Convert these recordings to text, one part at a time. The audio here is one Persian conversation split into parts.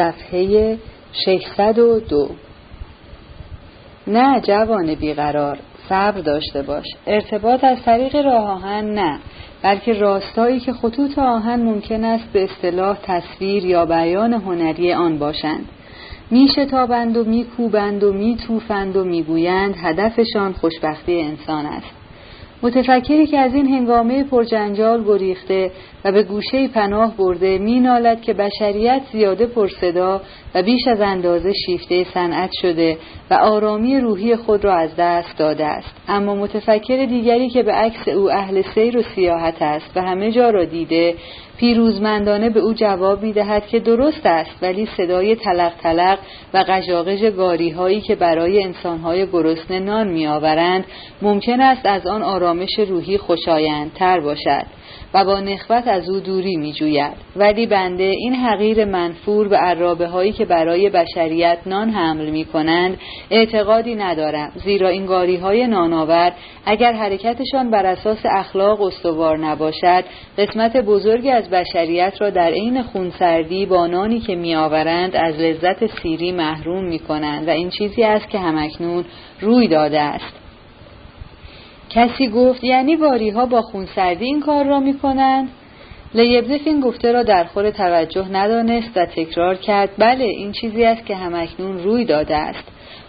صفحه 602 نه جوان بیقرار صبر داشته باش. ارتباط از طریق راه آهن نه بلکه راستایی که خطوط آهن ممکن است به اصطلاح تصویر یا بیان هنری آن باشند. میشتابند و میکوبند و میتوفند و می‌گویند هدفشان خوشبختی انسان است. متفکری که از این هنگامه پرجنجال گریخته و به گوشه پناه برده مینالد که بشریت زیاده پرصدا و بیش از اندازه شیفته صنعت شده و آرامی روحی خود را از دست داده است. اما متفکر دیگری که به عکس او اهل سیر و سیاحت است و همه جا را دیده پیروزمندانه به او جواب می دهد که درست است ولی صدای تلق تلق و قژاقژ گاری هایی که برای انسانهای گرسنه نان می آورند ممکن است از آن آرامش روحی خوشایندتر باشد. و با نخوت از او دوری می جوید. ولی بنده این حقیر منفور به عرابه هایی که برای بشریت نان حمل می کنند اعتقادی ندارم. زیرا این گاری های نانآور اگر حرکتشان بر اساس اخلاق استوار نباشد قسمت بزرگی از بشریت را در عین خونسردی با نانی که می آورند از لذت سیری محروم می کنند و این چیزی است که همکنون روی داده است. کسی گفت یعنی واری ها با خونسردی این کار را می کنند؟ لیبزف این گفته را در خور توجه ندانست و تکرار کرد بله این چیزی است که همکنون روی داده است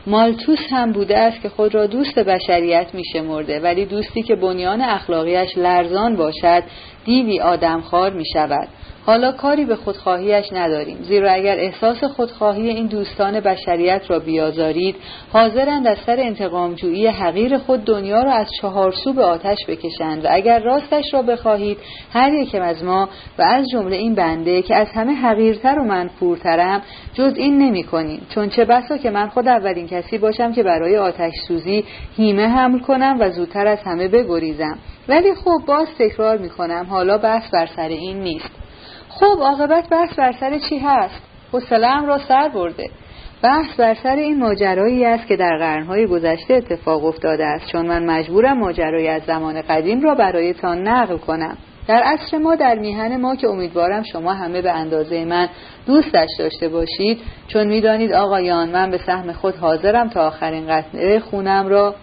مالتوس هم بوده است که خود را دوست بشریت می شمرده ولی دوستی که بنیان اخلاقیش لرزان باشد دیوی آدمخوار می شود حالا کاری به خودخواهیش نداریم. زیرا اگر احساس خودخواهی این دوستان بشریت را بیازارید حاضرند از سر انتقامجویی حقیر خود دنیا را از چهار سو به آتش بکشند و اگر راستش را بخواهید هر یک از ما و از جمله این بنده که از همه حقیرتر و منفورترم جز این نمی کنیم. چون چه بسا که من خود اولین کسی باشم که برای آتش سوزی هیمه حمل کنم و زودتر از همه بگریزم. ولی خب باز تکرار می کنم حالا بحث بر سر این نیست. خب عاقبت بحث بر سر چی هست؟ حوصلهام را سر برده. بحث بر سر این ماجرایی است که در قرنهای گذشته اتفاق افتاده است چون من مجبورم ماجرایی از زمان قدیم را برایتان نقل کنم. در عصر ما در میهن ما که امیدوارم شما همه به اندازه من دوستش داشته باشید چون می‌دانید آقایان من به سهم خود حاضرم تا آخرین قطعه خونم را.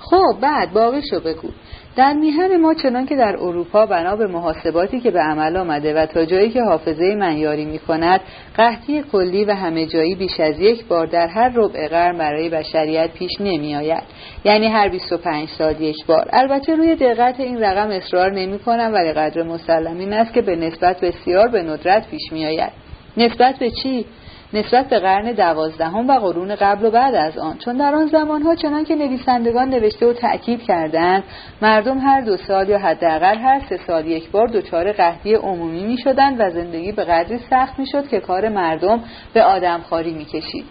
خب بعد باقیشو بگو. در میهن ما چنان که در اروپا بنا به محاسباتی که به عمل آمده و تا جایی که حافظه من یاری می کند قحطی کلی و همه جایی بیش از یک بار در هر ربع قرن برای بشریت پیش نمی آید یعنی هر 25 سال یک بار. البته روی دقت این رقم اصرار نمی کنم ولی قدر مسلم این است که به نسبت بسیار به ندرت پیش می آید نسبت به چی؟ نسبت به قرن دوازدهم و قرون قبل و بعد از آن چون در آن زمانها چنان که نویسندگان نوشته و تأکید کردند مردم هر دو سال یا حداقل هر سه سال یک بار دچار قحطی عمومی می شدند و زندگی به قدری سخت می شد که کار مردم به آدمخواری می کشید.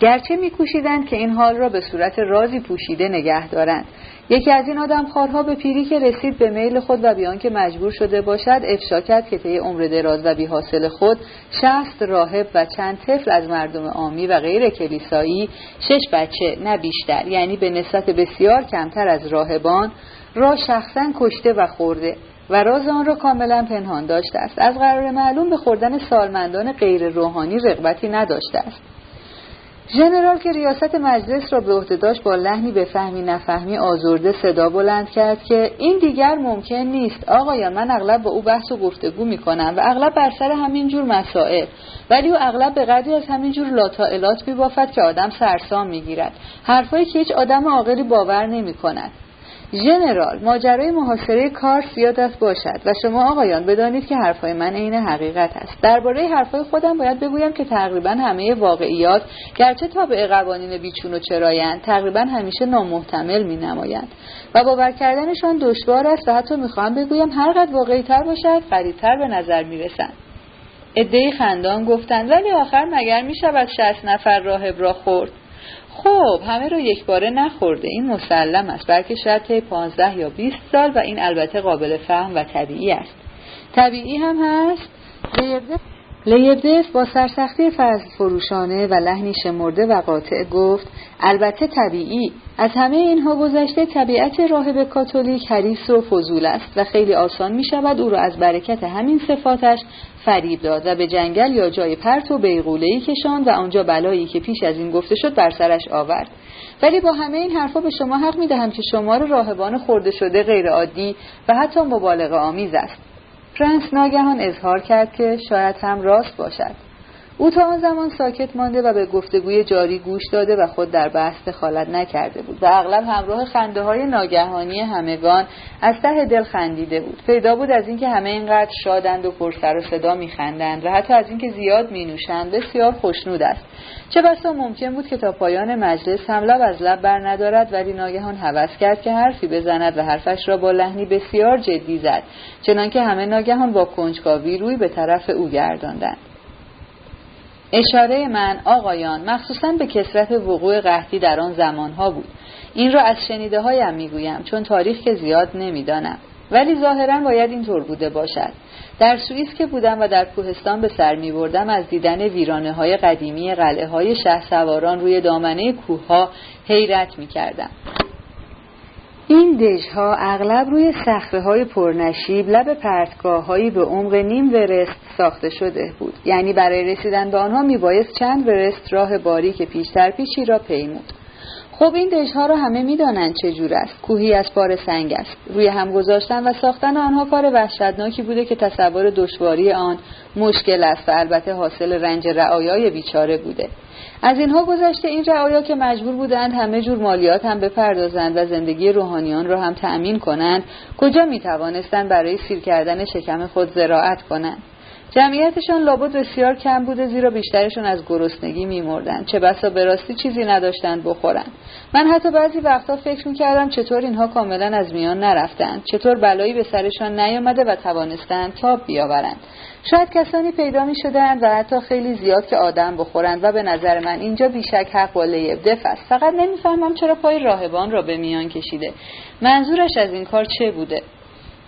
گرچه میکوشیدند که این حال را به صورت رازی پوشیده نگه دارند یکی از این آدمخوارها به پیری که رسید به میل خود و بیان که مجبور شده باشد افشا کرد که طی عمر دراز و بیحاصل خود شست راهب و چند طفل از مردم عامی و غیر کلیسایی شش بچه نه بیشتر یعنی به نسبت بسیار کمتر از راهبان را شخصا کشته و خورده و راز آن را کاملا پنهان داشته است. از قرار معلوم به خوردن سالمندان غیر روحانی رغبتی نداشته است. ژنرال که ریاست مجلس را به عهده داشت با لحنی به فهمی نفهمی آزرده صدا بلند کرد که این دیگر ممکن نیست. آقایان من اغلب با او بحث و گفتگو می کنم و اغلب بر سر همین جور مسائل. ولی او اغلب به قدری از همین جور لاتائلات می بافد که آدم سرسام می گیرد حرفایی که هیچ آدم عاقلی باور نمی کند ژنرال ماجرای محاصره کارس یادت باشد و شما آقایان بدانید که حرفای من عین حقیقت است. درباره حرفای خودم باید بگویم که تقریبا همه واقعیات گرچه تابع قوانین بیچون و چرایند تقریبا همیشه نامحتمل می نمایند و باور کردنشان دشوار است و حتی می‌خواهم بگویم هر قد واقعی تر باشد قریبتر به نظر می‌رسند. عدهای خندان گفتند ولی آخر مگر می شود شست نفر راهب را خورد؟ خب همه رو یک باره نخورده. این مسلم است بلکه شاید طی 15 یا 20 سال و این البته قابل فهم و طبیعی است. طبیعی هم هست؟ لیبدف با سرسختی فضل فروشانه و لحنی شمرده و قاطع گفت البته طبیعی. از همه اینها گذشته طبیعت راهب کاتولیک حریص و فضول است و خیلی آسان می شود او را از برکت همین صفاتش فریب داد و به جنگل یا جای پرت و بیغولهی کشاند و آنجا بلایی که پیش از این گفته شد بر سرش آورد. ولی با همه این حرفا به شما حق می دهم که شمار راهبان خورده شده غیرعادی و حتی مبالغه آمیز است. پرنس ناگهان اظهار کرد که شاید هم راست باشد. او تا آن زمان ساکت مانده و به گفتگوی جاری گوش داده و خود در بحث دخالت نکرده بود و اغلب همراه خنده های ناگهانی همگان از ته دل خندیده بود. پیدا بود از اینکه همه اینقدر شادند و پرسر و صدا میخندند و حتی از اینکه زیاد مینوشند بسیار خوشنود است. چه بسا ممکن بود که تا پایان مجلس هم لب از لب بر ندارد ولی ناگهان هوس کرد که حرفی بزند و حرفش را با لحنی بسیار جدی زد چنانکه همه ناگهان با کنجکاوی روی به طرف او گرداندند. اشاره من آقایان مخصوصا به کسرت وقوع قحطی در آن زمانها بود. این را از شنیده هایم می‌گویم چون تاریخ که زیاد نمی‌دانم. ولی ظاهرا باید اینطور بوده باشد. در سوئیس که بودم و در کوهستان به سر می بردم از دیدن ویرانه های قدیمی قلعه های شه سواران روی دامنه کوه ها حیرت می کردم. این دژها اغلب روی صخره های پرنشیب لب پرتگاه هایی به عمق نیم ورست ساخته شده بود. یعنی برای رسیدن به آنها میبایست چند ورست راه باری که پیشتر پیشی را پیمود. خب این دژها را همه می‌دانند چه جور است. کوهی از پار سنگ است. روی هم گذاشتن و ساختن آنها کار وحشتناکی بوده که تصور دشواری آن مشکل است و البته حاصل رنج رعایای بیچاره بوده. از اینها گذشته این رعایا که مجبور بودند همه جور مالیات هم بپردازند و زندگی روحانیان را هم تأمین کنند کجا می توانستند برای سیر کردن شکم خود زراعت کنند؟ جمعیتشان لابد بسیار کم بوده زیرا بیشترشون از گرسنگی میمردند. چه بسا به راستی چیزی نداشتند بخورند. من حتی بعضی وقتا فکر می‌کردم چطور اینها کاملا از میان نرفتند. چطور بلایی به سرشان نیامده و توانستند تاب بیاورند. شاید کسانی پیدا می شدند و حتی خیلی زیاد که آدم بخورند و به نظر من اینجا بیشک حق با لیبدف است. فقط نمی‌فهمم چرا پای راهبان را به میان کشیده. منظورش از این کار چه بوده؟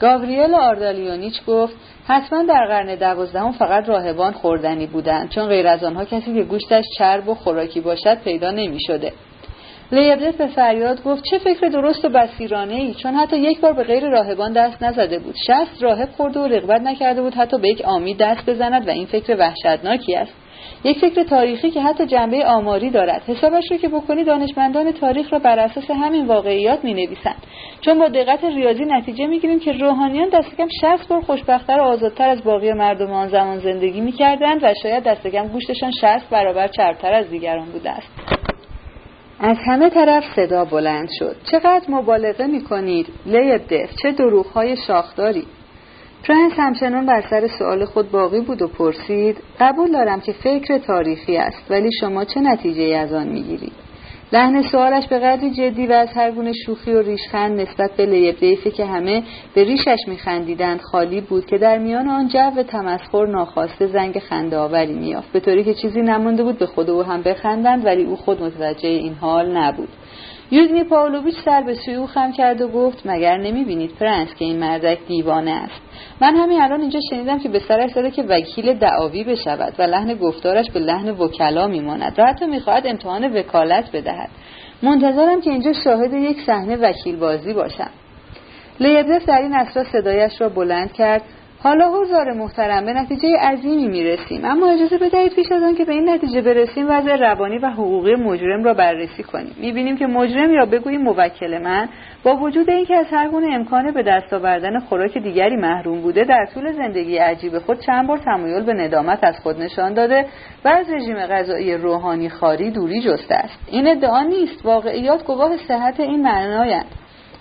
گاوریل آردالیونیچ گفت حتما در قرن دوازدهم فقط راهبان خوردنی بودند چون غیر از آنها کسی که گوشتش چرب و خوراکی باشد پیدا نمی شده. لیبدت به فریاد گفت چه فکر درست و بسیرانه ای چون حتی یک بار به غیر راهبان دست نزده بود. شست راهب خورده و رغبت نکرده بود حتی به یک آمی دست بزند و این فکر وحشتناکی است. یک فکر تاریخی که حتی جنبه آماری دارد. حسابش رو که بکنی دانشمندان تاریخ را بر اساس همین واقعیات می نویسند چون با دقت ریاضی نتیجه می گیریم که روحانیان دست کم 60 بار خوشبختتر و آزادتر از باقی مردم آن زمان زندگی می کردند و شاید دست کم گوشتشان 60 برابر چربتر از دیگران بوده است. از همه طرف صدا بلند شد. چقدر مبالغه می کنید لیب چه دروغهای شاخداری. پرنس همچنان بر سر سوال خود باقی بود و پرسید قبول دارم که فکر تاریخی است ولی شما چه نتیجه از آن می‌گیرید؟ لحن سوالش به قدری جدی و از هر گونه شوخی و ریشخند نسبت به لبدفی که همه به ریشش میخندیدند خالی بود که در میان آن جو تمسخر ناخواسته زنگ خنده آوری میافت به طوری که چیزی نمانده بود به خود او هم بخندند ولی او خود متوجه این حال نبود. یوگنی پاولویچ سر به سوی او خم کرد و گفت مگر نمی‌بینید پرنس که این مردک دیوانه است؟ من همین الان اینجا شنیدم که به سرش زده که وکیل دعاوی بشود و لحن گفتارش به لحن وکلا میماند و حتی می‌خواهد امتحان وکالت بدهد. منتظرم که اینجا شاهد یک صحنه وکیل بازی باشم. لیبدف در این اسرا صدایش را بلند کرد حالا حضار محترم به نتیجه عظیمی می‌رسیم. اما اجازه بدهید پیش از آن که به این نتیجه برسیم وضع روانی و حقوقی مجرم را بررسی کنیم. می‌بینیم که مجرم یا بگوییم موکل من با وجود اینکه از هر گونه امکان به دست آوردن خوراک دیگری محروم بوده در طول زندگی عجیب خود چند بار تمایل به ندامت از خود نشان داده و از رژیم غذایی روحانی خاری دوری جسته است. این ادعا نیست. واقعیات گواه صحت این معنایند.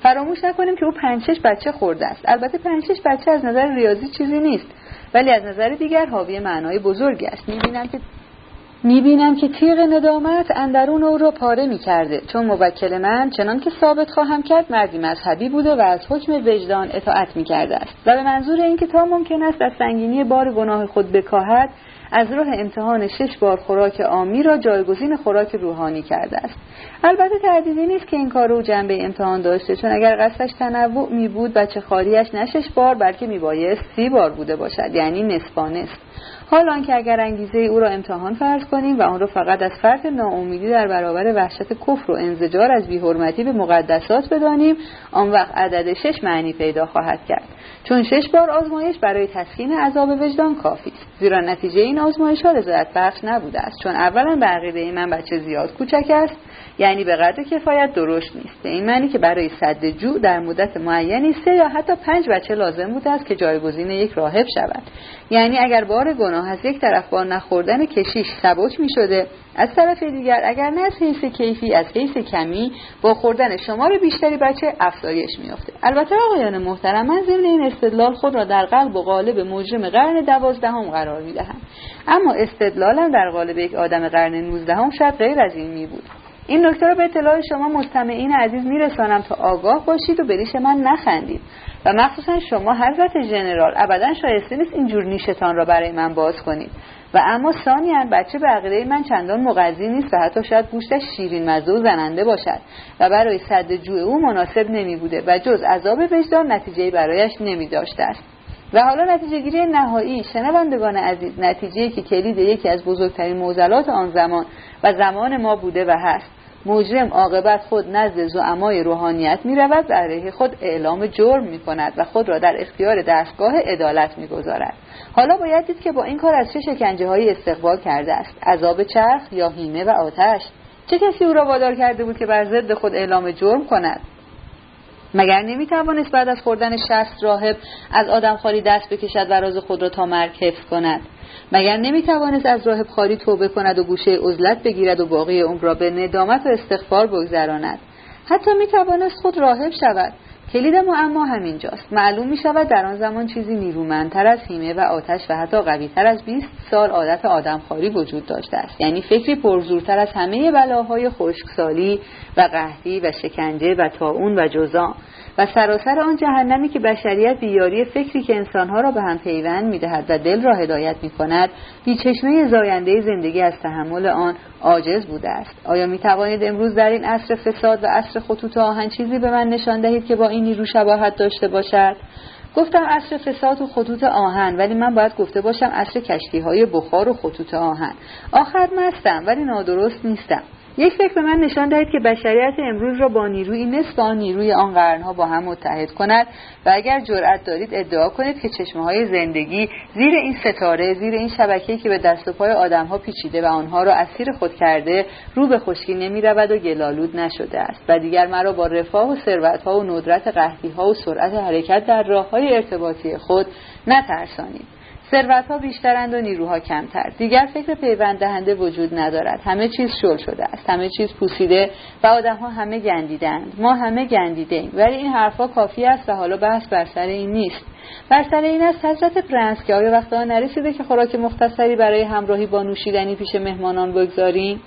فراموش نکنیم که او پنجشش بچه خورده است. البته پنجشش بچه از نظر ریاضی چیزی نیست ولی از نظر دیگر حاوی معنای بزرگی است. می‌بینم که می‌بینم که تیغ ندامت اندرون او را پاره می‌کرده. چون موکل من چنان که ثابت خواهم کرد مردی مذهبی بوده و از حکم وجدان اطاعت می‌کرده است. و به منظور اینکه تا ممکن است از سنگینی بار گناه خود بکاهد از راه امتحان شش بار خوراک آمی را جایگزین خوراک روحانی کرده است. البته تردیدی نیست که این کار او جنبه امتحان داشته چون اگر قصدش تنوع می بود بچه خاریش نه شش بار بلکه میبایست سی بار بوده باشد یعنی نصفانست حال که اگر انگیزه او را امتحان فرض کنیم و آن را فقط از فرد ناامیدی در برابر وحشت کفر و انزجار از بیحرمتی به مقدسات بدانیم آن وقت عدد شش معنی پیدا خواهد کرد. چون شش بار آزمایش برای تسکین عذاب وجدان کافی است. زیرا نتیجه این آزمایش ها رضایت بخش نبوده است. چون اولا به عقیده من بچه زیاد کوچک است یعنی به قدر کفایت درشت نیست. این معنی که برای صد جو در مدت معینی سه یا حتی پنج بچه لازم بوده است که جایگزین یک راهب شود. یعنی اگر بار گناه از یک طرف با نخوردن کشیش سبک می شده از طرف دیگر اگر نه از حیث کیفی از حیث کمی با خوردن شمار بیشتری بچه افزایش میافته البته آقایان محترم من ضمن این استدلال خود را در قلب و قالب مجرم قرن دوازدهم قرار می‌دهم اما استدلالم در قالب یک آدم قرن نوزدهم شاید غیر از این می بود. این نکته را به اطلاع شما مستمعین عزیز میرسانم تا آگاه باشید و بریش من نخندید. و مخصوصا شما حضرت جنرال ابدا شایسته نیست اینجور نیشتان را برای من باز کنید. و اما ثانیا بچه به عقیده من چندان مغذی نیست و حتی شاید گوشتش شیرین مزه و زننده باشد و برای صد جوع او مناسب نمی بوده و جز عذاب وجدان نتیجه برایش نمی داشته است و حالا نتیجه گیری نهایی شنوندگان عزیز نتیجه که کلید یکی از بزرگترین موزلات آن زمان و زمان ما بوده و هست. مجرم عاقبت خود نزد زعمای روحانیت می رود و علیه خود اعلام جرم می کند و خود را در اختیار دستگاه عدالت می گذارد. حالا باید دید که با این کار از چه شکنجه های استقبال کرده است؟ عذاب چرخ یا هیمه و آتش؟ چه کسی او را وادار کرده بود که بر ضد خود اعلام جرم کند؟ مگر نمی توانست بعد از خوردن شست راهب از آدم خالی دست بکشد و راز خود را تا مرگ حفظ کند؟ مگر نمی توانست از راهب خالی توبه کند و گوشه عزلت بگیرد و باقی عمر را به ندامت و استغفار بگذراند؟ حتی می توانست خود راهب شود. کلید معما همینجاست معلوم می شود در آن زمان چیزی نیرومندتر از هیمه و آتش و حتی قویتر از 20 سال عادت آدمخواری وجود داشته است. یعنی فکری پرزورتر از همه بلاهای خشکسالی و قحطی و شکنجه و تاون و جزا. و سراسر آن جهنمی که بشریت بیاری فکری که انسانها را به هم پیوند می‌دهد و دل را هدایت می کند بیچشمه زاینده زندگی از تحمل آن عاجز بوده است. آیا می توانید امروز در این عصر فساد و عصر خطوط آهن چیزی به من نشان دهید که با این نیرو شباهت داشته باشد؟ گفتم عصر فساد و خطوط آهن ولی من باید گفته باشم عصر کشتی های بخار و خطوط آهن. آخر مستم ولی نادرست نیستم. یک فکر به من نشان دهید که بشریت امروز را با نیروی نصف آن نیروی آن قرنها با هم متحد کند و اگر جرأت دارید ادعا کنید که چشمه های زندگی زیر این ستاره زیر این شبکه که به دست و پای آدمها پیچیده و آنها را اسیر خود کرده رو به خشکی نمی رود و گلالود نشده است. و دیگر مرا با رفاه و ثروتها و ندرت قحطی و سرعت حرکت در راه های ارتباطی خود نترسانید. ثروت ها بیشترند و نیروها کمتر. دیگر فکر پیوند دهنده وجود ندارد. همه چیز شل شده است. همه چیز پوسیده و آدم ها همه گندیدند ما همه گندیده ولی این حرفها کافی است و حالا بحث بر سر این نیست. بر سر این است حضرت پرنس که آیا وقتها نرسیده که خوراک مختصری برای همراهی با نوشیدنی پیش مهمانان بگذاریم؟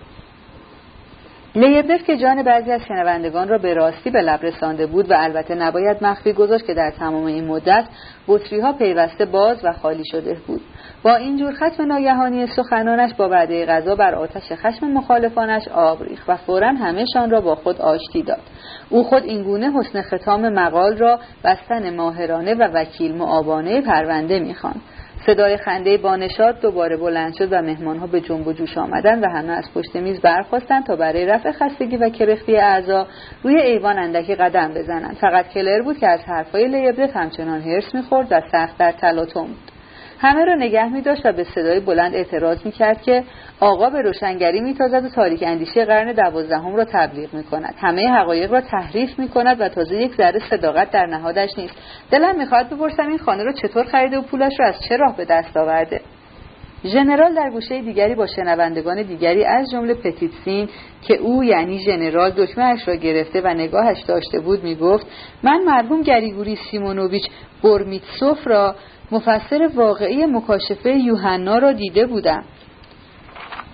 لیبنف که جان بعضی از شنوندگان را به راستی به لب رسانده بود و البته نباید مخفی گذاشت که در تمام این مدت بطری ها پیوسته باز و خالی شده بود. با اینجور ختم ناگهانی سخنانش با وعده غذا بر آتش خشم مخالفانش آب ریخت و فورا همهشان را با خود آشتی داد. او خود اینگونه حسن ختام مقال را بستن ماهرانه و وکیل معابانه پرونده می‌خواند. صدای خنده بانشاد دوباره بلند شد و مهمانها به جنب و جوش آمدند و همه از پشت میز برخواستند تا برای رفع خستگی و کرختی اعضا روی ایوان اندکی قدم بزنند. فقط کلر بود که از حرفهای لیبرت همچنان هرس می‌خورد و سخت در تلاطم بود. همه را نگه می داشت و به صدای بلند اعتراض می کرد که آقا به روشنگری می تازد و تاریک اندیشه قرن دوازدهم را تبلیغ می کند همه حقایق را تحریف می کند و تازه یک ذره صداقت در نهادش نیست. دلم می‌خواهد بپرسم این خانه را چطور خریده و پولش را از چه راه به دست آورده؟ ژنرال در گوشه دیگری با شنوندگان دیگری از جمله پتیتسین که او یعنی ژنرال دکمه اش را گرفته و نگاهش داشته بود می‌گفت من مرحوم گریگوری سیمونوویچ برمیتسوف را مفسر واقعی مکاشفه یوحنا را دیده بودم.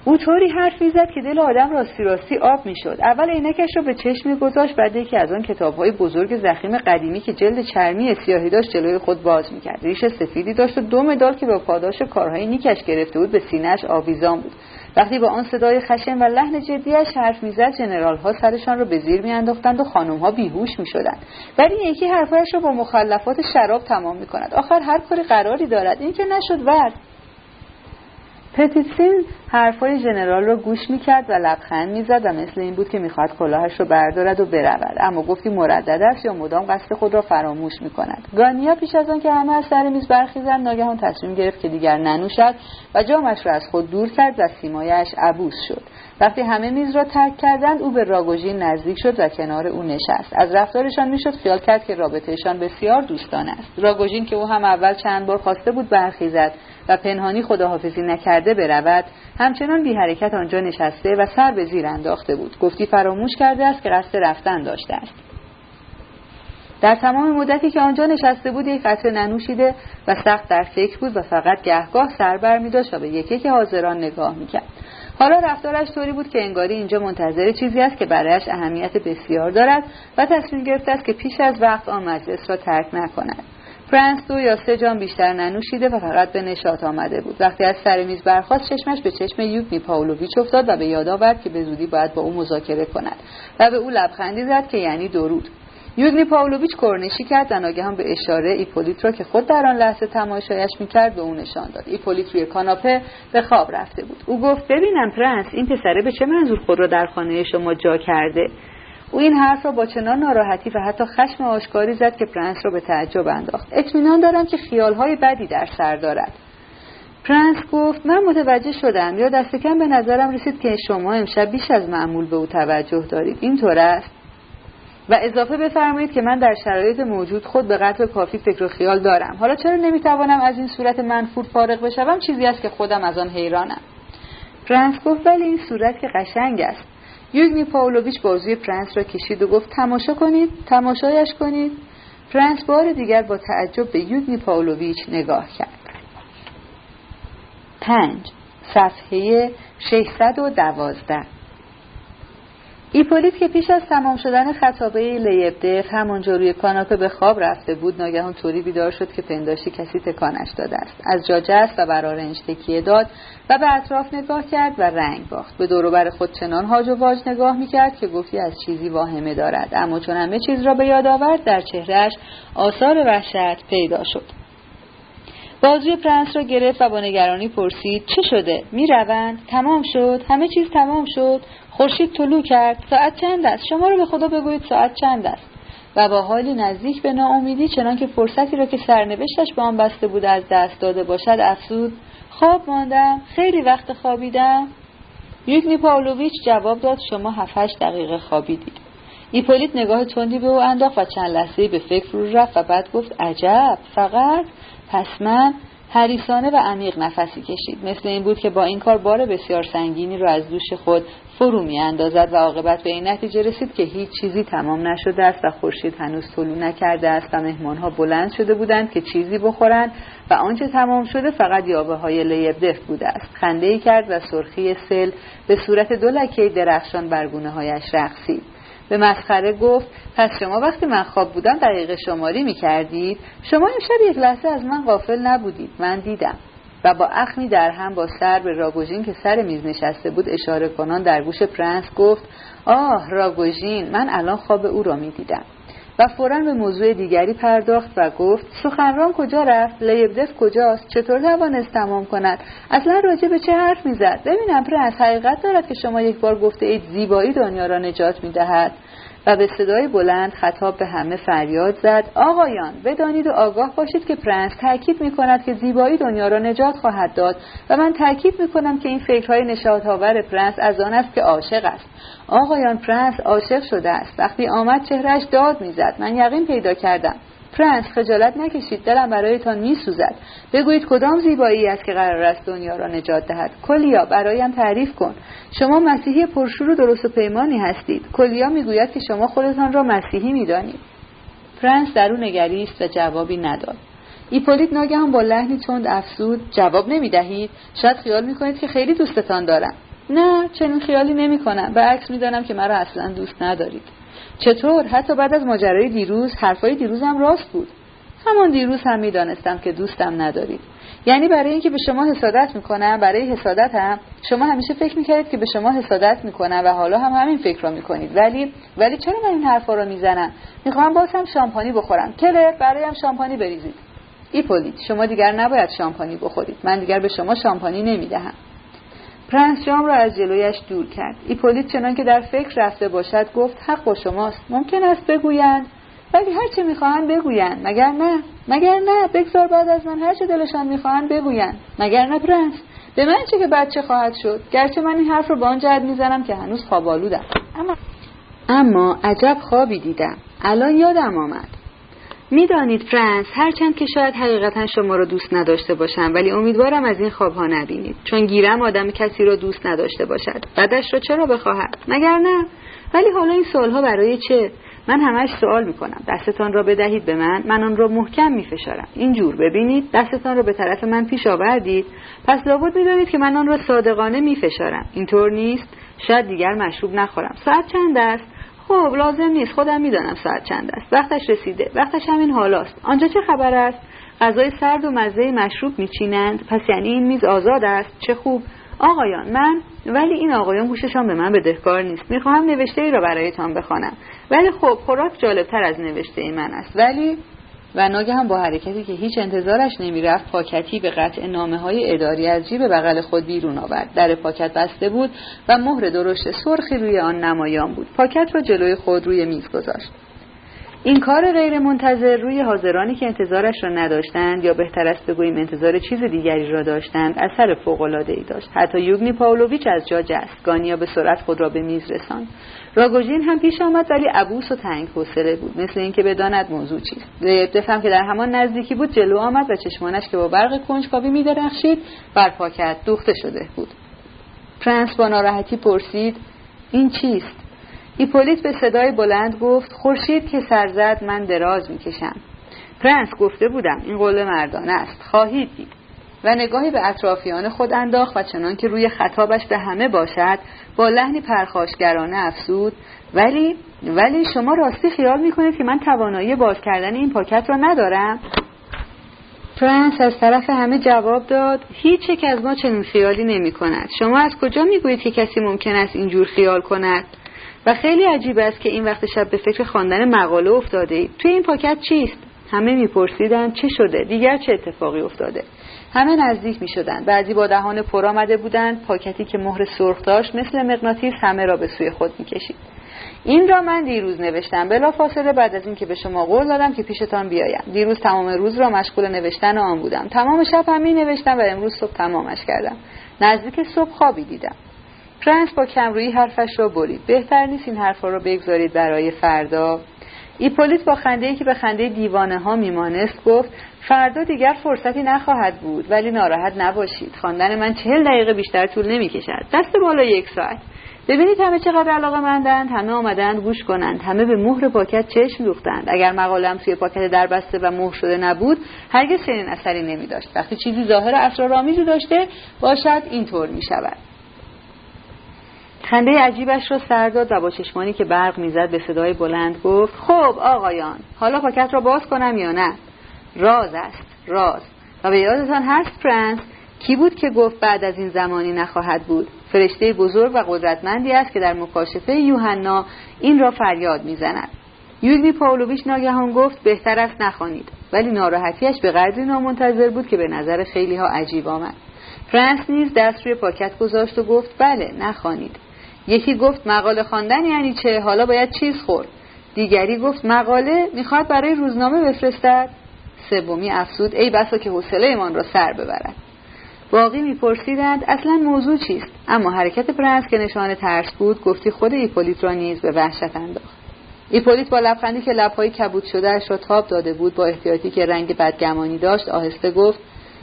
او طوری حرف می‌زد که دل آدم راستی راستی آب می‌شد. اول عینکش را به چشم گذاشت بعد یکی از آن کتابهای بزرگ زخیم قدیمی که جلد چرمی سیاهی داشت جلوی خود باز می‌کرد. ریش سفیدی داشت و دو مدال که با پاداش کارهای نیکش گرفته بود به سینهش آویزان بود. وقتی با آن صدای خشن و لحن جدیش حرف می‌زد جنرال ها سرشان را به زیر میانداختند و خانم ها بیهوش می‌شدند. ولی یکی حرفهایش را با مخلفات شراب تمام می‌کند. آخر هر کاری قراری دارد. این که نشد ورد. پتیتسین حرفای ژنرال رو گوش می‌کرد و لبخند می‌زد و مثل این بود که می‌خواد کلاهش رو بردارد و برود. اما گفتی مردد است یا مدام قصد خود را فراموش می‌کند. گانیا پیش از آن که همه از سر میز برخیزند ناگهان تصمیم گرفت که دیگر ننوشد و جامش را از خود دور کرد و سیمایش عبوس شد. وقتی همه میز را ترک کردند او به راگوژین نزدیک شد و کنار او نشست. از رفتارشان می‌شد خیال کرد که رابطهشان بسیار دوستانه است. راگوژین که او هم اول چند بار خواسته بود برخیزد و پنهانی خداحافظی نکرده برود همچنان بی حرکت آنجا نشسته و سر به زیر انداخته بود. گفتی فراموش کرده است که قصد رفتن داشته است. در تمام مدتی که آنجا نشسته بود یک قطره ننوشیده و سخت در فکر بود و فقط گهگاه سر بر می داشت و به یکی که حاضران نگاه می‌کرد. حالا رفتارش طوری بود که انگاری اینجا منتظر چیزی است که برایش اهمیت بسیار دارد و تصمیم گرفته است که پیش از وقت آن مجلس را ترک نکند. فرانس دو یا سه جام بیشتر ننوشیده و فقط به نشاط آمده بود. وقتی از سر میز برخواست چشمش به چشم یوگنی پاولویچ افتاد و به یاد آورد که به زودی باید با او مذاکره کند و به او لبخندی زد که یعنی درود. یوگنی پاولویچ کرنشی کرد و ناگهان به اشاره ایپولیت را که خود در آن لحظه تماشایش می‌کرد به او نشان داد. ایپولیت روی کاناپه به خواب رفته بود. او گفت ببینم پرنس این پسره به چه منظور خود را در خانه شما جا کرده؟ او این حرف را با چنان ناراحتی و حتی خشم آشکاری زد که پرنس را به تعجب انداخت. اطمینان دارم که خیالهای بدی در سر دارد. پرنس گفت من متوجه شدم. یا دست کم به نظرم رسید که شما امشب بیش از معمول به او توجه دارید. اینطور است؟ و اضافه بفرمایید که من در شرایط موجود خود به قدر کافی فکر و خیال دارم. حالا چرا نمی‌توانم از این صورت منفور فارغ بشوم؟ چیزی است که خودم از آن حیرانم. پرنس گفت ولی این صورت که قشنگ است. یوگنی پاولویچ بازوی پرنس را کشید و گفت تماشا کنید تماشایش کنید. پرنس بار دیگر با تعجب به یوگنی پاولویچ نگاه کرد. پنج. صفحه 612 ایپولیت که پیش از تمام شدن خطابه لیبدف همانجا روی کاناپه به خواب رفته بود ناگهان طوری بیدار شد که پنداشی کسی تکانش داده است. از جا جست و بر آرنج تکیه داد و به اطراف نگاه کرد و رنگ باخت. به دوروبر خود چنان هاج و واج نگاه می‌کرد که گفتی از چیزی واهمه دارد. اما چون همه چیز را به یاد آورد در چهرهش آثار وحشت پیدا شد. بازوی پرنس را گرفت و با نگرانی پرسید چه شده؟ می‌روند تمام شد؟ همه چیز تمام شد؟ خورشید طلوع کرد. ساعت چند است؟ شما رو به خدا بگویید ساعت چند است؟ و با حالی نزدیک به ناامیدی چنانکه فرصتی را که سرنوشتش به آن بسته بود از دست داده باشد افسود خواب ماندم. خیلی وقت خوابیدم. یوگنی پاولویچ جواب داد شما هفت دقیقه خوابیدید. ایپولیت نگاه تندی به او انداخت و چند لحظه به فکر رو رفت و بعد گفت عجب. فقط؟ پس من؟ حریصانه و عمیق نفسی کشید. مثل این بود که با این کار بار بسیار سنگینی را از دوش خود فرو می اندازد و عاقبت به این نتیجه رسید که هیچ چیزی تمام نشده است و خورشید هنوز طلوع نکرده است و مهمانها بلند شده بودند که چیزی بخورند و آنچه تمام شده فقط یابه های لیبدف بوده است. خنده ای کرد و سرخی سل به صورت دو لکه درخشان برگونه هایش رقصید. به مسخره گفت پس شما وقتی من خواب بودم دقیقه شماری می کردید شما امشب یک لحظه از من غافل نبودید من دیدم. و با اخمی در هم با سر به راگوژین که سر میز نشسته بود اشاره کنان در گوش پرنس گفت آه راگوژین من الان خواب او را می دیدم و فورا به موضوع دیگری پرداخت و گفت سخنران کجا رفت؟ لیبدف کجاست؟ چطور توانست تمام کند؟ اصلا راجع به چه حرف می‌زد؟ ببینم پرنس حقیقت دارد که شما یک بار گفته اید زیبایی دنیا را نجات می‌دهد. و به صدای بلند خطاب به همه فریاد زد آقایان بدانید و آگاه باشید که پرنس تاکید می کند که زیبایی دنیا را نجات خواهد داد. و من تاکید می کنم که این فکرهای نشاطآور پرنس از آن است که عاشق است. آقایان پرنس عاشق شده است. وقتی آمد چهرش داد می‌زد. من یقین پیدا کردم. پرنس خجالت نکشید. دلم برایتان میسوزد. بگویید کدام زیبایی است که قرار است دنیا را نجات دهد. کولیا برایم تعریف کن. شما مسیحی پرشور و درست و پیمانی هستید. کولیا می‌گوید که شما خودتان را مسیحی می‌دانید. پرنس در او نگریست و جوابی نداد. ایپولیت ناگهان با لحنی تند افسود جواب نمی‌دهید. شاید خیال می‌کنید که خیلی دوستتان دارم. نه چنین خیالی نمی‌کنم. به عکس می‌دانم که مرا اصلا دوست ندارید. چطور؟ حتی بعد از ماجرای دیروز حرفای دیروزم راست بود. همان دیروز هم می‌دانستم که دوستم ندارید. یعنی برای اینکه به شما حسادت می‌کنم برای حسادت هم شما همیشه فکر می‌کردید که به شما حسادت می‌کنم و حالا هم همین فکر را می‌کنید. ولی ولی چرا من این حرفا رو می‌زنم؟ می‌خوام باز هم شامپانی بخورم. کلر برایم شامپانی بریزید. ایپولیت شما دیگر نباید شامپانی بخورید. من دیگر به شما شامپانی نمی‌دهم. پرنس جام را از جلویش دور کرد. ایپولیت چنان که در فکر رفته باشد گفت حق با شماست. ممکن است بگویند. ولی هر چه می‌خواهند بگویند. مگر نه؟ مگر نه؟ بگذار بعد از من. هر چه دلشان می‌خواهند بگویند. مگر نه پرنس؟ به من چه که چه خواهد شد؟ گرچه من این حرف رو به آن جهت می‌زنم که هنوز خوابالودم اما اما عجب خوابی دیدم. الان یادم آمد. می‌دانید فرانس هرچند که شاید حقیقتا شما را دوست نداشته باشم ولی امیدوارم از این خوابها نبینید. چون گیرم آدم کسی را دوست نداشته باشد. بعدش را چرا بخواهد؟ مگر نه؟ ولی حالا این سوالها برای چه؟ من همش سوال می‌کنم. دستتان را بدهید به من من آن را محکم میفشارم. اینجور ببینید دستتان را به طرف من پیش آوردید. پس لابد می‌دانید که من آن را صادقانه میفشارم. اینطور نیست. شاید دیگر مشروب نخورم. ساعت چند است؟ خب لازم نیست. خودم می‌دانم ساعت چند است. وقتش رسیده. وقتش همین حالاست. آنجا چه خبر است؟ غذای سرد و مزه مشروب میچینند. پس یعنی این میز آزاد است. چه خوب. آقایان من ولی این آقایان گوششان به من بدهکار نیست. می‌خواهم نوشته ای را برایتان بخوانم. ولی خب خوراک جالبتر از نوشته ای من است. ولی و هم با حرکتی که هیچ انتظارش نمی‌رفت پاکتی به قطع نامه های اداری از جیب بغل خود بیرون آورد. در پاکت بسته بود و مهر درشت سرخی روی آن نمایان بود. پاکت را جلوی خود روی میز گذاشت. این کار غیر منتظر روی حاضرانی که انتظارش را نداشتند یا بهتر است بگوییم انتظار چیز دیگری را داشتند اثر ای داشت. حتی یوگنی پاولویچ از جا جست. گانیا به سرعت خود را به میز رساند. راگوژین هم پیش آمد ولی عبوس و تنگ حوصله بود. مثل اینکه بداند موضوع چیست. دفهم که در همان نزدیکی بود جلو آمد و چشمانش که با برق کنجکاوی میدرخشید بر پاکت دوخته شده بود. پرنس با ناراحتی پرسید این چیست؟ ایپولیت به صدای بلند گفت خورشید که سرزد من دراز می‌کشم. پرنس گفته بودم این قول مردانه است. خواهید دید. و نگاهی به اطرافیان خود انداخت و چنان که روی خطابش به همه باشد با لحنی پرخاشگرانه افزود ولی ولی شما راستی خیال می‌کنید که من توانایی باز کردن این پاکت را ندارم؟ پرنس از طرف همه جواب داد هیچ یک از ما چنین خیالی نمی کند شما از کجا می‌گویید که کسی ممکن است اینجور خیال کند؟ و خیلی عجیب است که این وقت شب به فکر خواندن مقاله افتاده اید. توی این پاکت چیست؟ همه میپرسیدند چه شده؟ دیگر چه اتفاقی افتاده؟ همه نزدیک می شدن. بعضی با دهان پر آمده بودند پاکتی که مهر سرخ داشت مثل مغناطیس همه را به سوی خود می کشید. این را من دیروز نوشتم. بلا فاصله بعد از اینکه به شما قول دادم که پیشتان بیایم. دیروز تمام روز را مشغول نوشتن آن بودم. تمام شب هم می نوشتم و امروز صبح تمامش کردم. نزدیک صبح خوابی دیدم. پرنس با کمرویی حرفش را برید. بهتر نیست این حرفها را بگذارید برای فردا. ایپولیت با خنده که به خنده دیوانه ها میمانست گفت فردا دیگر فرصتی نخواهد بود ولی ناراحت نباشید. خواندن من چهل دقیقه بیشتر طول نمی کشد دست بالا یک ساعت. ببینید همه چقدر علاقه مندند همه آمدند گوش کنند همه به مهر پاکت چشم دوختند. اگر مقالم توی پاکت در بسته و مهر شده نبود هرگز چنین اثری نمی داشت وقتی چیزی ظاهر اسرارآمیزی داشته باشد اینطور می شود خنده عجیبش را سر داد و با چشمانی که برق می‌زد به صدای بلند گفت خب آقایان حالا پاکت را باز کنم یا نه؟ راز است راز. و به یادتان هست فرانس کی بود که گفت بعد از این زمانی نخواهد بود؟ فرشته بزرگ و قدرتمندی است که در مکاشفه یوحنا این را فریاد می‌زند. یوگنی پاولویچ ناگهان گفت بهتر است نخوانید. ولی ناراحتیش به قدری نامنتظر بود که به نظر خیلی ها عجیب آمد. پرنس نیز دست روی پاکت گذاشت و گفت بله نخوانید. یکی گفت مقاله خواندن یعنی چه؟ حالا باید چیز خورد. دیگری گفت مقاله می‌خواد برای روزنامه بفرستد. سومی افزود ای بسا که حوصله‌مان را سر ببرد. باقی میپرسیدند اصلا موضوع چیست؟ اما حرکت پرنس که نشان ترس بود گفتی خود ایپولیت را نیز به وحشت انداخت. ایپولیت با لبخندی که لبهای کبود شدهاش را تاب داده بود با احتیاطی که رنگ بدگمانی داشت آهسته گفت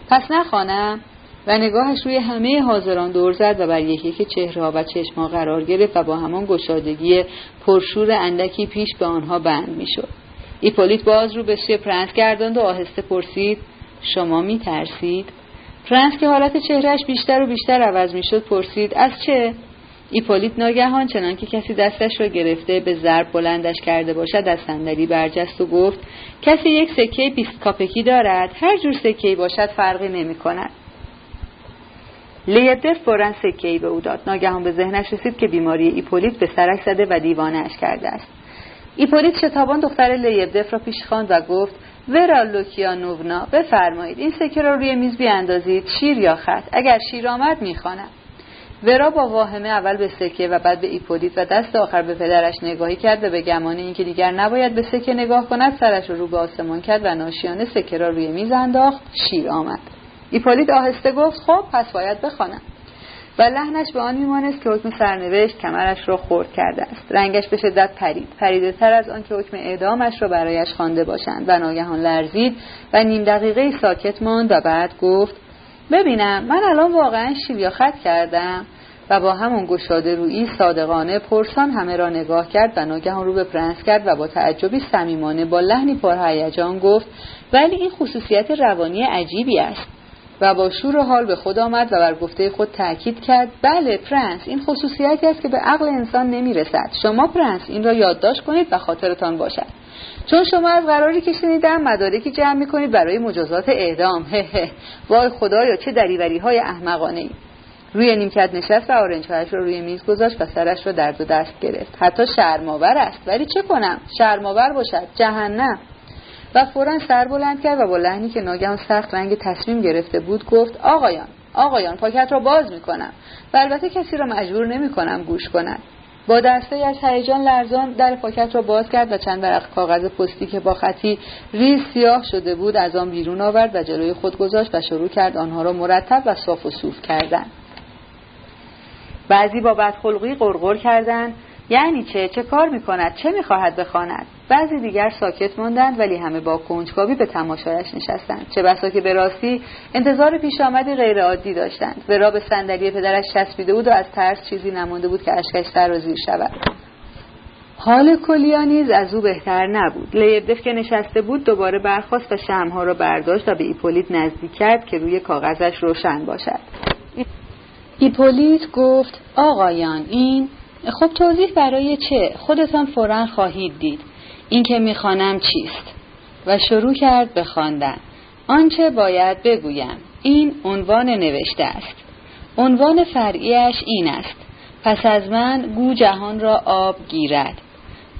پس نخوانم. و نگاهش روی همه حاضران دور زد و بر یک یک چهره‌ها و چشم‌ها قرار گرفت و با همان گشادگی پرشور اندکی پیش به آنها بند می‌شد. ایپولیت باز رو به سوی پرنس گرداند و آهسته پرسید شما می ترسید؟ پرنس که حالت چهرهش بیشتر و بیشتر عوض می‌شد پرسید از چه؟ ایپولیت ناگهان چنان که کسی دستش را گرفته به ضرب بلندش کرده باشد از صندلی برجست و گفت کسی یک سکه بیست کاپکی دارد هر جور سکه باشد فرقی نمی کند لیبدف فورا سکه به او داد ناگهان به ذهنش رسید که بیماری ایپولیت به سرش زده و دیوانه اش کرده است ایپولیت شتابان دختر لیبدف را پیش خواند و گفت ورا لوکیانوونا بفرمایید این سکه را روی میز بیاندازید شیر یا خط؟ اگر شیر آمد می‌خوانم. ورا با واهمه اول به سکه و بعد به ایپولیت و دست آخر به پدرش نگاهی کرد و به گمان اینکه دیگر نباید به سکه نگاه کند سرش را رو به آسمان کرد و ناشیانه سکه را روی میز انداخت شیر آمد. ایپولیت آهسته گفت خب پس باید بخوانم. و لحنش به آن میمانست که حکم سرنوشت کمرش را خرد کرده است. رنگش به شدت پرید. پریده تر از آن که حکم اعدامش را برایش خوانده باشند. و ناگهان لرزید و نیم دقیقه ساکت ماند و بعد گفت ببینم من الان واقعا شما را خیط کردم. و با همون گشاده رویی صادقانه پرسان همه را نگاه کرد و ناگهان رو به پرنس کرد و با تعجبی صمیمانه با لحنی پرهیجان گفت ولی این خصوصیت روانی عجیبی است. و با شور و حال به خود آمد و بر گفته خود تاکید کرد بله پرنس این خصوصیتی است که به عقل انسان نمی‌رسد. شما پرنس این را یادداشت کنید و خاطرتان باشد. چون شما از قراری که شنیدم مدارکی جمع می‌کنید برای مجازات اعدام. وای خدایا چه دریوری های احمقانه ای روی نیمکت نشست و آرنجهایش را روی میز گذاشت و سرش را درد و دست گرفت. حتی شرماور است. ولی چه کنم؟ شرماور باشد. جهنم. و فورا سر بلند کرد و با لحنی که ناگهان سخت رنگ تصمیم گرفته بود گفت آقایان آقایان پاکت را باز می‌کنم. و البته کسی را مجبور نمی کنم گوش کند. با دسته از هیجان لرزان در پاکت را باز کرد و چند ورق کاغذ پستی که با خطی ریز سیاه شده بود از آن بیرون آورد و جلوی خود گذاشت و شروع کرد آنها را مرتب و صاف و صوف کردن. بعضی با بدخلقی قرقر کردند. یعنی چه؟ چه کار می‌کند؟ چه می‌خواهد بخواند؟ بعضی دیگر ساکت ماندند ولی همه با کنجکاوی به تماشایش نشستند. چه بسا که به راستی انتظار پیش آمدی غیرعادی داشتند. ورا به صندلی پدرش چسبیده بود و از ترس چیزی نمانده بود که اشکش سرازیر شود. حال کلیانیز از او بهتر نبود. لیبدف که نشسته بود دوباره برخواست و شمها را برداشت و به ایپولیت نزدیک کرد که روی کاغذش روشن باشد. ایپولیت گفت آقایان این خب توضیح برای چه؟ خودتان فورا خواهید دید. این که می‌خوانم چیست؟ و شروع کرد به خواندن. آنچه باید بگویم این عنوان نوشته است. عنوان فرعیش این است. پس از من گو جهان را آب گیرد.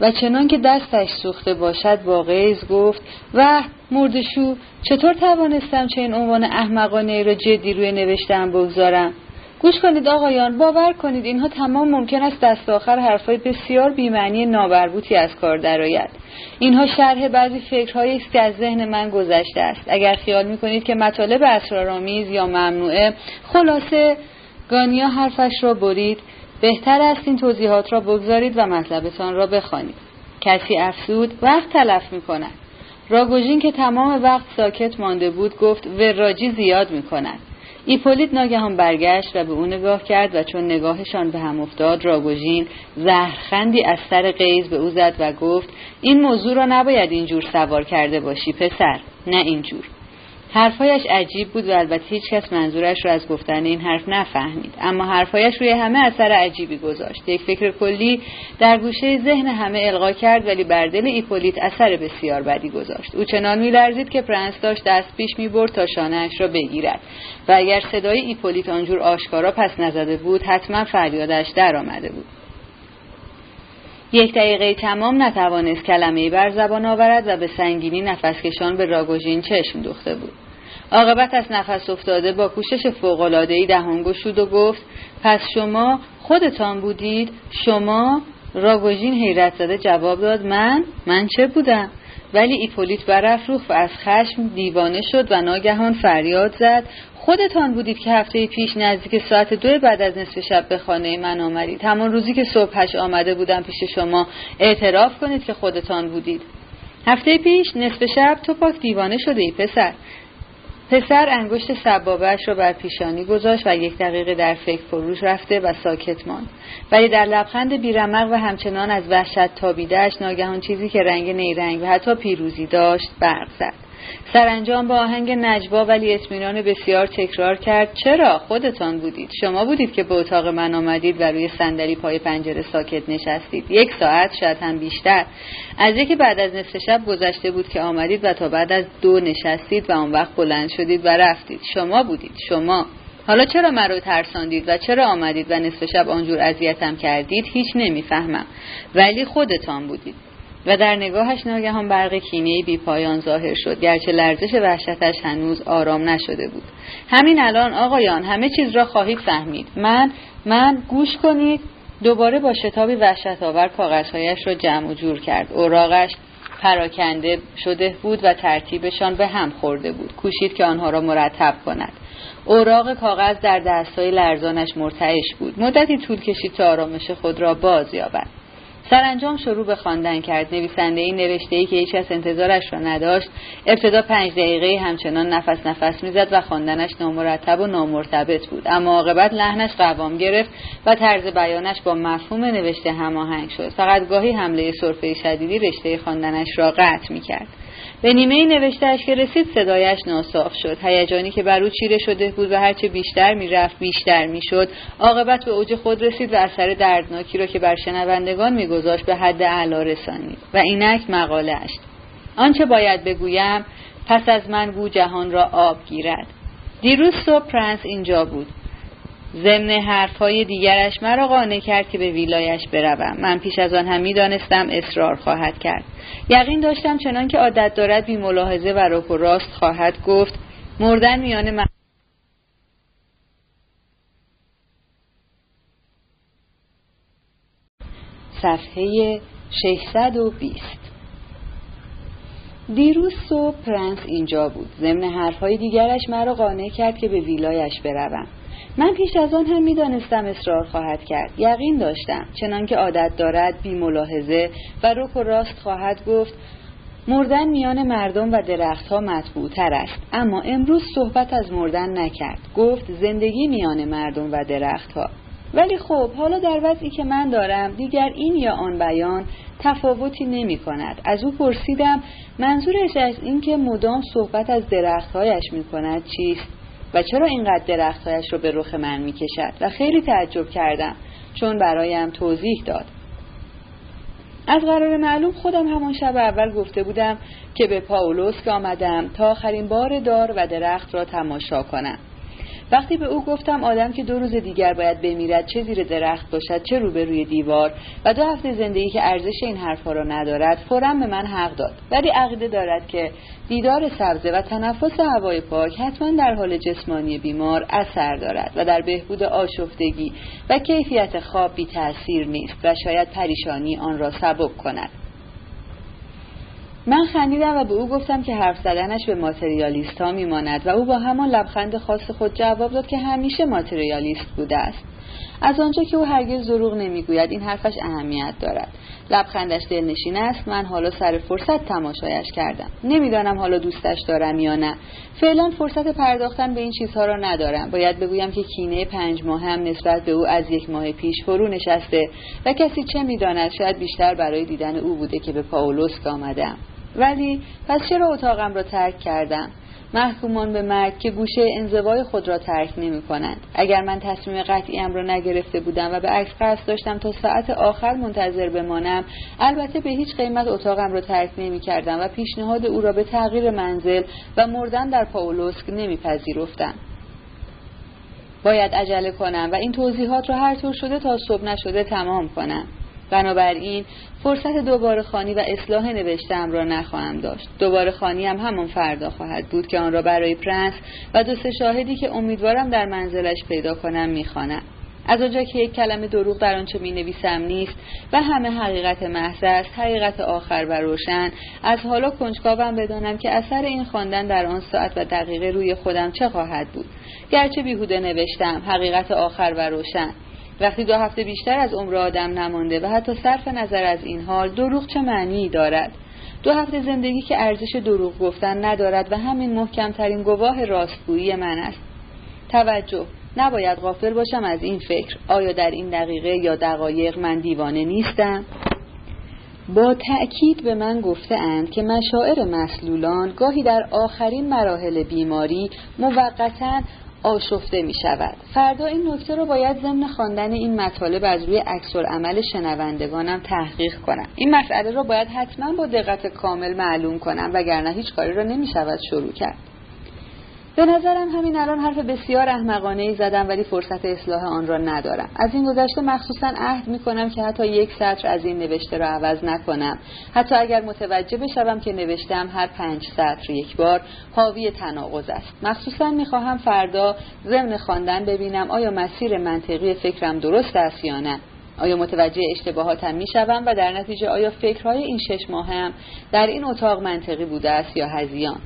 و چنان که دستش سوخته باشد با غیز گفت و مردشو چطور توانستم چه این عنوان احمقانه را جدی روی نوشتم بگذارم؟ گوش کنید آقایان باور کنید اینها تمام ممکن است دست آخر حرفای بسیار بیمعنی نابربوطی از کار درآید. اینها شرح بعضی فکرهایی است که از ذهن من گذشته است. اگر خیال می‌کنید که مطالب اسرارآمیز یا ممنوعه خلاصه گانیا حرفش را برید. بهتر است این توضیحات را بگذارید و مطلبتان را بخوانید. کسی افسود وقت تلف می‌کند. راگوژین که تمام وقت ساکت مانده بود گفت وراجی زیاد می‌کند. ایپولیت ناگهان برگشت و به او نگاه کرد و چون نگاهشان به هم افتاد راگوژین زهرخندی از سر قیز به او زد و گفت این موضوع را نباید اینجور سوار کرده باشی پسر نه اینجور. حرفهایش عجیب بود و البته هیچ کس منظورش را از گفتن این حرف نفهمید. اما حرفهایش روی همه اثر عجیبی گذاشت. یک فکر کلی در گوشه ذهن همه القا کرد ولی بر دل ایپولیت اثر بسیار بدی گذاشت. او چنان میلرزید که پرنس داشت دست پیش می‌برد تا شانهاش را بگیرد. و اگر صدای ایپولیت آنجور آشکارا پس نزده بود حتما فریادش در آمده بود. یک دقیقه تمام نتوانست کلمه بر زبان آورد و به سنگینی نفسکشان به راگوژین چشم دوخته بود. عاقبت از نفس افتاده با کوشش فوقالعادهای دهان گشود و گفت پس شما خودتان بودید شما راگوژین حیرت زده جواب داد من؟ من چه بودم؟ ولی ایپولیت برافروخت و از خشم دیوانه شد و ناگهان فریاد زد. خودتان بودید که هفته پیش نزدیک ساعت دو بعد از نصف شب به خانه من آمدید. همان روزی که صبحش آمده بودم پیش شما اعتراف کنید که خودتان بودید. هفته پیش نصف شب تو پاک دیوانه شده ای پسر. پسر انگشت سبابهش را بر پیشانی گذاشت و یک دقیقه در فکر فروش رفته و ساکت ماند. ولی در لبخند بیرمق و همچنان از وحشت تابیدهش ناگهان چیزی که رنگ نیرنگ و حتی پیروزی داشت برق زد. سرانجام با آهنگ نجوا ولی اطمینان بسیار تکرار کرد. چرا؟ خودتان بودید. شما بودید که به اتاق من آمدید و روی صندلی پای پنجره ساکت نشستید. یک ساعت شاید هم بیشتر. از یکی بعد از نصف شب گذشته بود که آمدید و تا بعد از دو نشستید و آن وقت بلند شدید و رفتید. شما بودید. شما. حالا چرا مرا ترساندید و چرا آمدید و نصف شب آنجور اذیتم کردید؟ هیچ نمی‌فهمم. ولی خودتان بودید. و در نگاهش ناگهان برق کینه بی پایان ظاهر شد گرچه لرزش وحشتش هنوز آرام نشده بود. همین الان آقایان همه چیز را خواهید فهمید. من من گوش کنید. دوباره با شتابی وحشت آور کاغذهایش را جمع و جور کرد. اوراقش پراکنده شده بود و ترتیبشان به هم خورده بود. کوشید که آنها را مرتب کند. اوراق کاغذ در دستهای لرزانش مرتعش بود. مدتی طول کشید تا آرامش خود را باز یابد. سرانجام شروع به خواندن کرد. نویسنده این نوشته ای که هیچ از انتظارش را نداشت ابتدا پنج دقیقه همچنان نفس نفس می‌زد و خواندنش نامرتب و نامرتبط بود. اما عاقبت لحنش قوام گرفت و طرز بیانش با مفهوم نوشته هماهنگ شد. فقط گاهی حمله سرفه شدیدی رشته خواندنش را قطع می‌کرد. به نیمه نوشتهاش که رسید صدایش ناصاف شد. هیجانی که بر او چیره شده بود و هرچه بیشتر می‌رفت بیشتر می‌شد. عاقبت به اوج خود رسید و اثر دردناکی را که بر شنوندگان میگذاشت به حد اعلا رسانید و اینک مقالهاش آنچه باید بگویم پس از من گو جهان را آب گیرد. دیروز صبح پرنس اینجا بود. ضمن حرفهای دیگرش مرا قانع کرد که به ویلایش بروم. من پیش از آن هم می‌دانستم اصرار خواهد کرد. یقین داشتم چنان که عادت دارد بی ملاحظه و رک و راست خواهد گفت. مردن میان من صفحه 620 دیروز صبح پرنس اینجا بود. ضمن حرفهای دیگرش مرا قانع کرد که به ویلایش بروم. من پیش از آن هم می‌دانستم اصرار خواهد کرد. یقین داشتم. چنانکه عادت دارد بی ملاحظه و رک و راست خواهد گفت مردن میان مردم و درختها مطبوعتر است. اما امروز صحبت از مردن نکرد. گفت زندگی میان مردم و درختها. ولی خب حالا در وضعی که من دارم دیگر این یا آن بیان تفاوتی نمی کند از او پرسیدم منظورش از اینکه مدام صحبت از درختهایش می کند چیست؟ و چرا اینقدر درختهایش رو به رخ من می کشد و خیلی تعجب کردم چون برایم توضیح داد. از قرار معلوم خودم همان شب اول گفته بودم که به پاولوس آمدم تا آخرین بار دار و درخت را تماشا کنم. وقتی به او گفتم آدم که دو روز دیگر باید بمیرد چه زیر درخت باشد چه روبروی دیوار و دو هفته زندگی که ارزش این حرفها را ندارد فورا به من حق داد. ولی عقیده دارد که دیدار سبزه و تنفس هوای پاک حتما در حال جسمانی بیمار اثر دارد و در بهبود آشفتگی و کیفیت خواب بی تأثیر نیست و شاید پریشانی آن را سبب کند. من خندیدم و به او گفتم که حرف زدنش به ماتریالیست ها میماند و او با همان لبخند خاص خود جواب داد که همیشه ماتریالیست بوده است. از آنجا که او هرگز دروغ نمی‌گوید این حرفش اهمیت دارد. لبخندش دلنشین است من حالا سر فرصت تماشایش کردم. نمی‌دانم حالا دوستش دارم یا نه. فعلا فرصت پرداختن به این چیزها را ندارم. باید بگویم که کینه پنج ماه هم نسبت به او از یک ماه پیش فرو نشسته و کسی چه می‌داند شاید بیشتر برای دیدن او بوده که به پاولوسک آمدم. ولی پس چرا اتاقم را ترک کردم؟ محکومان به مرگ که گوشه انزوای خود را ترک نمی کنند. اگر من تصمیم قطعیم را نگرفته بودم و به عکس قصد داشتم تا ساعت آخر منتظر بمانم البته به هیچ قیمت اتاقم را ترک نمی کردم و پیشنهاد او را به تغییر منزل و مردن در پاولوسک نمیپذیرفتم باید عجله کنم و این توضیحات را هر طور شده تا صبح نشده تمام کنم بنابراین فرصت دوباره خانی و اصلاح نوشتم را نخواهم داشت. دوباره خانی هم همان فردا خواهد بود که آن را برای پرنس و دو سه شاهدی که امیدوارم در منزلش پیدا کنم می‌خوانم. از آنجا که یک کلمه دروغ در آنچه می نویسم نیست و همه حقیقت محض است حقیقت آخر و روشن. از حالا کنجکاوم بدانم که اثر این خواندن در آن ساعت و دقیقه روی خودم چه خواهد بود. گرچه بیهوده نوشتم حقیقت آخر و روشن. وقتی دو هفته بیشتر از عمر آدم نمانده و حتی صرف نظر از این حال دروغ چه معنی دارد؟ دو هفته زندگی که ارزش دروغ گفتن ندارد و همین محکمترین گواه راستگویی من است. توجه نباید غافل باشم از این فکر. آیا در این دقیقه یا دقایق من دیوانه نیستم؟ با تأکید به من گفته اند که مشاعر مسلولان گاهی در آخرین مراحل بیماری موقتا آشفته می شود. فردا این نکته رو باید ضمن خواندن این مطالب از روی عکس عمل شنوندگانم تحقیق کنم. این مسئله رو باید حتما با دقت کامل معلوم کنم وگرنه هیچ کاری را نمی شود شروع کرد. به نظرم همین الان حرف بسیار احمقانه ای زدم ولی فرصت اصلاح آن را ندارم. از این گذشته مخصوصا عهد می کنم که حتی یک سطر از این نوشته را عوض نکنم. حتی اگر متوجه بشوم که نوشتم هر پنج سطر یک بار حاوی تناقض است. مخصوصا می‌خواهم فردا ضمن خواندن ببینم آیا مسیر منطقی فکرم درست است یا نه. آیا متوجه اشتباهاتم می‌شوم و در نتیجه آیا فکرهای این شش ماهم در این اتاق منطقی بوده است یا هزیان.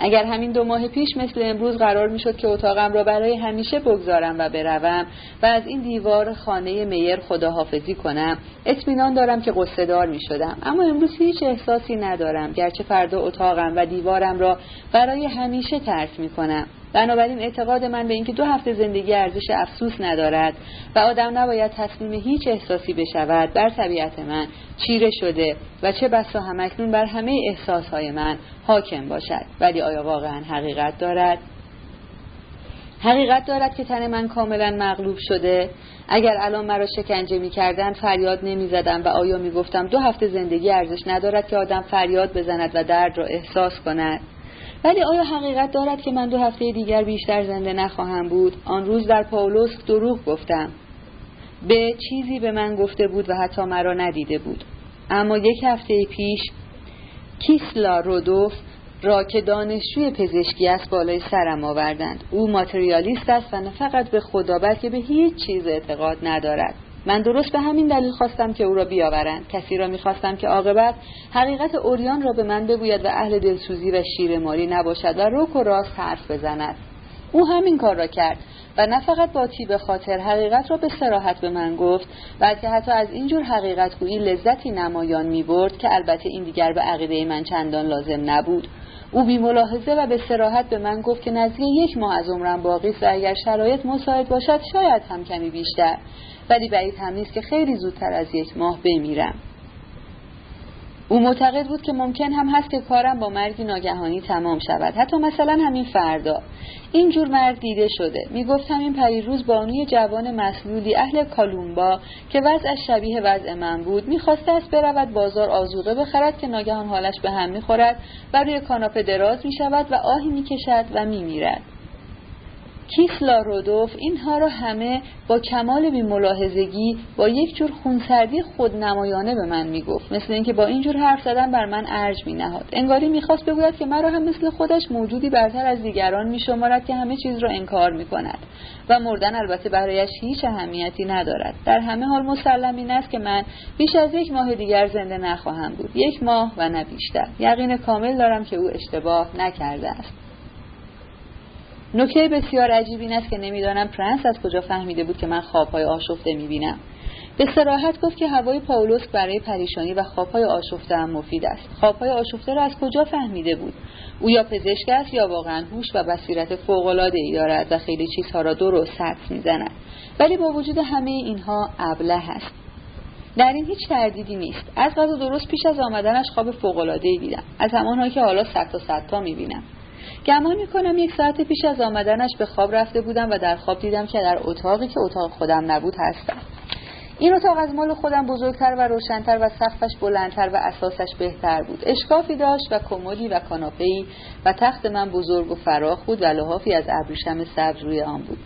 اگر همین دو ماه پیش مثل امروز قرار می شد که اتاقم را برای همیشه بگذارم و بروم و از این دیوار خانه میر خداحافظی کنم اطمینان دارم که قصه دار می شدم اما امروز هیچ احساسی ندارم گرچه فردا اتاقم و دیوارم را برای همیشه ترک می کنم بنابراین اعتقاد من به اینکه دو هفته زندگی ارزش افسوس ندارد و آدم نباید تسلیم هیچ احساسی بشود بر طبیعت من چیره شده و چه بسا همکنون بر همه احساسهای من حاکم باشد. ولی آیا واقعا حقیقت دارد؟ حقیقت دارد که تن من کاملا مغلوب شده. اگر الان مرا شکنجه می کردن فریاد نمی زدم و آیا می گفتم دو هفته زندگی ارزش ندارد که آدم فریاد بزند و درد را احساس کند؟ ولی آیا حقیقت دارد که من دو هفته دیگر بیشتر زنده نخواهم بود؟ آن روز در پاولوسک دروغ گفتم. به چیزی به من گفته بود و حتی مرا ندیده بود. اما یک هفته پیش کیسلا رودوف را که دانشجوی پزشکی است بالای سرم آوردند. او ماتریالیست است و نه فقط به خدا بلکه به هیچ چیز اعتقاد ندارد. من درست به همین دلیل خواستم که او را بیاورند. کسی را می‌خواستم که عاقبت حقیقت اوریان را به من بگوید و اهل دلسوزی و شیرماری نباشد و روک و راست حرف بزند. او همین کار را کرد و نه فقط با به خاطر حقیقت را به سراحت به من گفت بلکه حتی از اینجور حقیقت گویی لذتی نمایان می برد که البته این دیگر به عقیده من چندان لازم نبود. او بی ملاحظه و به سراحت به من گفت که نزدیک یک ماه از عمرم باقی است و اگر شرایط مساعد باشد شاید هم کمی بیشتر. ولی بعید هم نیست که خیلی زودتر از یک ماه بمیرم. او معتقد بود که ممکن هم هست که کارم با مرگی ناگهانی تمام شود. حتی مثلا همین فردا. این جور مرگ دیده شده. می‌گفت همین پریروز بانوی جوان مسلولی اهل کالومبا که وضعش شبیه وضع من بود می‌خواسته است برود بازار آزوقه بخرد که ناگهان حالش به هم می‌خورد و روی کاناپه دراز می‌شود و آهی می‌کشد و میمیرد. کیسلا رودوف اینها را همه با کمال بیملاحظگی با یک جور خونسردی خودنمایانه به من می‌گفت. مثل اینکه با اینجور حرف زدن بر من ارج مینهاد. انگاری می‌خواست بگوید که مرا هم مثل خودش موجودی برتر از دیگران میشمارد که همه چیز را انکار می‌کند و مردن البته برایش هیچ اهمیتی ندارد. در همه حال مسلم این است که من بیش از یک ماه دیگر زنده نخواهم بود. یک ماه و نه بیشتر. یقین کامل دارم که او اشتباه نکرده است. نکته بسیار عجیب این است که نمی‌دانم پرنس از کجا فهمیده بود که من خوابهای آشفته می‌بینم. به سراحت گفت که هوای پاولوس برای پریشانی و خوابهای آشفته هم مفید است. خوابهای آشفته را از کجا فهمیده بود؟ او یا پزشک است یا واقعا هوش و بصیرت فوقالعاده ای دارد و خیلی چیزها را درست حدس می‌زند. ولی با وجود همه اینها ابله است. در این هیچ تردیدی نیست. از غذا درست پیش از آمدنش خواب فوقالعاده ای دیدم. از همانهایی که حالا صد تا صد تا می‌بینم. گمان می‌کنم یک ساعت پیش از آمدنش به خواب رفته بودم و در خواب دیدم که در اتاقی که اتاق خودم نبود هستم. این اتاق از مال خودم بزرگتر و روشنتر و سقفش بلندتر و اساسش بهتر بود. اشکافی داشت و کمدی و کاناپهای و تخت من بزرگ و فراخ بود و لحافی از ابریشم سبز روی آن بود.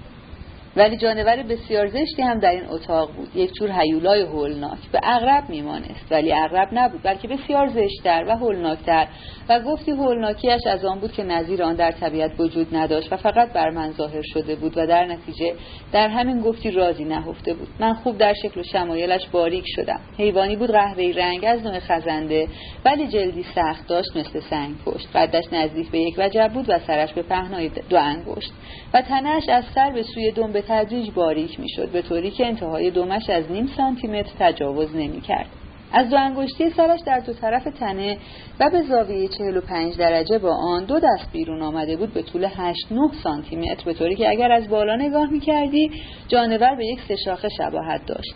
ولی جانور بسیار زشتی هم در این اتاق بود. یک جور هیولای هولناک. به اغرب میمانست. ولی اغرب نبود بلکه بسیار زشتتر و هولناکتر. و گفتی هولناکیش از آن بود که نظیر آن در طبیعت وجود نداشت و فقط بر من ظاهر شده بود و در نتیجه در همین گفتی رازی نهفته بود. من خوب در شکل و شمایلش باریک شدم. حیوانی بود قهوه‌ای رنگ از نوع خزنده ولی جلدی سخت داشت مثل سنگ پشت. قدش نزدیک به یک وجب بود و سرش به پهنای دو انگشت. و تنش از سر به سوی دم به تدریج باریک می‌شد به طوری که انتهای دومش از نیم سانتی متر تجاوز نمی‌کرد. از دو انگشتی سرش در دو طرف تنه و به زاویه 45 درجه با آن دو دست بیرون آمده بود به طول 8 9 سانتی متر به طوری که اگر از بالا نگاه می‌کردی جانور به یک سه شاخه شباهت داشت.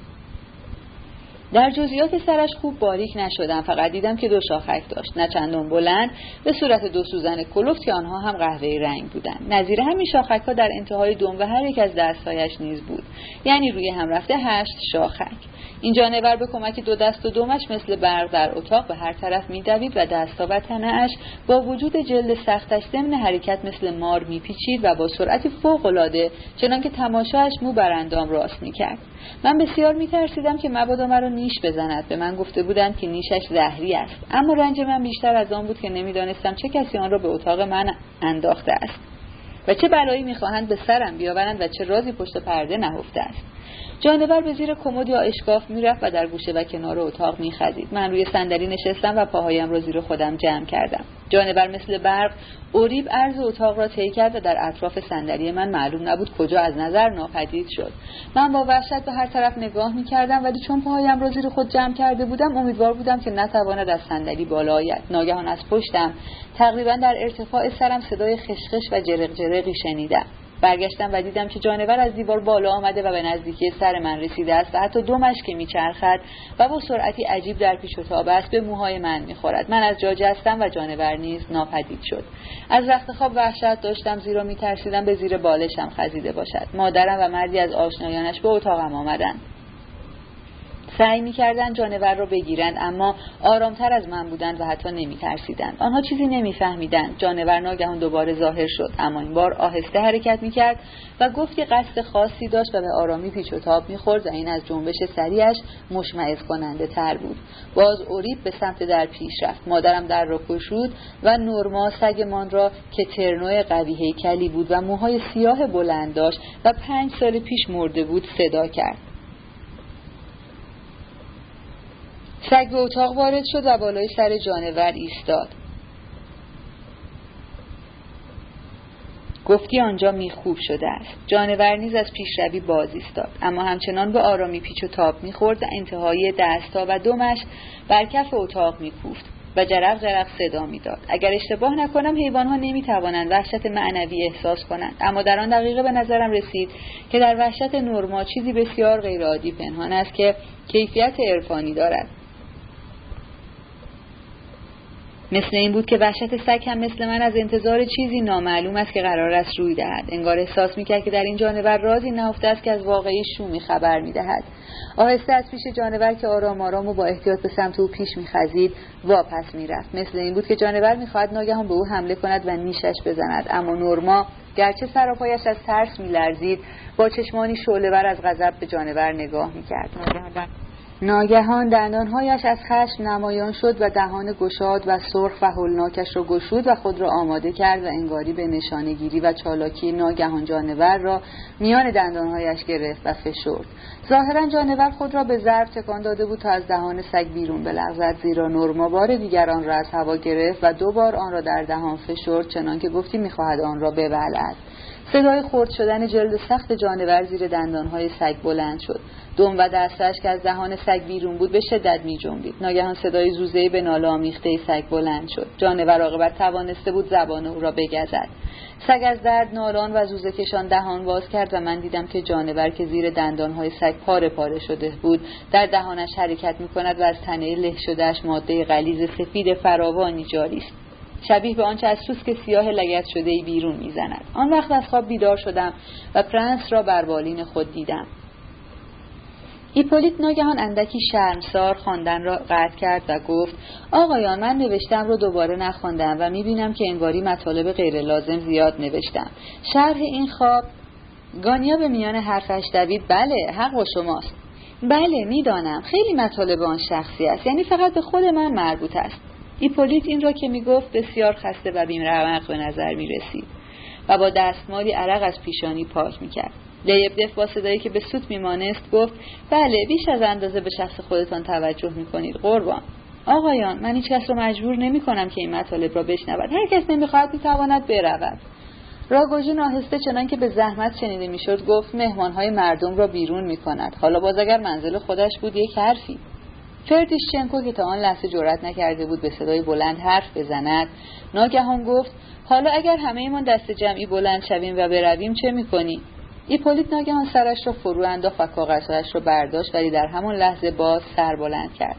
در جزئیات سرش خوب باریک نشدم فقط دیدم که دو شاخک داشت. نه چندان بلند به صورت دو سوزن کلفت که آنها هم قهوه‌ای رنگ بودند نظیر همین شاخک ها در انتهای دم و هر یک از دستهایش نیز بود. یعنی روی هم رفته هشت شاخک. این جانور به کمک دو دست و دومش مثل برق در اتاق به هر طرف میدوید و دستا و تنهاش با وجود جلد سختش ضمن حرکت مثل مار میپیچید و با سرعتی فوقالعاده چنانکه تماشاش مو بر اندام راست می‌کرد. من بسیار میترسیدم که مبادا مرا نیش بزند. به من گفته بودند که نیشش زهری است. اما رنج من بیشتر از آن بود که نمی‌دانستم چه کسی آن را به اتاق من انداخته است. و چه بلایی می‌خواهند به سرم بیاورند و چه رازی پشت پرده نهفته است. جانور به زیر کمد یا اشکاف می‌رفت و در گوشه و کنار اتاق میخزید. من روی صندلی نشستم و پاهایم را زیر خودم جمع کردم. جانور مثل برق اوریب عرض اتاق را طی کرد و در اطراف صندلی من معلوم نبود کجا از نظر ناپدید شد. من با وحشت به هر طرف نگاه می‌کردم ولی چون پاهایم را زیر خود جمع کرده بودم امیدوار بودم که نتواند از صندلی بالا آید. ناگهان از پشتم تقریبا در ارتفاع سرم صدای خشخش و جرق جرقی شنیدم. برگشتم و دیدم که جانور از دیوار بالا آمده و به نزدیکی سر من رسیده است و حتی دومش که میچرخد و با سرعتی عجیب در پیش و تاب است به موهای من می‌خورد. من از جا جستم و جانور نیز ناپدید شد. از رخت خواب وحشت داشتم زیرا میترسیدم به زیر بالشم خزیده باشد. مادرم و مردی از آشنایانش به اتاقم آمدند. سعی می‌کردند جانور را بگیرند اما آرامتر از من بودند و حتی نمیترسیدند آنها چیزی نمیفهمیدند جانور ناگهان دوباره ظاهر شد. اما این بار آهسته حرکت می‌کرد و گفت که قصد خاصی داشت و به آرامی پیچ و تاب می‌خورد و این از جنبش سریعش مشمعز کننده تر بود. باز اوریب به سمت در پیش رفت. مادرم در را کشود و نورما سگمان را که ترنو قوی هیکلی بود و موهای سیاه بلند داشت و پنج سال پیش مرده بود صدا کرد. سگ به اتاق وارد شد و بالای سر جانور ایستاد. گفتی آنجا میخوب شده است. جانور نیز از پیشروی باز ایستاد. اما همچنان به آرامی پیچ و تاب می‌خورد و انتهای دستا و دمش بر کف اتاق میکوفت و جرق جرق صدا می‌داد. اگر اشتباه نکنم حیوانها نمی‌توانند وحشت معنوی احساس کنند. اما در آن دقیقه به نظرم رسید که در وحشت نورما چیزی بسیار غیرعادی پنهان است که کیفیت عرفانی دارد. مثل این بود که وحشت سگ هم مثل من از انتظار چیزی نامعلوم است که قرار است روی دهد. انگار احساس می‌کرد که در این جانور رازی نهفته است که از واقعی شومی خبر می‌دهد. آهسته از پیش جانور که آرام آرام و با احتیاط به سمت او پیش میخزید واپس می‌رفت. مثل این بود که جانور می‌خواهد ناگهان به او حمله کند و نیشش بزند. اما نورما گرچه سراپایش از ترس میلرزید با چشمانی شعلهور از غضب به جانور نگاه می‌کرد. ناگهان دندانهایش از خشم نمایان شد و دهان گشاد و سرخ و هولناکش را گشود و خود را آماده کرد و انگاری به نشانگیری و چالاکی ناگهان جانور را میان دندانهایش گرفت و فشرد. ظاهرا جانور خود را به ضرب تکان داده بود تا از دهان سگ بیرون بلغزد زیرا نورما بار دیگر آن را از هوا گرفت و دو بار آن را در دهان فشرد چنانکه گفتی می‌خواهد آن را ببلعد. صدای خرد شدن جلد سخت جانور زیر دندانهای سگ بلند شد. دم و دستش که از دهان سگ بیرون بود به شدت می جنبید. ناگهان صدای زوزه به ناله آمیخته سگ بلند شد. جانور عاقبت توانسته بود زبان او را بگزد. سگ از درد نالان و زوزه کشان دهان باز کرد و من دیدم که جانور که زیر دندانهای سگ پاره پاره شده بود در دهانش حرکت می کند و از تنه له شدهش ماده غلیظ سفید فراوانی جاری است. شبیه به آنچه از سوسک سیاه لگد شده بیرون می‌زند آن وقت از خواب بیدار شدم و پرنس را بر بالین خود دیدم. ایپولیت ناگهان اندکی شرمسار خواندن را قطع کرد و گفت آقایان من نوشتم رو دوباره نخواندم و می‌بینم که انگاری مطالب غیر لازم زیاد نوشتم. شرح این خواب گانیا به میان حرفش دوید بله حق با شماست. بله می‌دانم. خیلی مطالب آن شخصی است یعنی فقط به خود من مربوط است. ایپولیت این را که می‌گفت بسیار خسته و بیمرمق به نظر می‌رسید و با دستمالی عرق از پیشانی پاک می‌کرد. لیبدف با صدایی که به سوت میمانست گفت بله بیش از اندازه به شخص خودتان توجه می‌کنید قربان. آقایان من هیچ کس را مجبور نمی کنم که این مطالب را بشنود. هر کس نمی‌خواهد می‌تواند برود. راگوژین آهسته چنان که به زحمت شنیده می‌شد گفت مهمانهای مردم را بیرون می‌کند. حالا باز اگر منزل خودش بود یک حرفی. فردیشچنکو که تا آن لحظه جرأت نکرده بود به صدای بلند حرف بزند ناگهان گفت حالا اگر همه ایمان دست جمعی بلند شویم و برویم چه می‌کنی؟ ایپولیت ناگهان سرش را فرو انداخت و کاغذهایش را برداشت ولی در همان لحظه باز سر بلند کرد.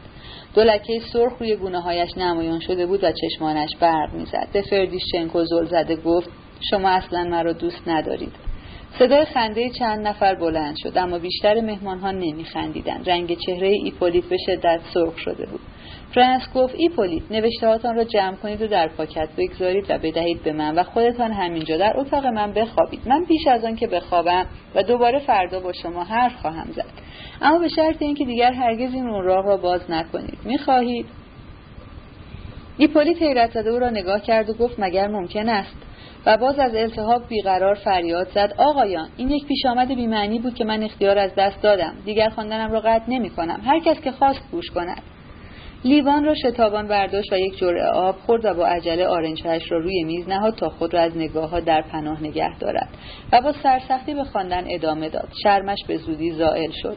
دو لکه سرخ روی گونه هایش نمایان شده بود و چشمانش برق می‌زد. به فردیشچنکو زل زده گفت شما اصلا مرا دوست ندارید. صدای خنده چند نفر بلند شد اما بیشتر مهمان ها نمی خندیدن. رنگ چهره ایپولیت به شدت سرخ شده بود. فرانس گفت ایپولیت نوشته هاتان را جمع کنید و در پاکت بگذارید و بدهید به من و خودتان همینجا در اتاق من بخوابید. من بیش از آن که بخوابم و دوباره فردا با شما حرف خواهم زد. اما به شرط اینکه دیگر هرگز این راه را باز نکنید. می‌خواهید ایپولیت حیرت زده او را نگاه کرد و گفت مگر ممکن است؟ و باز از التهاب بیقرار فریاد زد آقایان این یک پیش آمد بیمعنی بود که من اختیار از دست دادم. دیگر خواندنم را قطع نمی کنم هر کس که خواست گوش کند. لیوان را شتابان برداشت و یک جرعه آب خورد و با عجله آرنجهایش را روی میز نهاد تا خود را از نگاه ها در پناه نگه دارد و با سرسختی به خواندن ادامه داد. شرمش به زودی زائل شد.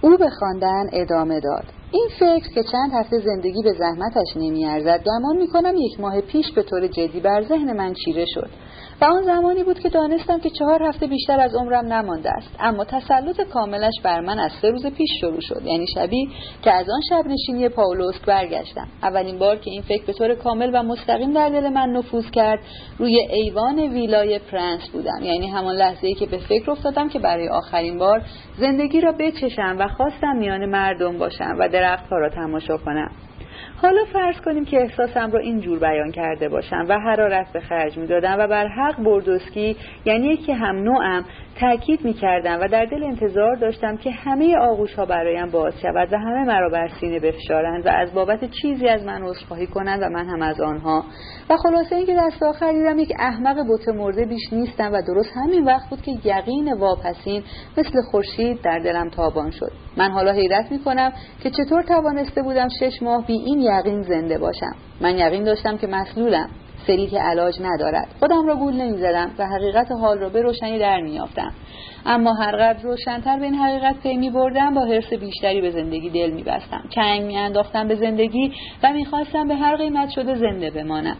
او به خواندن ادامه داد. این فکر که چند هفته زندگی به زحمتش نمیارزد گمان می‌کنم یک ماه پیش به طور جدی بر ذهن من چیره شد. و آن زمانی بود که دانستم که چهار هفته بیشتر از عمرم نمانده است. اما تسلط کاملش بر من از سه روز پیش شروع شد. یعنی شبی که از آن شب نشینی پاولوسک برگشتم. اولین بار که این فکر به طور کامل و مستقیم در دل من نفوذ کرد روی ایوان ویلای پرنس بودم. یعنی همان لحظه ای که به فکر افتادم که برای آخرین بار زندگی را بچشم و خواستم میان مردم باشم و درختها را تماشا کنم. حالا فرض کنیم که احساسم رو اینجور بیان کرده باشم و حرارت به خرج می‌دادم و بر حق بردوسکی یعنی یکی هم نوعم تاکید می‌کردم و در دل انتظار داشتم که همه آغوش ها برایم باز شود و همه مرا بر سینه بفشارند و از بابت چیزی از من عذرخواهی کنند و من هم از آنها. و خلاصه اینکه دست آخر دیدم یک احمق بت مرده بیش نیستم و درست همین وقت بود که یقین واپسین مثل خورشید در دلم تابان شد. من حالا حیرت می‌کنم که چطور توانسته بودم شش ماه بی این یقین زنده باشم. من یقین داشتم که مسلولم. سری که علاج ندارد. خودم را گول نمی‌زدم و حقیقت حال را به روشنی در میافتم اما هر قدر روشنتر به این حقیقت پی می بردم با حرس بیشتری به زندگی دل می بستم چنگ می انداختم به زندگی و می‌خواستم به هر قیمت شده زنده بمانم.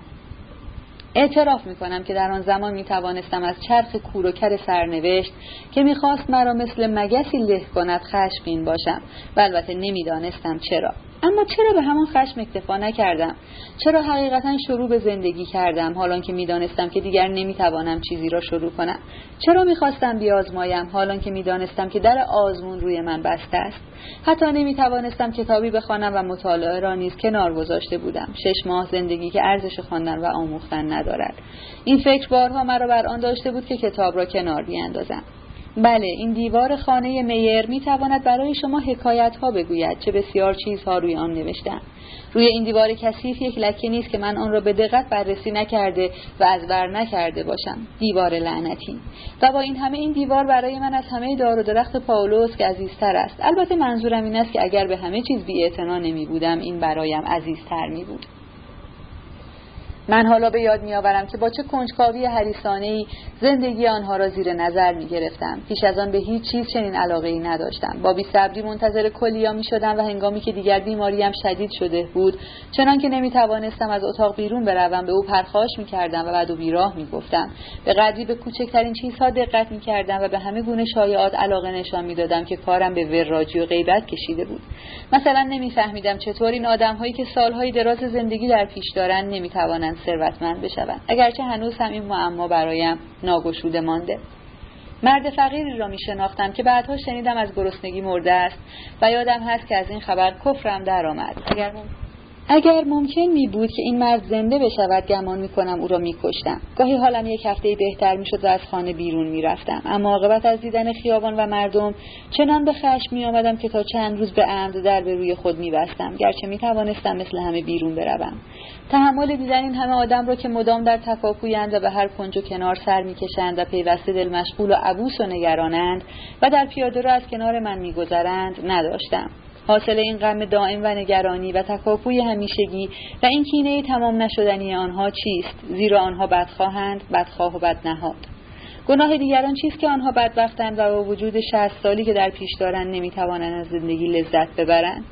اعتراف می کنم که در آن زمان می توانستم از چرخ کور و کر سرنوشت که می‌خواست مرا مثل مگسی له کند خشمگین باشم. و البته نمی‌دانستم چرا. اما چرا به همان خشم اکتفا نکردم؟ چرا حقیقتا شروع به زندگی کردم؟ حالان که می‌دانستم که دیگر نمی‌توانم چیزی را شروع کنم. چرا می‌خواستم بیازمایم؟ حالان که می‌دانستم که در آزمون روی من بسته است. حتی نمی‌توانستم کتابی بخوانم و مطالعه را نیز کنار گذاشته بودم. شش ماه زندگی که ارزش خواندن و آموختن ندارد. این فکر بارها مرا بر آن داشته بود که کتاب را کنار بیاندازم. بله این دیوار خانه میر می تواند برای شما حکایت ها بگوید چه بسیار چیزها روی آن نوشتم. روی این دیوار کثیف یک لکه نیست که من آن را به دقت بررسی نکرده و از بر نکرده باشم. دیوار لعنتی. و با این همه این دیوار برای من از همه دار و درخت پاولوس که عزیزتر است. البته منظورم این است که اگر به همه چیز بی نمی بودم این برایم عزیزتر می بود من حالا به یاد میآورم که با چه کنجکاوی حریصانه ای زندگی آنها را زیر نظر می گرفتم پیش از آن به هیچ چیز چنین علاقه ای نداشتم. با صبری منتظر کلیا می شدم و هنگامی که دیگر بیماریم شدید شده بود چنان که نمی توانستم از اتاق بیرون بروم به او پرخاش می کردم و بعد و بیراه می گفتم به قدری به کوچکترین چیزها دقت می کردم و به همه گونه شایعات علاقه نشان می دادم که کارم به وراجی و غیبت کشیده بود. مثلا نمیفهمیدم چطور این آدمهایی که سالهای دراز زندگی در پیش دارند نمی‌توانند ثروتمند بشوند اگرچه هنوز هم این معما برایم ناگشوده مانده. مرد فقیری را می شناختم که بعدها شنیدم از گرسنگی مرده است و یادم هست که از این خبر کفرم درآمد. اگر اگر ممکن می بود که این مرد زنده بشود گمان می کنم او را می کشتم. گاهی حالم یک هفته بهتر می شد و از خانه بیرون می رفتم. اما عاقبت از دیدن خیابان و مردم چنان به خشم می آمدم که تا چند روز به عمد در به روی خود می بستم. گرچه می توانستم مثل همه بیرون بروم. تحمل دیدن این همه آدم را که مدام در تکاپویند و به هر کنج و کنار سر می‌کشند و پیوسته دل مشغول و عبوس و نگرانند و در پیاده را از کنار من میگذرند نداشتم حاصل این غم دائم و نگرانی و تکاپوی همیشگی و این کینه تمام نشدنی آنها چیست؟ زیرا آنها بدخواهند بدخواه و بدنهاد. گناه دیگران چیست که آنها بدبختند و با وجود شهست سالی که در پیش دارند نمی‌توانند از زندگی لذت ببرند؟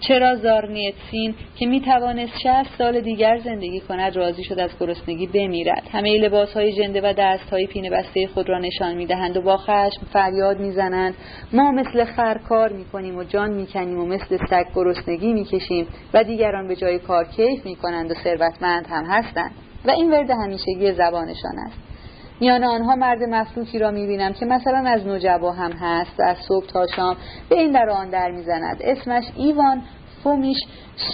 چرا زارنیتسین که می توانست شهست سال دیگر زندگی کند راضی شد از گرسنگی بمیرد. همه لباس های جنده و دست های پینه بسته خود را نشان می دهند و با خشم فریاد می زنند ما مثل خر کار می کنیم و جان می کنیم و مثل سگ گرسنگی می کشیم و دیگران به جای کار کیف می کنند و ثروتمند هم هستند. و این ورد همیشگی زبانشان است. میان آنها مرد مفلوکی را می‌بینم که مثلا از نوجبا هم هست از صبح تا شام به این در آن در می‌زند. اسمش ایوان فومیش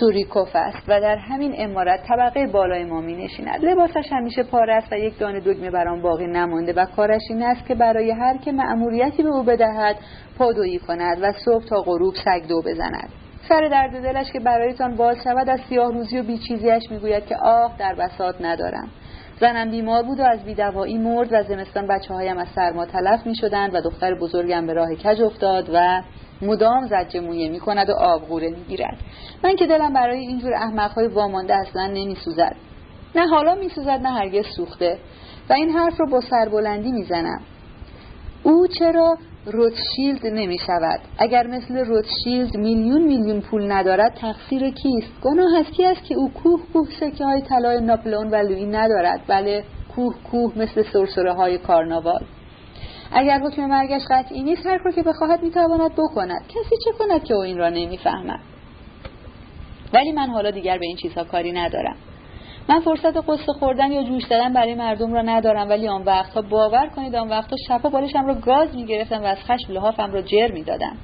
سوریکوف است و در همین امارت طبقه بالای ما می نشیند لباسش همیشه پاره است و یک دانه دگمه بر آن باقی نمانده و کارش این است که برای هر که مأموریتی به او بدهد پادویی کند و صبح تا غروب سگ دو بزند. سر درد دلش که برایتان باز شود از سیاه روزی و بیچیزیش می‌گوید که آه در بساط ندارم. زنم بیمار بود و از بیدوایی مرد و زمستان بچه هایم از سرما تلف می شدند و دختر بزرگم به راه کج افتاد و مدام زجه مویه می کند و آبغوره می گیرد من که دلم برای اینجور احمق های وامانده اصلا نمی سوزد نه حالا می سوزد نه هرگز سوخته. و این حرف رو با سربلندی می زنم او چرا روتشیلد نمی شود اگر مثل روتشیلد میلیون میلیون پول ندارد تقصیر کیست؟ گناه از کی است که او کوه کوه سکه های طلای ناپلون و لویی ندارد؟ بله کوه کوه مثل سرسره های کارناوال. اگر حکم مرگش قطعی نیست هر کار که بخواهد می‌تواند بکند. کسی چه کند که او این را نمی‌فهمد؟ ولی من حالا دیگر به این چیزها کاری ندارم. من فرصت قصه خوردن یا جوش دادن برای مردم را ندارم ولی آن وقتها باور کنید آن وقتها شبها بالشم را گاز می‌گرفتم و از خشم لحافم را جر می‌دادم.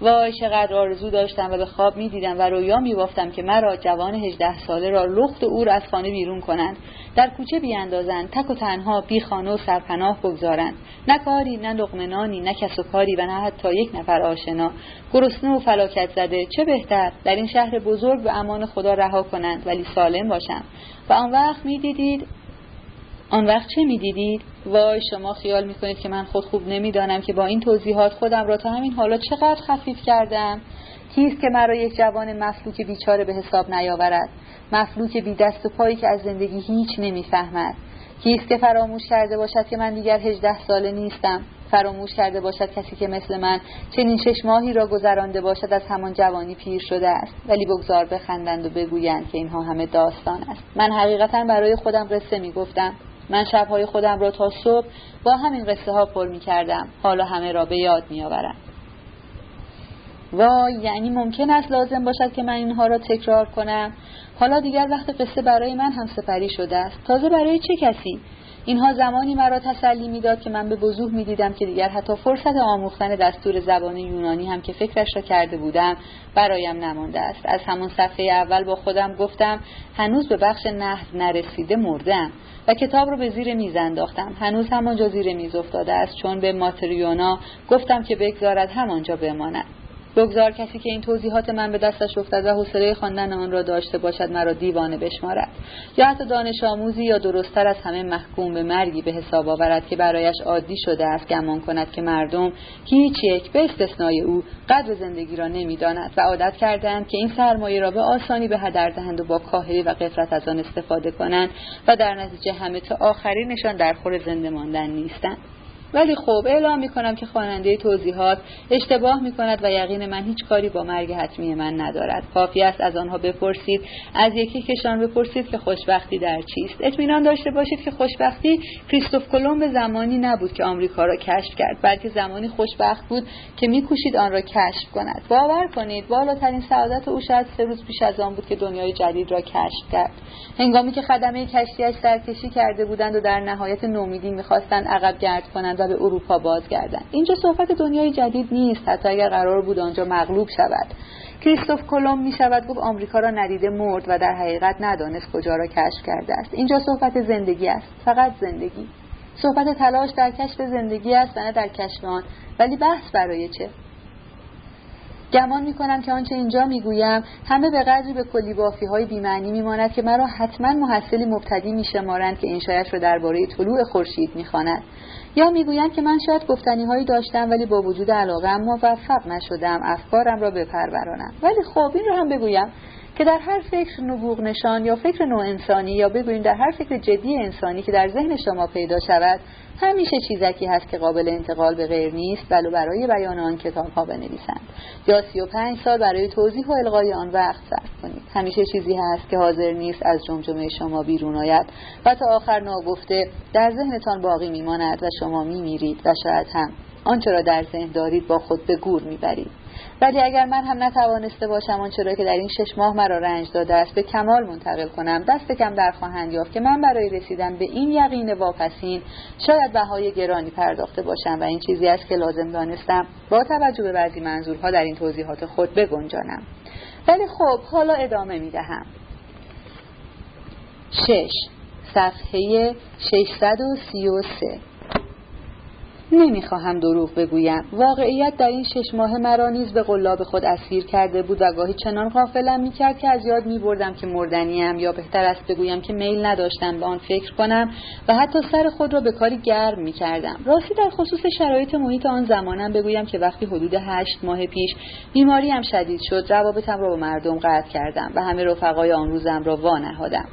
وای چقدر آرزو داشتم و به خواب می‌دیدم و رویا میبافتم که مرا جوان هجده ساله را لخت او را از خانه بیرون کنند. در کوچه بیاندازند تک و تنها بی خانه و سرپناه بگذارند. نه کاری نه لقمنانی نه کس و کاری و نه حتی یک نفر آشنا. گرسنه و فلاکت زده. چه بهتر در این شهر بزرگ به امان خدا رها کنند ولی سالم باشم. و آن وقت می‌دیدید آن وقت چه می‌دیدید؟ وای شما خیال می‌کنید که من خود خوب نمی‌دانم که با این توضیحات خودم را تا همین حالا چقدر خفیف کردم. کیست که مرا یک جوان مفلوک بیچاره به حساب نیاورد؟ مفلوک بی دست و پایی که از زندگی هیچ نمی‌فهمد. کیست که فراموش کرده باشد که من دیگر هجده ساله نیستم؟ فراموش کرده باشد کسی که مثل من چنین شش ماهی را گذرانده باشد از همان جوانی پیر شده است. ولی بگذار بخندند و بگویند که اینها همه داستان است. من حقیقتا برای خودم قصه می‌گفتم. من شبهای خودم را تا صبح با همین قصه ها پر می کردم حالا همه را به یاد می آورم وای یعنی ممکن است لازم باشد که من اینها را تکرار کنم؟ حالا دیگر وقت قصه برای من هم سپری شده است. تازه برای چه کسی؟ اینها زمانی مرا تسلی می‌داد که من به وضوح می‌دیدم که دیگر حتی فرصت آموختن دستور زبان یونانی هم که فکرش را کرده بودم برایم نمانده است. از همون صفحه اول با خودم گفتم هنوز به بخش نحو نرسیده مردم و کتاب رو به زیر میز انداختم. هنوز همانجا زیر میز افتاده است چون به ماتریونا گفتم که بگذارد همانجا بماند. بگذار کسی که این توضیحات من به دستش افتد و حوصله خواندن آن را داشته باشد مرا دیوانه بشمارد. یا حتی دانش آموزی یا درستتر از همه محکوم به مرگی به حساب آورد که برایش عادی شده است گمان کند که مردم هیچ یک به استثنای او قدر زندگی را نمی‌داند و عادت کردند که این سرمایه را به آسانی به هدر دهند و با کاهلی و قفلت از آن استفاده کنند و در نتیجه همه تا آخرینشان در خور زنده ماندن نیستند. ولی خب اعلام می‌کنم که خواننده توضیحات اشتباه می‌کند و یقین من هیچ کاری با مرگ حتمی من ندارد. کافی است از آنها بپرسید. از یکی کشان بپرسید که خوشبختی در چیست. اطمینان داشته باشید که خوشبختی کریستوف کلمب زمانی نبود که آمریکا را کشف کرد بلکه زمانی خوشبخت بود که میکوشید آن را کشف کند. باور کنید بالاترین سعادت او شاید سه روز پیش از آن بود که دنیای جدید را کشف کرد. هنگامی که خدمه کشتیاش سرکشی کرده بودند و در نهایت نومیدی می‌خواستند عقب گرد کنند و به اروپا بازگردند اینجا صحبت دنیای جدید نیست. حتی اگر قرار بود آنجا مغلوب شود. کریستوف کلم می شود گفت آمریکا را ندیده مرد و در حقیقت ندانست کجا را کشف کرده است. اینجا صحبت زندگی است. فقط زندگی. صحبت تلاش در کشف زندگی است نه در کشف آن. ولی بحث برای چه؟ گمان می کنم که آنچه اینجا می‌گویم همه به قدری به کلی بافی های بیمعنی میماند که مرا حتما محصلی مبتدی میشمارند که این شایش را درباره طلوع خورشید می‌خواند یا می‌گویند که من شاید گفتنی هایی داشتم ولی با وجود علاقه موفق نشدم افکارم را بپرورانم. ولی خب این را هم بگویم که در هر فکر نبوغ نشان یا فکر نوع انسانی یا بگوییم در هر فکر جدی انسانی که در ذهن شما پیدا شود همیشه چیزکی هست که قابل انتقال به غیر نیست ولو برای بیان آن کتاب ها بنویسند. یا سی و پنج سال برای توضیح و القای آن وقت صرف کنید. همیشه چیزی هست که حاضر نیست از جمجمه شما بیرون آید و تا آخر ناگفته در ذهنتان باقی میماند و شما میمیرید و شاید هم آنچه را در ذهن دارید با خود به گور می‌برید. ولی اگر من هم نتوانسته باشم آنچه را که در این شش ماه مرا رنج داده است به کمال منتقل کنم. دست کم در خواهند یافت که من برای رسیدن به این یقین واپسین شاید بهای گرانی پرداخته باشم و این چیزی است که لازم دانستم با توجه به بعضی منظورها در این توضیحات خود بگنجانم. ولی خب حالا ادامه می دهم. شش. صفحه 633 نمی‌خواهم دروغ بگویم. واقعیت در این شش ماه مرا نیز به قلاب خود اسیر کرده بود و گاهی چنان غافلم می‌کرد که از یاد میبردم که مردنیم یا بهتر است بگویم که میل نداشتم به آن فکر کنم و حتی سر خود را به کاری گرم می‌کردم. راستی در خصوص شرایط محیط آن زمانم بگویم که وقتی حدود هشت ماه پیش بیماریم شدید شد روابطم را با مردم قطع کردم و همه رفقای آن روزم را وانهادم.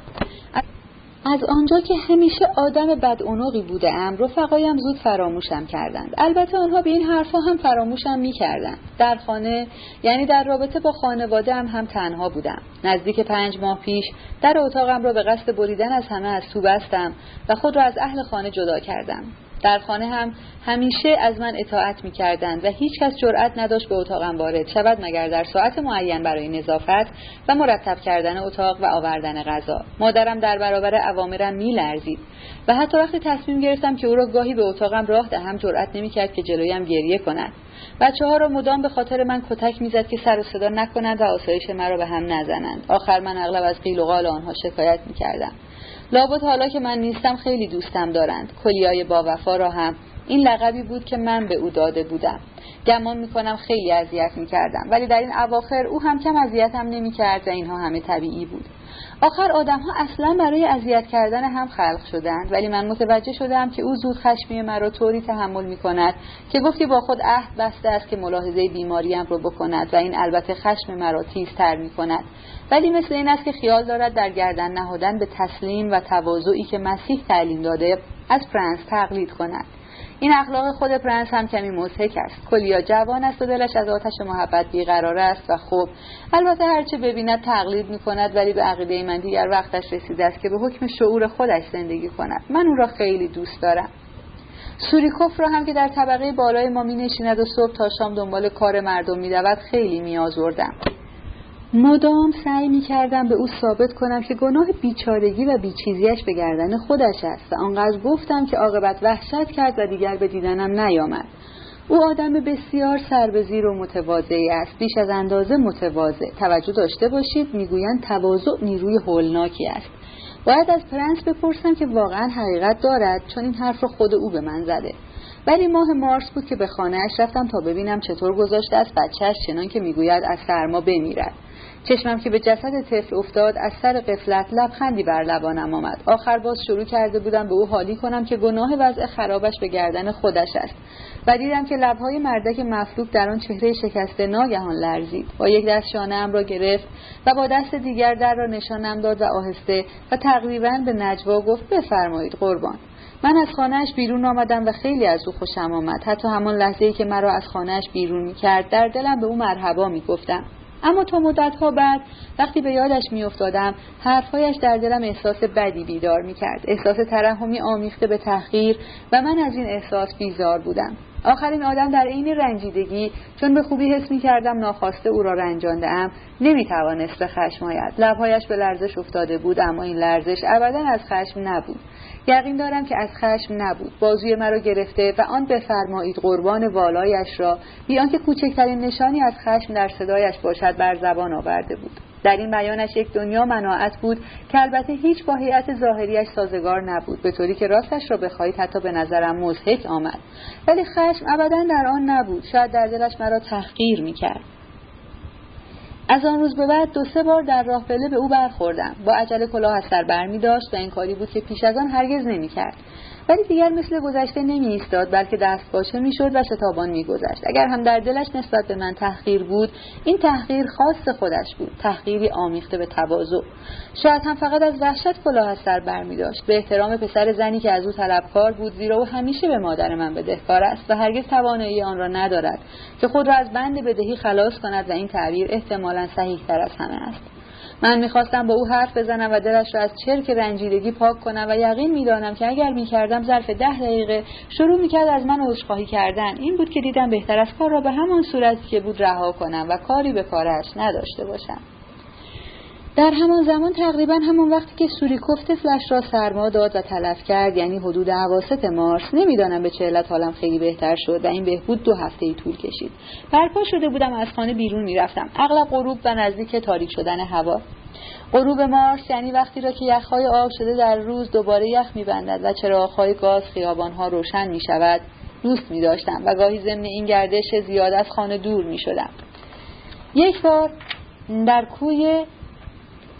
از آنجا که همیشه آدم بدعنقی بوده ام رفقایم زود فراموشم کردند. البته آنها به این حرفها هم فراموشم می‌کردند. در خانه یعنی در رابطه با خانواده هم, هم تنها بودم. نزدیک پنج ماه پیش در اتاقم را به قصد بریدن از همه از تو بستم و خود را از اهل خانه جدا کردم. در خانه هم همیشه از من اطاعت می کردند و هیچ کس جرأت نداشت به اتاقم وارد شود مگر در ساعت معین برای نظافت و مرتب کردن اتاق و آوردن غذا. مادرم در برابر اوامرم می لرزید و حتی وقتی تصمیم گرفتم که او را گاهی به اتاقم راه دهم جرأت نمی کرد که جلویم گریه کند. بچه ها را مدام به خاطر من کتک می‌زد که سر و صدا نکنند و آسایش مرا به هم نزنند. آخر من اغلب از قیل و قال آنها شکایت می‌کردم. لابد حالا که من نیستم خیلی دوستم دارند. کلیای با وفا را هم. این لقبی بود که من به او داده بودم. گمان می‌کنم خیلی اذیت می‌کردم. ولی در این اواخر او هم کم اذیتم نمی‌کرد و اینها همه طبیعی بود. آخر آدم ها اصلا برای اذیت کردن هم خلق شدند. ولی من متوجه شدم که او زود خشمی مرا طوری تحمل می کند که گفتی با خود عهد بسته است که ملاحظه بیماریم رو بکند و این البته خشم مرا تیزتر می کند ولی مثل این است که خیال دارد در گردن نهادن به تسلیم و تواضعی که مسیح تعلیم داده از فرانس تقلید کند. این اخلاق خود پرنس هم کمی مضحک است. کلیا جوان است و دلش از آتش محبت بیقرار است و خوب. البته هرچه ببیند تقلید می کند ولی به عقیده من دیگر وقتش رسیده است که به حکم شعور خودش زندگی کند. من او را خیلی دوست دارم. سوریکوف را هم که در طبقه بالای ما می نشیند و صبح تا شام دنبال کار مردم می دود خیلی می آزردم. مدام سعی می کردم به او ثابت کنم که گناه بیچارگی و بیچیزیش به گردن خودش است و آنقدر گفتم که عاقبت وحشت کرد و دیگر به دیدنم نیامد. او آدم بسیار سربزیر و متواضعی است. بیش از اندازه متواضع. توجه داشته باشید می‌گویند تواضع نیروی هولناکی است. باید از پرنس بپرسم که واقعا حقیقت دارد چون این حرف رو خود او به من زده. ولی ماه مارس بود که به خانهاش رفتم تا ببینم چطور گذاشته است بچهش چنان که می‌گوید از سرما بمیرد. چشمم که به جسد طفل افتاد از سر قفلت لبخندی بر لبانم آمد. آخر باز شروع کرده بودم به او حالی کنم که گناه وضع خرابش به گردن خودش است. و دیدم که لبهای مردک مفلوک در آن چهره شکسته ناگهان لرزید. با یک دست شانهام را گرفت و با دست دیگر در را نشانم داد و آهسته و تقریبا به نجوا گفت بفرمایید قربان. من از خانهاش بیرون آمدم و خیلی از او خوشم آمد. حتی همان لحظه ای که مرا از خانهاش بیرون می کرد در دلم به او مرحبا می گفتم اما تا مدتها بعد وقتی به یادش میافتادم حرفهایش در دلم احساس بدی بیدار می‌کرد. احساس ترحمی آمیخته به تحقیر و من از این احساس بیزار بودم. آخرین آدم در عین رنجیدگی چون به خوبی حس می کردم ناخواسته او را رنجانده ام نمی توانست به خشم آید. لبهایش به لرزش افتاده بود اما این لرزش ابدا از خشم نبود. یقین دارم که از خشم نبود. بازوی مرا گرفته و آن بفرمایید قربان والایش را بیان که کوچکترین نشانی از خشم در صدایش باشد بر زبان آورده بود. در این بیانش یک دنیا مناعت بود که البته هیچ با هیئت ظاهریش سازگار نبود به طوری که راستش را بخواهید حتی به نظرم مزهک آمد. ولی خشم ابدا در آن نبود. شاید در دلش مرا تحقیر می‌کرد. از آن روز به بعد دو سه بار در راه به او برخوردم. با عجله کلاه از سر برمی داشت و این کاری بود که پیش از آن هرگز نمی کرد ولی دیگر مثل گذشته نمی ایستاد بلکه دست باشه می‌شد و شتابان میگذشت. اگر هم در دلش نسبت به من تحقیر بود این تحقیر خاص خودش بود تحقیری آمیخته به تواضع. شاید هم فقط از وحشت کلاه از سر برمی داشت به احترام پسر زنی که از او طلبکار بود زیرا او همیشه به مادر من بدهکار است و هرگز توانایی آن را ندارد که خود را از بند بدهی خلاص کند و این تعبیر احتمالا صحیح تر از همه است. من می‌خواستم با او حرف بزنم و دلش را از چرک رنجیدگی پاک کنم و یقین می‌دانم که اگر می‌کردم ظرف ده دقیقه شروع می‌کرد از من عذرخواهی کردن. این بود که دیدم بهتر از کار را به همان صورتی که بود رها کنم و کاری به کارش نداشته باشم. در همان زمان تقریبا همان وقتی که سوریکوف فلش را سرما داد و تلف کرد یعنی حدود عواست مارس نمی‌دانم به چه علت حالم خیلی بهتر شد و این بهبود دو هفته ای طول کشید. برپا شده بودم از خانه بیرون می‌رفتم. اغلب غروب و نزدیک تاریک شدن هوا. غروب مارس یعنی وقتی را که یخهای آب شده در روز دوباره یخ میبندد و چراغهای گاز خیابانها روشن می‌شود دوست می داشتم و گاهی ضمن این گردش زیاد از خانه دور می شدم. یک بار در کوی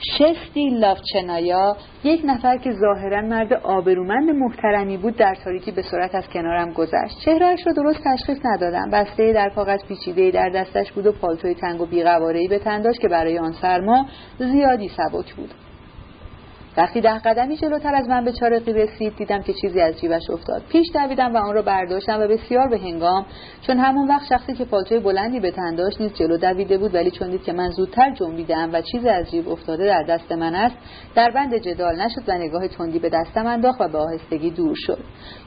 شستی لاوچنایا یک نفر که ظاهرا مرد آبرومند محترمی بود در تاریکی به سرعت از کنارم گذشت. چهرهش را درست تشخیص ندادم. بسته در کاغذ پیچیده در دستش بود و پالتوی تنگ و بیقوارهای به تن داشت که برای آن سرما زیادی سبک بود. وقتی ده قدمی جلوتر از من به چارقی رسید دیدم که چیزی از جیبش افتاد. پیش دویدم و آن را برداشتم و بسیار به هنگام چون همون وقت شخصی که پالتوی بلندی به تن داشت نیز جلو دویده بود ولی چون دید که من زودتر جنبیدم و چیزی از جیب افتاده در دست من است در بند جدال نشد و نگاه تندی به دستم انداخت و به آهستگی دور شد.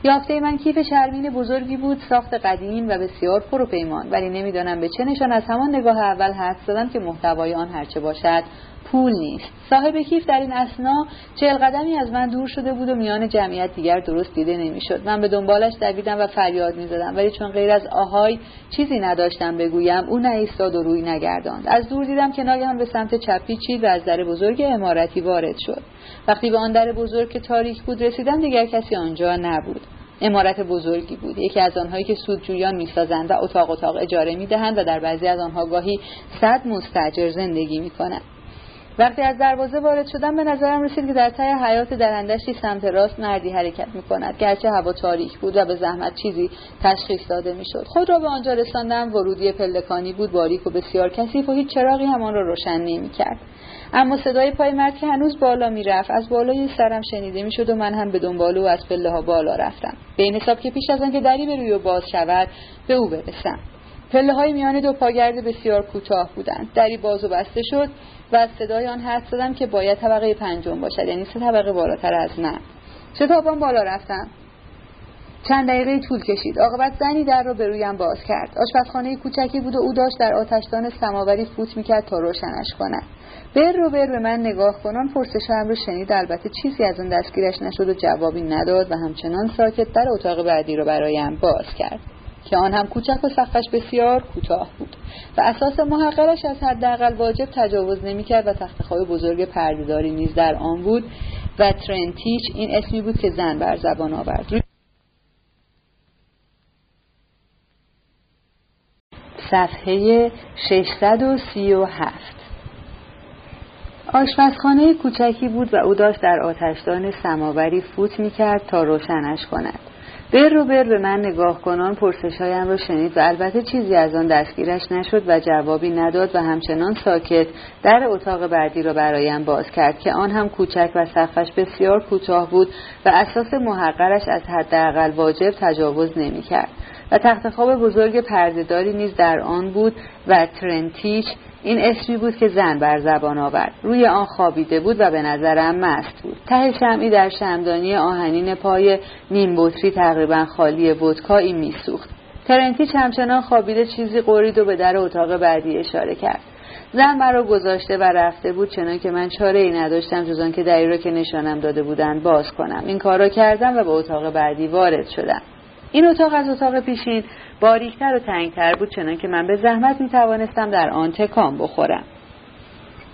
یافته من کیف شرمین بزرگی بود ساخت قدیم و بسیار پروپیمان ولی نمی‌دانم به چه نشان از همان نگاه اول حد زدم که محتوای آن هرچه باشد پول نیست. صاحب کیف در این اسنا چهل قدمی از من دور شده بود و میان جمعیت دیگر درست دیده نمی‌شد. من به دنبالش دویدم و فریاد می‌زدم ولی چون غیر از آهای چیزی نداشتم بگویم او نایستاد و روی نگرداند. از دور دیدم که ناگهان به سمت چپی چید و از در بزرگ امارتی وارد شد. وقتی به آن در بزرگ که تاریک بود رسیدم دیگر کسی آنجا نبود. امارت بزرگی بود. یکی از آنهایی که سودجویان می‌سازند و اتاق اتاق اجاره می‌دهند و در بعضی از آنها گاهی صد مستجر زندگی می‌کنند. وقتی از دروازه وارد شدم به نظرم رسید که در ته حیات درندشتی سمت راست مردی حرکت می کند گرچه هوا تاریک بود و به زحمت چیزی تشخیص داده می‌شد. خود را به آنجا رساندم ورودی پلکانی بود باریک و بسیار کثیف و هیچ چراغی همان را روشن نمی‌کرد. اما صدای پای مرد که هنوز بالا می‌رفت از بالای سرم شنیده می‌شد و من هم به دنبال او از پله ها بالا رفتم. به این حساب که پیش از آنکه دری به روی باز شود به او برسم. پله های میان دو پاگرد بسیار کوتاه بودند. دری باز و بسته شد و از صدای آن حد زدم که باید طبقه پنجم باشد یعنی سه طبقه بالاتر از من. شتابان بالا رفتم. چند دقیقه طول کشید. عاقبت زنی در را به رویم باز کرد. آشپزخانه کوچکی بود و او داشت در آتشدان سماوری فوت می‌کرد تا روشنش کند. بر رو بر به من نگاه کنان پرسشم رو شنید. البته چیزی از اون دستگیرش نشد و جوابی نداد و همچنان ساکت در اتاق بعدی رو برایم باز کرد. که آن هم کوچک و سقفش بسیار کوتاه بود. و اساس محقرش از حداقل واجب تجاوز نمی‌کرد و تختخواب بزرگ پردهداری نیز در آن بود. و ترنتیچ این اسمی بود که زن بر زبان آورد. صفحه 637 آشپزخانه کوچکی بود و او داشت در آتشدان سماوری فوت می‌کرد تا روشنش کند. بر رو بر به من نگاه کنان پرسشهایم را شنید و البته چیزی از آن دستگیرش نشد و جوابی نداد و همچنان ساکت در اتاق بعدی را برایم باز کرد که آن هم کوچک و سقفش بسیار کوتاه بود و اساس محقرش از حداقل واجب تجاوز نمی‌کرد. و تخت خواب بزرگ پردهداری نیز در آن بود و ترنتیچ این اسمی بود که زن بر زبان آورد. روی آن خوابیده بود و به نظرم مست بود. ته شمعی در شمدانی آهنین پای نیم بطری تقریبا خالی ودکایی میسوخت ترنتی همچنان خوابیده چیزی قرید و به در اتاق بعدی اشاره کرد. زن مرا گذاشته و رفته بود چنان که من چاره ای نداشتم جز که دری را که نشانم داده بودند باز کنم. این کار را کردم و به اتاق بعدی وارد شدم. این اتاق از اتاق پیشین باریکتر و تنگتر بود چنان که من به زحمت می توانستم در آن تکان بخورم.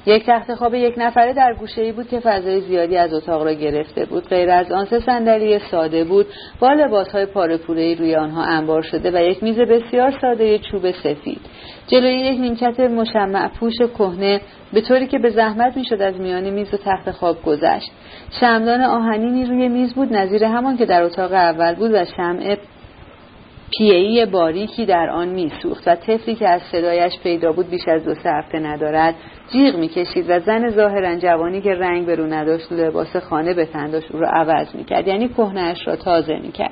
یک تخت خواب یک نفره در گوشه ای بود که فضای زیادی از اتاق را گرفته بود. غیر از آن سه صندلی ساده بود. با لباس های پاره روی آنها انبار شده و یک میز بسیار ساده چوب سفید. جلوی یک نیمکت مشمع پوش کهنه به طوری که به زحمت می‌شد از میان میز و تخت خواب گذشت. شمدان آهنینی روی میز بود نظیر همان که در اتاق اول بود و شمع پیهی باریکی در آن میسوخت و طفلی که از صدایش پیدا بود بیش از دو سه هفته ندارد جیغ می‌کشید و زن ظاهرا جوانی که رنگ به نداشت لباس خانه به تن داشت او را عوض می‌کرد یعنی کهنهاش را تازه می‌کرد.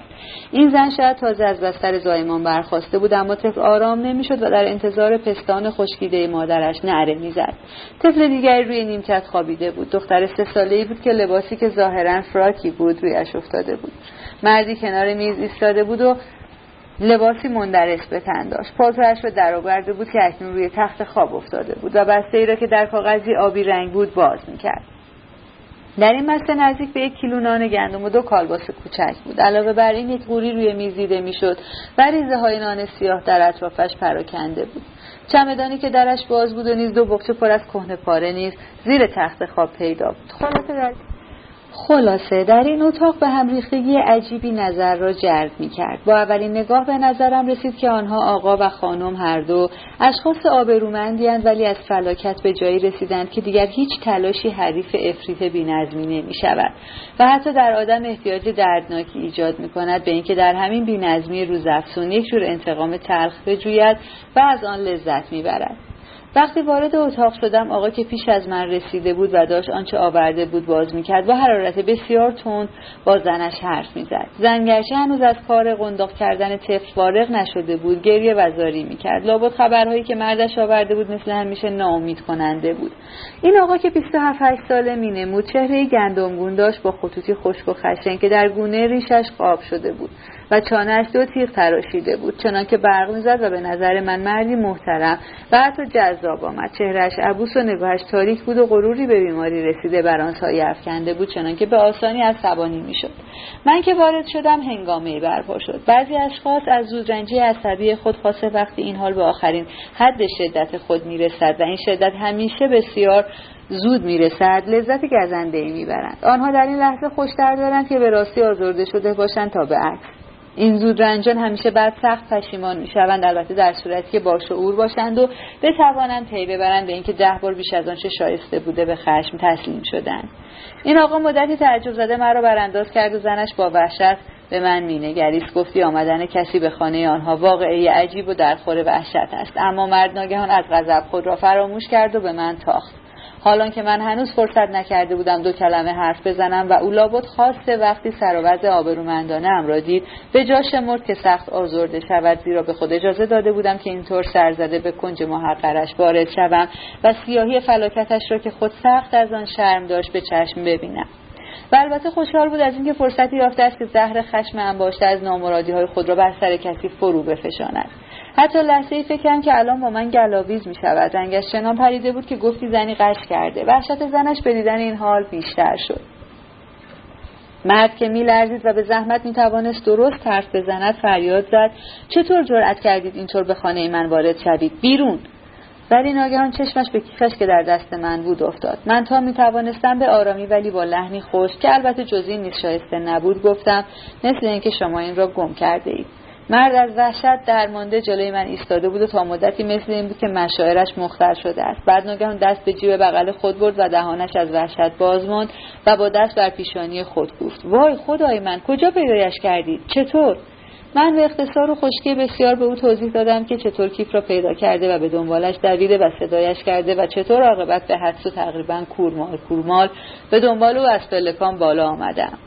این زن شاید تازه از بستر زایمان برخواسته بود اما طفل آرام نمی‌شد و در انتظار پستان خشکیده مادرش نعره می‌زد. طفل دیگری روی نیمکت خوابیده بود. دختر سه ساله بود که لباسی که ظاهرا فراکی بود رویش افتاده بود. مردی کنار میز ایستاده بود و لباسی مندرس به تن داشت. پالتویش را درآورده بود که اکنون روی تخت خواب افتاده بود و بسته ای را که در کاغذی آبی رنگ بود باز می‌کرد. در این بسته نزدیک به یک کیلو نان گندم و دو کالباس کوچک بود. علاوه بر این یک قوری روی میز دیده می‌شد و ریزه های نان سیاه در اطرافش پراکنده بود. چمدانی که درش باز بود و نیز دو بخچه پر از کهنه پاره نیز زیر تخت خواب پیدا بود. خلاصه خلاصه در این اتاق به هم ریختگی عجیبی نظر را جلب می کرد. با اولین نگاه به نظرم رسید که آنها آقا و خانم هر دو اشخاص آبرومندیاند ولی از فلاکت به جایی رسیدند که دیگر هیچ تلاشی حریف افریت بینظمی نمی شود و حتی در آدم احتیاج دردناکی ایجاد می کند به اینکه در همین بینظمی روزافزون یک جور انتقام تلخ بجوید و از آن لذت می برد. وقتی وارد اتاق شدم آقا که پیش از من رسیده بود و داشت آنچه آورده بود باز می‌کرد با حرارت بسیار تند با زنش حرف می‌زد. زنگرچه هنوز از کار قنداق کردن طفل فارغ نشده بود گریه و زاری می‌کرد. لابد خبرهایی که مردش آورده بود مثل همیشه ناامید کننده بود. این آقا که 27 ساله مینمود چهره گندمگون داشت با خطوطی خشک و خشن که در گونه ریشش قاب شده بود. و چانهش دو تیغ تراشیده بود. چنانکه برق می‌زد و به نظر من مردی محترم و حتی جذاب آمد. چهرهش عبوس و نگاهش تاریک بود و غروری به بیماری رسیده بر آن سایه افکنده بود چنانکه به آسانی عصبانی می‌شد. من که وارد شدم هنگامه برپا شد. بعضی اشخاص از زودرنجی عصبی خود خاصه وقتی این حال به آخرین حد شدت خود می‌رسد و این شدت همیشه بسیار زود می‌رسد لذت گزنده ای می‌برند. آنها در این لحظه خوشتر دارند که به راستی آزرده شده باشند تا به عکس. این زود رنجان همیشه بعد سخت پشیمان می‌شوند. البته در صورتی که با شعور باشند و بتوانند پی ببرند به اینکه ده بار بیش از آنچه شایسته بوده به خشم تسلیم شدند. این آقا مدتی تعجب زده مرا برانداز کرد و زنش با وحشت به من مینگریست. گفتی آمدن کسی به خانه آنها واقعی عجیب و درخور وحشت است. اما مرد ناگهان از غضب خود را فراموش کرد و به من تاخت. حالان که من هنوز فرصت نکرده بودم دو کلمه حرف بزنم و او لابد خواسته وقتی سر و آبرومندانه ام را دید. به جا شمرد که سخت آزرده شود زیرا به خود اجازه داده بودم که اینطور سرزده به کنج محقرش وارد شوم و سیاهی فلاکتش را که خود سخت از آن شرم داشت به چشم ببینم. و البته خوشحال بود از اینکه فرصتی یافته است که زهر خشم انباشته از نامرادی های خود را بر سر کسی فرو بفشاند. حتی لحظه ای فکرم که الان با من گلاویز می شود رنگش چنان پریده بود که گفتی زنی قش کرده. وحشت زنش به دیدن این حال بیشتر شد. مرد که میلرزید و به زحمت می توانست درست حرف بزند فریاد زد. چطور جرأت کردید اینطور به خانه من وارد شوید؟ بیرون. ولی ناگهان چشمش به کیفش که در دست من بود افتاد. من تا می توانستم به آرامی ولی با لحنی خوش که البته جزی نیست شایسته نبود گفتم مثل اینکه شما این را گم کرده اید مرد از وحشت درمانده جلوی من ایستاده بود و تا مدتی مثل این بود که مشاعرش مختل شده است. بعد ناگهان دست به جیب بغل خود برد و دهانش از وحشت باز ماند و با دست بر پیشانی خود گفت وای خدای من کجا پیدایش کردید چطور؟ من به اختصار و خشکی بسیار به او توضیح دادم که چطور کیف را پیدا کرده و به دنبالش دویده و صدایش کرده و چطور عاقبت به حدس و تقریبا کورمال کورمال به دنبال او از پلکان بالا آمدم.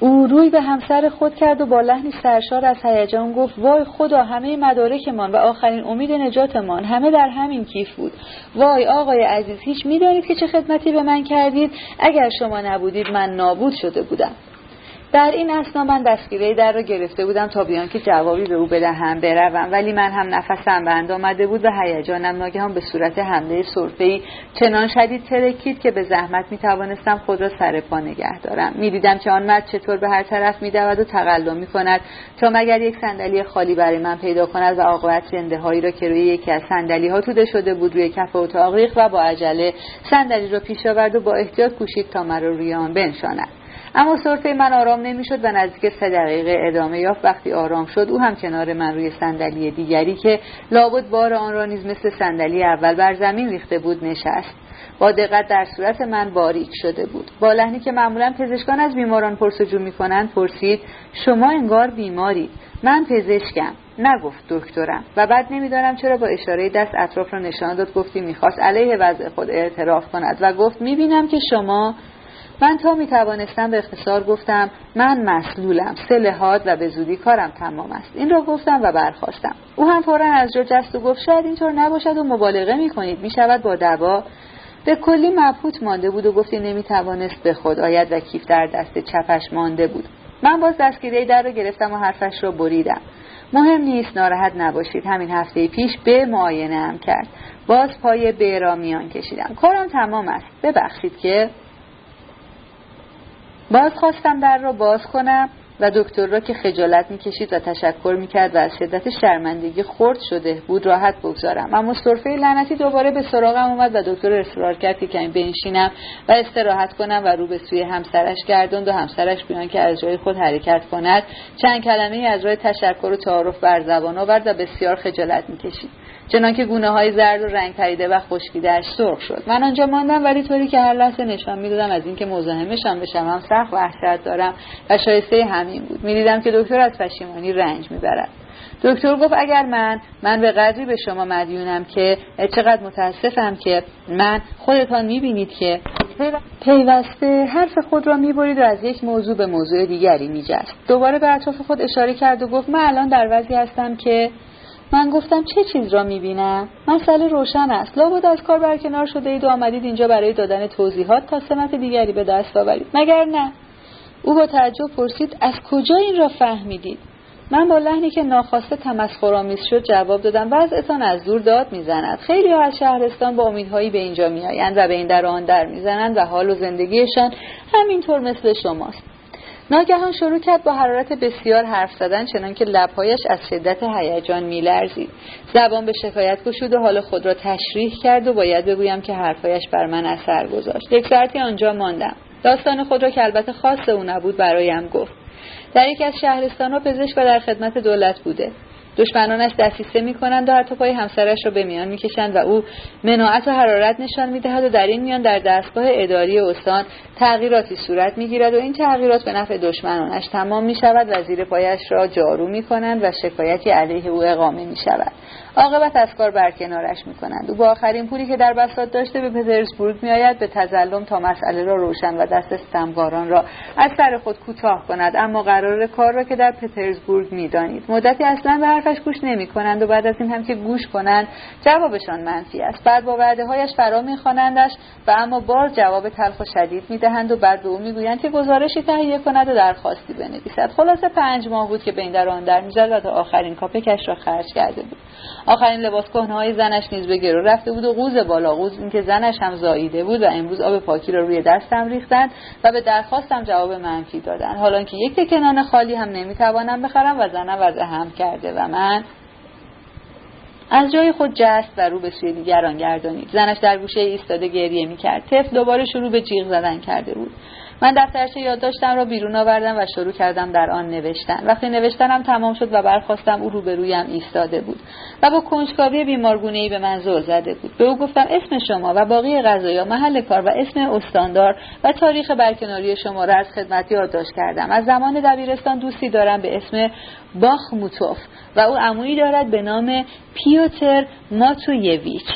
او روی به همسر خود کرد و با لحنی سرشار از هیجان گفت وای خدا همه مدارکمان و آخرین امید نجاتمان همه در همین کیف بود. وای آقای عزیز هیچ می‌دانید که چه خدمتی به من کردید؟ اگر شما نبودید من نابود شده بودم. در این اسنا من دستگیره در را گرفته بودم تا بیان که جوابی به او بدهم بروم. ولی من هم نفسم بند آمده بود و هیجانم ناگهان به صورت حمله سرفهای چنان شدید ترکید که به زحمت می توانستم خود را سر پا نگه دارم. می‌دیدم که آن مرد چطور به هر طرف می و تقلم می کند تا مگر یک صندلی خالی برای من پیدا کند و عاقبت زنده هایی را که روی یکی از صندلی ها توده شده بود روی کف اتاق و با عجله صندلی را پیش آورد و با احتیاط کوشید تا مرا روی آن بنشاند. اما سرفه من آرام نمی‌شد و نزدیک سه دقیقه ادامه یافت. وقتی آرام شد او هم کنار من روی صندلی دیگری که لابد بار آن را نیز مثل صندلی اول بر زمین ریخته بود نشست. با دقت در صورت من باریک شده بود. با لحنی که معمولا پزشکان از بیماران پرسجو می‌کنند پرسید شما انگار بیمارید. من پزشکم نگفت دکترم. و بعد نمی‌دانم چرا با اشاره دست اطراف را نشان داد گفتی می‌خواست علیه وضع خود اعتراف کند. و گفت می‌بینم که شما من تا می توانستم به اختصار گفتم من مسلولم سه و به زودی کارم تمام است. این را گفتم و برخواستم او هم فورا از جا جست و گفت شاید اینطور نباشد و مبالغه می کنید می شود با دوا به کلی مبهوت مانده بود و گفتی نمی توانست به خود آید و کیف در دست چپش مانده بود. من باز دستگیره در را گرفتم و حرفش را بریدم. مهم نیست ناراحت نباشید. همین هفته پیش به معاینه هم کرد. باز پای به را میان کشیدم. کارم تمام است. ببخشید که باز خواستم در را باز کنم و دکتر را که خجالت می‌کشید و تشکر می‌کرد و از شدت شرمندگی خرد شده بود راحت بگذارم. اما صرفه لعنتی دوباره به سراغم اومد و دکتر اصرار کرد که کمی بنشینم و استراحت کنم و رو به سوی همسرش گرداند و همسرش بیان که از جای خود حرکت کند. چند کلمه از راه تشکر و تعارف بر زبان آورد و بسیار خجالت می‌کشید. چنانکه گونه های زرد و رنگ پریده و خشکیدهاش سرخ شد. من آنجا ماندم ولی طوری که هر لحظه نشان می‌دادم از اینکه مزاحمشان بشم سخت وحشت دارم و شایسته همین بود. می‌دیدم که دکتر از پشیمانی رنج می‌برد. دکتر گفت اگر من من به قدری به شما مدیونم که چقدر متاسفم که من خودتان می‌بینید که پیوسته حرف خود را می‌برید و از یک موضوع به موضوع دیگری میجست. دوباره به اطراف خود اشاره کرد و گفت من الان در وضعی هستم که من گفتم چه چیز را می‌بینم؟ مسئله روشن است. لابد از کار برکنار شده اید و آمدید اینجا برای دادن توضیحات تا سمت دیگری به دست آورید. مگر نه؟ او با تعجب پرسید از کجا این را فهمیدید؟ من با لحنی که ناخواسته تمسخرآمیز شد جواب دادم وضعتان از دور داد می‌زند. خیلی ها از شهرستان با امیدهایی به اینجا میآیند و به این در آن در می‌زنند و حال و زندگیشان همینطور مثل شماست. ناگهان شروع کرد با حرارت بسیار حرف زدن چنانکه لبهایش از شدت هیجان میلرزید. زبان به شکایت گشود و حال خود را تشریح کرد و باید بگویم که حرفهایش بر من اثر گذاشت. یک ساعتی آنجا ماندم. داستان خود را که البته خاص او نبود برایم گفت. در یکی از شهرستانها پزشک و در خدمت دولت بوده. دشمنانش دستیسه می‌کنند و حتی پای همسرش را به میان می‌کشند و او مناعت و حرارت نشان می‌دهد و در این میان در دستگاه اداری استان تغییراتی صورت می‌گیرد و این تغییرات به نفع دشمنانش تمام می‌شود. و زیر پایش را جارو می‌کنند و شکایتی علیه او اقامه می‌شود. عاقبت از کار برکنارش می‌کنند. او با آخرین پولی که در بساط داشته به پترزبورگ میآید به تظلم تا مسئله را روشن و دست ستمگاران را از سر خود کوتاه کند. اما قرار کار را که در پترزبورگ می‌دانید. مدتی اصلا به حرفش گوش نمی کنند و بعد از این هم که گوش کنند جوابشان منفی است. بعد با وعده هایش فرا میخوانندش و اما باز جواب تلخ و شدید می‌دهند و بعد به او می‌گویند که گزارشی تهیه کند و درخواستی بنویسد. خلاصه پنج ماه بود که به این در آن در می‌زد و تا آخرین کاپکش را خرج کرده بود. آخرین لباس کهنه زنش نیز به گرو رفته بود و قوز بالا قوز اینکه زنش هم زاییده بود و امروز آب پاکی را روی دستم ریختند و به درخواستم جواب منفی دادند حالا که یک تکنان خالی هم نمی‌توانم بخرم و زنم وضع هم کرده و من از جای خود جست و رو به سوی دیگران گردانید. زنش در گوشه ایستاده گریه می‌کرد. طفل دوباره شروع به جیغ زدن کرده بود. من دفترچه یادداشتم را بیرون آوردم و شروع کردم در آن نوشتن. وقتی نوشتنم تمام شد و برخواستم او روبرویم ایستاده بود و با کنجکاوی بیمارگونه ای به من زل زده بود. به او گفتم اسم شما و باقی غذایا محل کار و اسم استاندار و تاریخ برکناری شما را از خدمت یادداشت کردم. از زمان دبیرستان دوستی دارم به اسم باخ موتوف و او عمویی دارد به نام پیوتر ماتویویچ.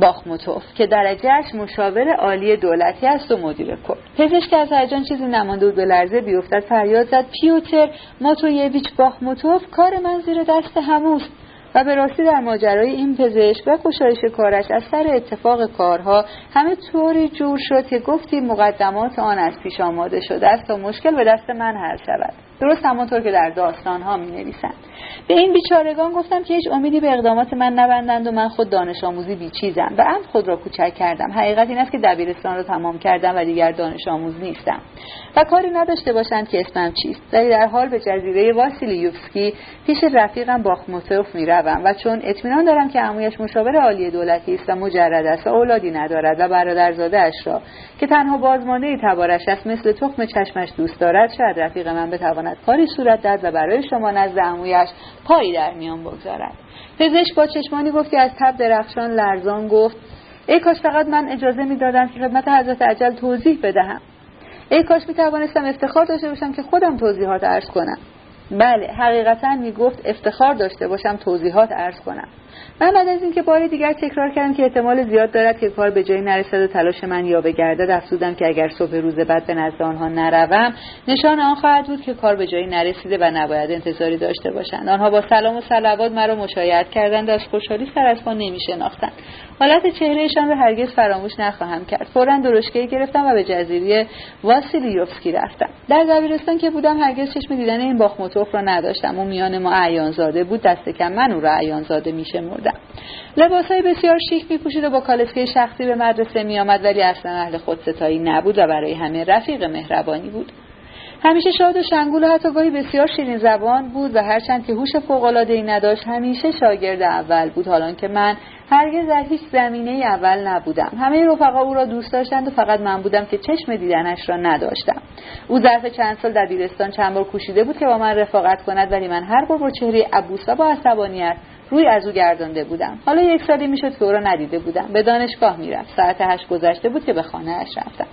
باخموتوف که درجهش مشاور عالی دولتی است و مدیر کل. پزشک از هیجان چیزی نمانده بود به لرزه بیفتد فریاد زد پیوتر ماتویویچ باخموتوف کار من زیر دست هموست. و به راستی در ماجرای این پزشک و گشایش کارش از سر اتفاق کارها همه طوری جور شد که گفتی مقدمات آن از پیش آماده شده است تا مشکل به دست من حل شود. درست همانطور که در داستان ها می نویسند به این بیچارگان گفتم که هیچ امیدی به اقدامات من نبندند و من خود دانش آموزی بیچیزم و ام خود را کوچک کردم. حقیقت این است که دبیرستان را تمام کردم و دیگر دانش آموز نیستم. و کاری نداشته باشند که اسمم چیست. ولی در حال به جزیره واسیلیوفسکی پیش رفیقم باخموتوف می‌روم و چون اطمینان دارم که عمویش مشاور عالی دولتی است و مجرد است و اولادی ندارد و برادرزاده اش را که تنها بازمانده تبارش است مثل تخم چشمش دوست دارد شاید رفیق من بتواند کاری صورت دهد و برای شما نزد عمویش پایی در میان بگذارد. پزشک با چشمانی گفت که از تب درخشان لرزان گفت ای کاش فقط من اجازه می‌دادم که خدمت حضرت عجل توضیح بدهم. ای کاش می توانستم افتخار داشته باشم که خودم توضیحات عرض کنم. بله حقیقتا می گفت افتخار داشته باشم توضیحات عرض کنم. من بعد از اینکه بار دیگر تکرار کردم که احتمال زیاد دارد که کار به جایی نرسد و تلاش من یا بگردد افزودم که اگر صبح روز بعد به نزد آنها نروم نشان آن خواهد بود که کار به جایی نرسیده و نباید انتظاری داشته باشند. آنها با سلام و صلوات مرا مشایعت کردند از خوشحالی سر از پا نمیشناختند. حالت چهرهشان را هرگز فراموش نخواهم کرد. فورا درشکه گرفتم و به جزیره واسیلیوفسکی رفتم. در دبیرستان که بودم هرگز چشم دیدن این باخموتوف را نداشتم. و میان ما اعیانزاده بود دست کم من او را اعیانزاده میشمردم. لباسهای بسیار شیک میپوشید و با کالسکه شخصی به مدرسه میآمد ولی اصلا اهل خودستایی نبود و برای همه رفیق مهربانی بود. همیشه شاد و شنگول و حتی گاهی بسیار شیرین زبان بود و هرچند که هوش ای نداشت همیشه شاگرد اول بود. حالان که من هرگز در هیچ زمینه اول نبودم. همه رفقا او را دوست داشتند و فقط من بودم که چشم دیدنش را نداشتم. او ظرف چند سال در دبیرستان چند بار کوشیده بود که با من رفاقت کند ولی من هر بار با چهره ابوسا با عصبانیت روی از او گردانده بودم. حالا یک سالی می‌شد که او را ندیده بودم. به دانشگاه می‌رفت ساعت هشت گذشته بود که به خانه اش رفتم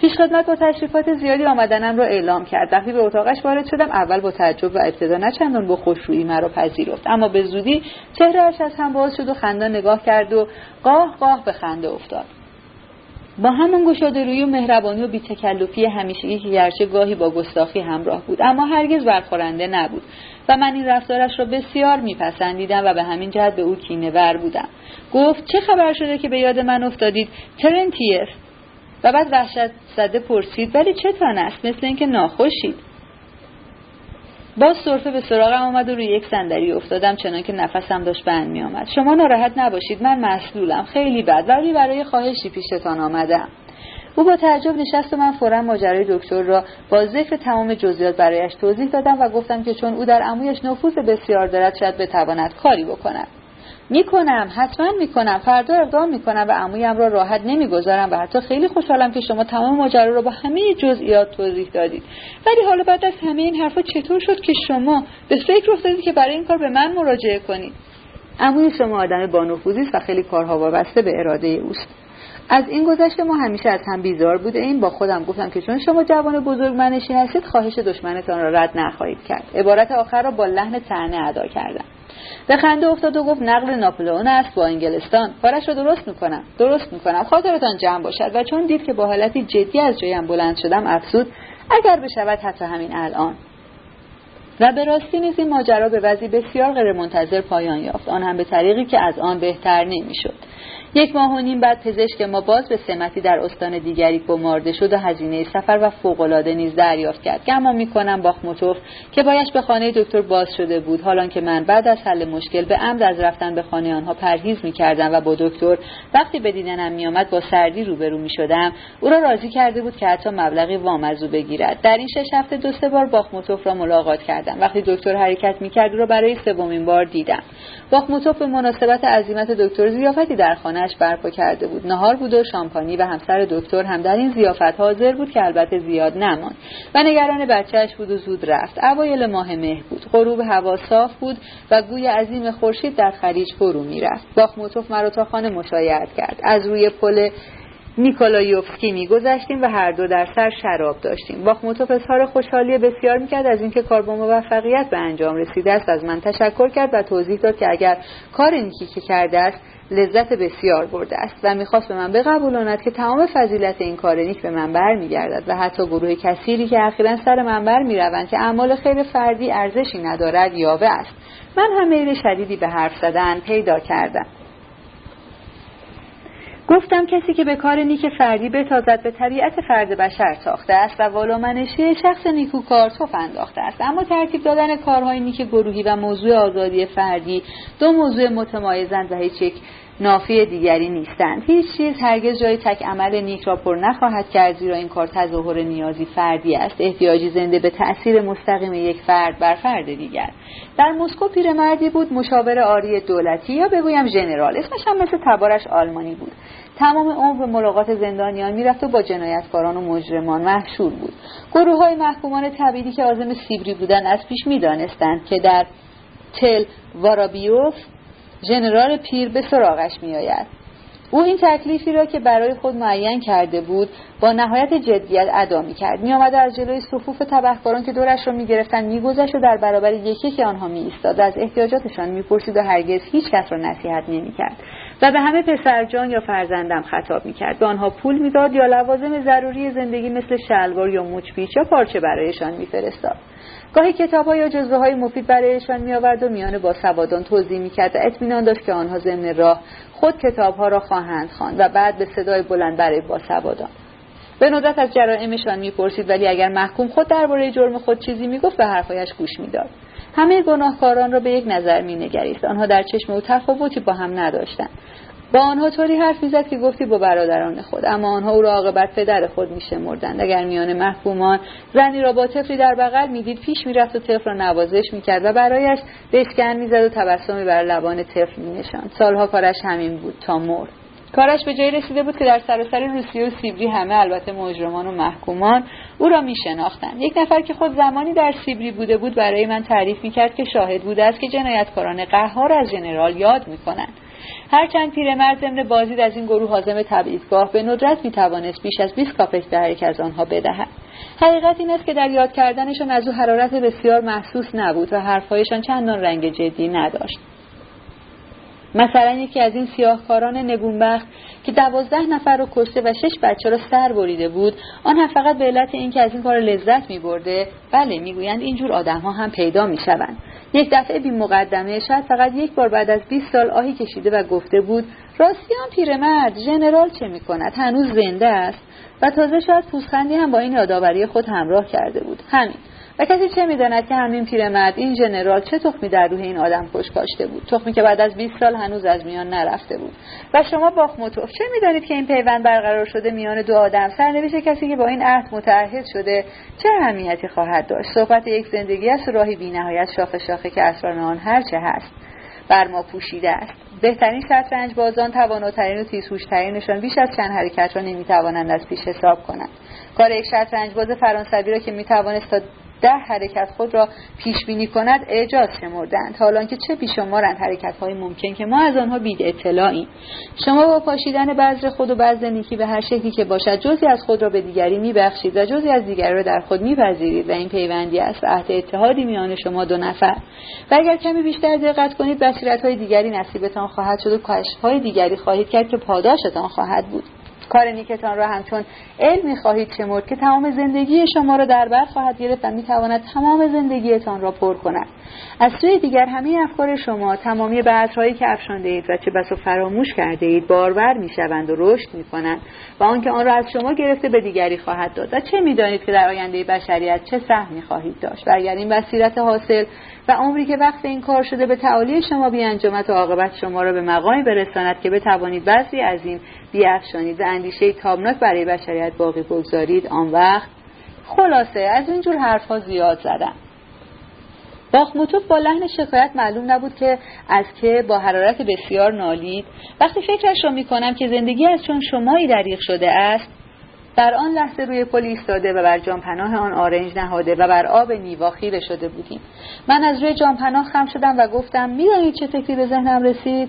پیشخدمت با تشریفات زیادی آمدنم را اعلام کرد. وقتی به اتاقش وارد شدم اول با تعجب و ابتدا نه چندان با خوشرویی مرا پذیرفت. اما به زودی چهرهاش از هم باز شد و خندان نگاه کرد و قاه قاه به خنده افتاد. با همون گشاده روی و مهربانی و بیتکلفی همیشگی که گرچه گاهی با گستاخی همراه بود اما هرگز برخورنده نبود. و من این رفتارش را بسیار میپسندیدم و به همین جهت به او کینه ور بودم. گفت چه خبر شده که به یاد من افتادید؟ ترنتیف. و بعد وحشت زده پرسید ولی چتان است؟ مثل اینکه ناخوشید. باز صرفه به سراغم آمد و روی یک صندلی افتادم چنان که نفسم داشت بند می آمد شما ناراحت نباشید من مسلولم. خیلی بد. ولی برای خواهشی پیشتان آمدم. او با تعجب نشست و من فورا ماجرای دکتر را با ذکر تمام جزئیات برایش توضیح دادم و گفتم که چون او در عمویش نفوذ بسیار دارد شاید بتواند کاری بکند. می‌کنم حتما می‌کنم. فردا اقدام می‌کنم و عمویم را راحت نمی‌گذارم و حتی خیلی خوشحالم که شما تمام ماجرا را با همه جزئیات توضیح دادید. ولی حالا بعد از همه این حرفا چطور شد که شما به فکر افتادید که برای این کار به من مراجعه کنید؟ عموی شما آدم با است و خیلی کارها وابسته به اراده اوست. از این گذشته ما همیشه از هم بیزار بوده این با خودم گفتم که چون شما جوان بزرگ منشی هستید خواهش دشمنتان را رد نخواهید کرد. عبارت آخر را با لحن تنه ادا کردم. به خنده افتاد و گفت نقل ناپلئون است با انگلستان. کارش را درست می‌کنم. درست می‌کنم. خاطرتان جمع باشد. و چون دید که با حالتی جدی از جایم بلند شدم افسود اگر بشود حتی همین الان. و به راستی نیز این ماجرا به وضعی بسیار غیرمنتظر پایان یافت. آن هم به طریقی که از آن بهتر نمی‌شد. یک ماه و نیم بعد پزشک ما باز به سمتی در استان دیگری گمارده شد و هزینه سفر و فوقالعاده نیز دریافت کرد. گمان می‌کنم باخموتوف که بایش به خانه دکتر باز شده بود. حالان که من بعد از حل مشکل به عمد از رفتن به خانه آنها پرهیز می‌کردم و با دکتر وقتی به دیدنم میآمد با سردی روبرو می‌شدم. او را راضی کرده بود که حتی مبلغی وام از او بگیرد. در این شش هفته دو سه بار باخموتوف را ملاقات کردم. وقتی دکتر حرکت می‌کرد او را برای سومین بار دیدم. باخموتوف به مناسبت عزیمت دکتر زیافتی در خانهاش برپا کرده بود. نهار بود و شامپانی و همسر دکتر هم در این زیافت حاضر بود که البته زیاد نماند. و نگران بچهش بود و زود رفت. اوایل ماه مه بود. غروب هوا صاف بود و گوی عظیم خورشید در خلیج فرو می‌رفت. باخموتوف مرا تا خانه مشایعت کرد. از روی پل نیکولایوفسکی میگذشتیم و هر دو در سر شراب داشتیم. باخموتوف اظهار خوشحالی بسیار می‌کرد از اینکه کار با موفقیت به انجام رسیده است. از من تشکر کرد و توضیح داد که اگر کار نیکی که کرده است لذت بسیار برده است و می‌خواست به من بقبولاند که تمام فضیلت این کار نیک به من برمیگردد و حتی گروه کثیری که اخیرا سر من برمیروند که اعمال خیر فردی ارزشی ندارد یاوه است. من هم میل شدیدی به حرف زدن پیدا کردم. گفتم کسی که به کار نیک فردی بتازد به طبیعت فرد بشر ساخته است و والامنشی شخص نیکوکار توف انداخته است. اما ترتیب دادن کارهای نیک گروهی و موضوع آزادی فردی دو موضوع متمایزند و هیچ نافی دیگری نیستند. هیچ چیز هرگز جای تک عمل نیک را پر نخواهد کرد زیرا این کار تظاهر نیازی فردی است. احتیاجی زنده به تأثیر مستقیم یک فرد بر فرد دیگر. در مسکو پیرمردی بود مشاور آری دولتی یا بگویم ژنرال اسمش هم مثل تبارش آلمانی بود. تمام عمر به ملاقات زندانیان می‌رفت و با جنایتکاران و مجرمان محشور بود. گروه های محکومان تبیدی که آزم سیبری بودن از پیش می‌دانستند که در تل وارابیوف ژنرال پیر به سراغش میآید. او این تکلیفی را که برای خود معین کرده بود با نهایت جدیت ادا می کرد می آمد از جلوی صفوف تبهکاران که دورش را می گرفتن می گذشت و در برابر یکی که آنها می ایستاد از احتیاجاتشان می پرسید و هرگز هیچ کس را نصیحت نمی کرد و به همه پسرجان یا فرزندم خطاب می کرد به آنها پول می‌داد یا لوازم ضروری زندگی مثل شلوار یا مچپیچ یا پارچه برایشان میفرستاد. گاهی کتاب یا جزوه های مفید برایشان می آورد و میان با سوادان توضیح می کرد و اطمینان داشت که آنها ضمن راه خود کتاب ها را خواهند خواند و بعد به صدای بلند برای با سوادان. به ندرت از جرائمشان می‌پرسید ولی اگر محکوم خود درباره جرم خود چیزی می‌گفت به حرفهایش گوش می‌داد. همه گناهکاران را به یک نظر مینگریست. آنها در چشم او تفاوتی با هم نداشتند. با آنها طوری حرف می‌زد که گفتی با برادران خود. اما آنها او را عاقبت پدر خود میشمردند. اگر میان محکومان زنی را با طفلی در بغل می‌دید پیش می‌رفت و طفل را نوازش می‌کرد و برایش بشکن می‌زد و تبسمی بر لبان طفل مینشاند. سالها کارش همین بود تا مرد. کارش به جایی رسیده بود که در سراسر روسیه و سیبری همه البته مجرمان و محکومان او را میشناختند. یک نفر که خود زمانی در سیبری بوده بود برای من تعریف می‌کرد که شاهد بوده است که جنایتکاران قهار از ژنرال یاد می‌کنند. هرچند پیرمرد ضمن بازدید از این گروه حازم تبعیدگاه به ندرت می‌توانست بیش از 20 کاپک به هر از آنها بدهد. حقیقت این است که در یاد کردنشان از او حرارت بسیار محسوس نبود و حرفهایشان چندان رنگ جدی نداشت. مثلا یکی از این سیاهکاران نگونبخت که دوازده نفر رو کشته و شش بچه را سر بریده بود آن هم فقط به علت اینکه از این کار لذت می برده بله می‌گویند اینجور آدم ها هم پیدا می شوند یک دفعه بی مقدمه شاید فقط یک بار بعد از 20 سال آهی کشیده و گفته بود راستی آن پیرمرد ژنرال چه می کند هنوز زنده است. و تازه شاید پوزخندی هم با این یادآوری خود همراه کرده بود. همین. و کسی چه می‌داند که همین پیرمرد این ژنرال چه تخمی در روح این آدم کش کاشته بود؟ تخمی که بعد از 20 سال هنوز از میان نرفته بود. و شما باخموتوف چه می‌دانید که این پیوند برقرار شده میان دو آدم؟ سرنوشت کسی که با این عهد متعهد شده چه اهمیتی خواهد داشت؟ صحبت یک زندگی است راهی بینهایت شاخه شاخه که اسرار آن هرچه هست بر ما پوشیده است. بهترین شطرنج بازان تواناترین و تیزهوشترینشان بیش از چند حرکت را نمی‌توانند از پیش حساب کنند. کار یک شطرنج باز فرانسوی را که می‌توانست تا ده حرکت خود را پیش بینی کند اعجاز شمردند حالا که چه بیشمارند حرکت های ممکن که ما از آنها بید اطلاعیم شما با پاشیدن بذر خود و بذر نیکی به هر شکلی که باشد جزی از خود را به دیگری میبخشید و جزی از دیگری را در خود میپذیرید و این پیوندی است عهد اتحادی میان شما دو نفر. و اگر کمی بیشتر دقت کنید بصیرت های دیگری نصیبتان خواهد شد و کشف های دیگری خواهید کرد که پاداشتان خواهد بود. کار نیکتان را همچون علمی خواهید شمرد که تمام زندگی شما را در بر خواهد گرفت و می‌تواند تمام زندگیتان را پر کند. از سوی دیگر همه افکار شما تمامی بذرهایی که افشانده اید و چه بسا فراموش کرده اید باربر می‌شوند و رشد می‌کنند و آنکه آن را از شما گرفته به دیگری خواهد داد. و چه می‌دانید که در آینده بشریت چه سهمی خواهید داشت؟ و اگر این بصیرت حاصل. و عمری که وقت این کار شده به تعالی شما بیانجامد و عاقبت شما را به مقامی برساند که بتوانید بعضی از این بیافشانید و اندیشه تابناک برای بشریت باقی بگذارید. آن وقت خلاصه از اینجور حرفها زیاد زدم. باخموتوف با لحن شکایت معلوم نبود که از که با حرارت بسیار نالید. وقتی فکرش را می‌کنم که زندگی از چون شمایی دریغ شده است در آن لحظه روی پل ایستاده و بر جانپناه آن آرنج نهاده و بر آب نیوا خیره شده بودیم. من از روی جانپناه خم شدم و گفتم می‌دانید چه فکری به ذهنم رسید؟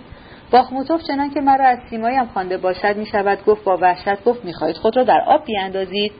باخموتوف چنان که مرا از سیمایم خوانده باشد می شود گفت با وحشت گفت می‌خواهید خود را در آب بیاندازید؟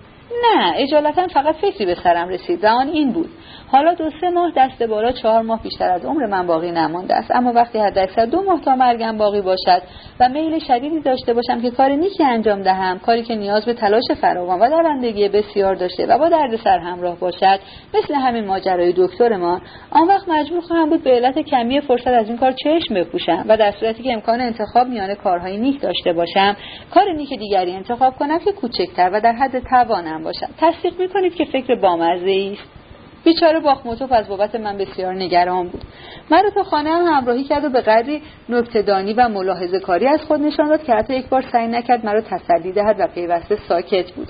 نه اجالتا فقط فکری به سرم رسید و آن این بود. حالا دو سه ماه دست بالا چهار ماه بیشتر از عمر من باقی نمانده است. اما وقتی حداکثر دو ماه تا مرگم باقی باشد و میل شدیدی داشته باشم که کار نیکی انجام دهم کاری که نیاز به تلاش فراوان و دوندگی بسیار داشته و با دردسر همراه باشد مثل همین ماجرای دکترمان آن وقت مجبور خواهم بود به علت کمی فرصت از این کار چشم بپوشم و در صورتی که امکان انتخاب میان کارهای نیک داشته باشم کار نیک دیگری انتخاب کنم که کوچکتر و در حد توانم باشم تصدیق می‌کنید که فکر بامزه است. بیچاره باخموتوف از بابت من بسیار نگران بود. مرا تا خانه هم همراهی کرد و به قدری نکتهدانی و ملاحظه کاری از خود نشان داد که حتی یک بار سعی نکرد مرا تسلی دهد و پیوسته ساکت بود.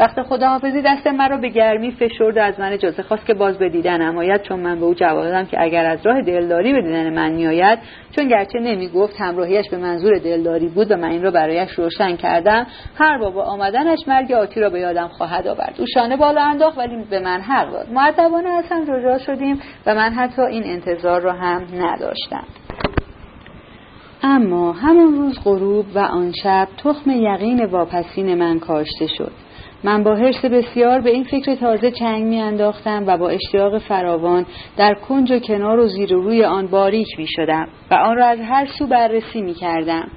وقت خداحافظی دست مرا به گرمی فشرد و از من اجازه خواست که باز به دیدن نماید. چون من به او جواب دادم که اگر از راه دلداری به دیدن من میآید چون گرچه نمی‌گفت همراهیش به منظور دلداری بود و من این را برایش روشن کردم هر بابا آمدنش مرگ آتی را به یادم خواهد آورد. او شانه بالا انداخت ولی به من حق داد. مؤدبانه از هم جدا شدیم و من حتی این انتظار را هم نداشتم. اما همون روز غروب و آن شب تخم یقین واپسین من کاشته شد. من با حرس بسیار به این فکر تازه چنگ می انداختم و با اشتیاق فراوان در کنج و کنار و زیر و روی آن باریک می شدم و آن را از هر سو بررسی می کردم.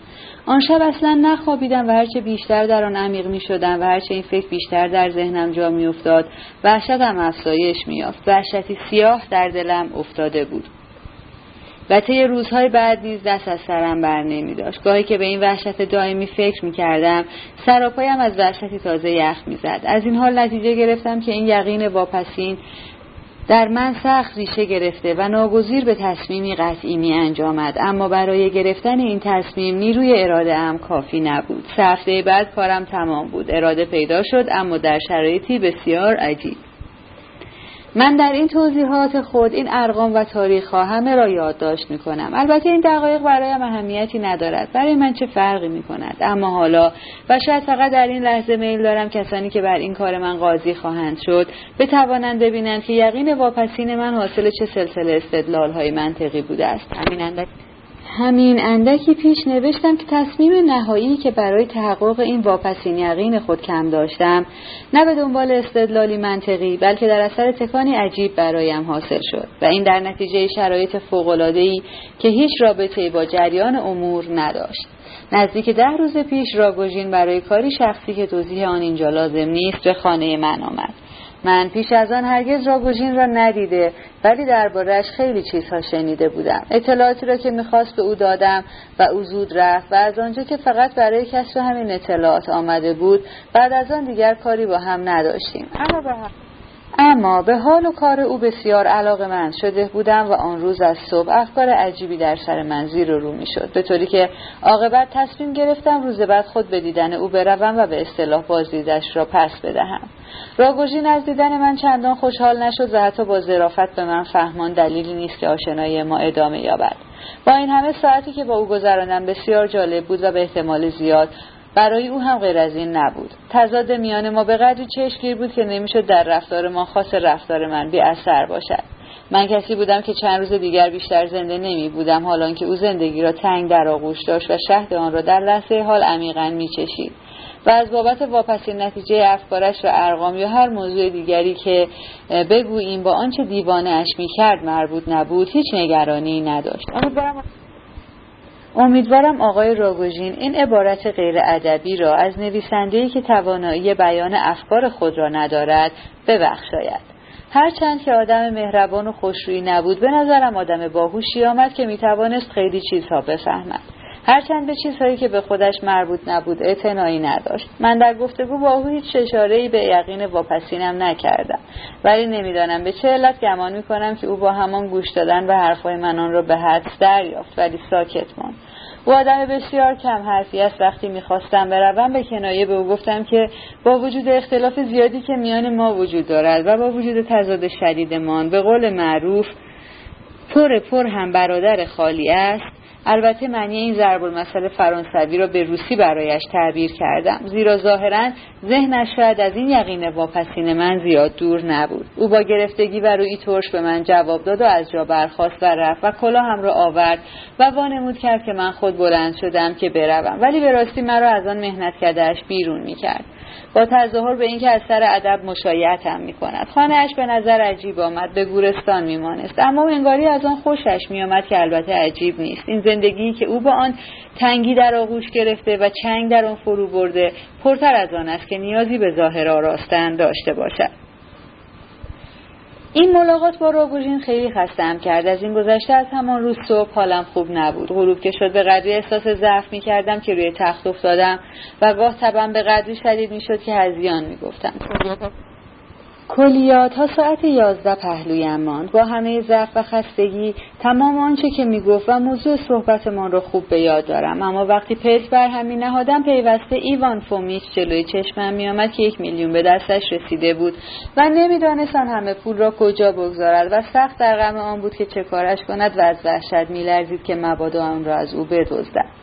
آن شب اصلا نخوابیدم و هرچه بیشتر در آن عمیق می شدم و هرچه این فکر بیشتر در ذهنم جا می افتاد وحشتم افزایش می یافت وحشتی سیاه در دلم افتاده بود و طی روزهای بعد نیز دست از سرم بر نمی داشت گاهی که به این وحشت دائمی فکر می کردم سراپایم از وحشتی تازه یخ می زد. از این حال نتیجه گرفتم که این یقین واپسین در من سخت ریشه گرفته و ناگزیر به تصمیمی قطعی می انجامد اما برای گرفتن این تصمیم نیروی اراده ام کافی نبود. سه هفته بعد کارم تمام بود. اراده پیدا شد اما در شرایطی بسیار عجیب. من در این توضیحات خود این ارقام و تاریخ ها همه را یادداشت می کنم البته این دقایق برایم اهمیتی ندارد. برای من چه فرقی می کند اما حالا و شاید فقط در این لحظه میل دارم کسانی که بر این کار من قاضی خواهند شد بتوانند ببینند که یقین واپسین من حاصل چه سلسله استدلال های منطقی بوده است. همین همین اندکی پیش نوشتم که تصمیم نهایی که برای تحقق این واپسین یقین خود کم داشتم نه به دنبال استدلالی منطقی بلکه در اثر تکانی عجیب برایم حاصل شد و این در نتیجه شرایط فوق‌العاده‌ای که هیچ رابطه‌ای با جریان امور نداشت. نزدیک ده روز پیش راگوژین برای کاری شخصی که توضیح آن اینجا لازم نیست به خانه من آمد. من پیش از آن هرگز راگوژین را ندیده ولی دربارهش خیلی چیزها شنیده بودم. اطلاعاتی را که می‌خواست به او دادم و او زود رفت و از آنجا که فقط برای کشف همین اطلاعات آمده بود بعد از آن دیگر کاری با هم نداشتیم. اما اما به حال و کار او بسیار علاقه من شده بودم و آن روز از صبح افکار عجیبی در سر من زیر و رو می شد به طوری که عاقبت تصمیم گرفتم روز بعد خود به دیدن او بروم و به اصطلاح بازدیدش را پس بدهم. راگوژین از دیدن من چندان خوشحال نشد و حتی با ظرافت به من فهمان دلیلی نیست که آشنایی ما ادامه یابد. با این همه ساعتی که با او گذراندم بسیار جالب بود و به احتمال زیاد برای او هم غیر از این نبود. تضاد میان ما به قدری چشمگیر بود که نمی‌شد در رفتار ما خاص رفتار من بی اثر باشد. من کسی بودم که چند روز دیگر بیشتر زنده نمی بودم حالان که او زندگی را تنگ در آغوش داشت و شهد آن را در لحظه حال عمیقا می چشید و از بابت واپسین نتیجه افکارش و ارقام یا هر موضوع دیگری که بگوییم با آنچه دیوانه اش می کرد مربوط نبود هیچ نگرانی نداشت. امیدوارم آقای راگوژین این عبارت غیر ادبی را از نویسنده‌ای که توانایی بیان افکار خود را ندارد ببخشاید. هرچند که آدم مهربان و خوشرویی نبود به نظرم آدم باهوشی آمد که می‌توانست خیلی چیزها بفهمد. هرچند به چیزهایی که به خودش مربوط نبود اعتنایی نداشت. من در گفتگو با او هیچ اشارهای به یقین واپسینم نکردم. ولی نمی‌دانم به چه علت گمان می‌کنم که او با همان گوش دادن به حرفهای من آن را به حدس دریافت ولی ساکت ماند. او آدم بسیار کم حرفی است. وقتی می‌خواستم بروم به کنایه به او گفتم که با وجود اختلاف زیادی که میان ما وجود دارد و با وجود تضاد شدیدمان به قول معروف پر پر هم برادر خالی است البته معنی این ضرب المثل فرانسوی را به روسی برایش تعبیر کردم. زیرا ظاهرا ذهنش شاید از این یقین واپسین من زیاد دور نبود. او با گرفتگی و روی ترش به من جواب داد و از جا برخواست و رفت و کلاهم را آورد و وانمود کرد که من خود بلند شدم که بروم. ولی به راستی مرا از آن مهنت کردهاش بیرون می‌کرد. با تظاهر به اینکه از سر ادب مشایعتم می کند خانهاش به نظر عجیب آمد به گورستان میمانست. اما انگاری از آن خوشش میآمد که البته عجیب نیست. این زندگی که او با آن تنگی در آغوش گرفته و چنگ در آن فرو برده پرتر از آن است که نیازی به ظاهر آراستن داشته باشد. این ملاقات با راگوژین خیلی خستم کرد. از این گذشته از همان روز صبح حالم خوب نبود. غروب که شد به قدری احساس ضعف می کردم که روی تخت افتادم و گاه تبم به قدری شدید می شد که هزیان می گفتم کلیا تا ساعت یازده پهلویم ماند. با همه ضعف و خستگی تمام آنچه که می‌گفت و موضوع صحبتمان را خوب به یاد دارم. اما وقتی پلک بر هم نهادم پیوسته ایوان فومیچ جلوی چشمم میآمد که یک میلیون به دستش رسیده بود و نمی‌دانست آن همه پول را کجا بگذارد و سخت در غم آن بود که چه کارش کند و از وحشت میلرزید که مبادا آن را از او بدزدد.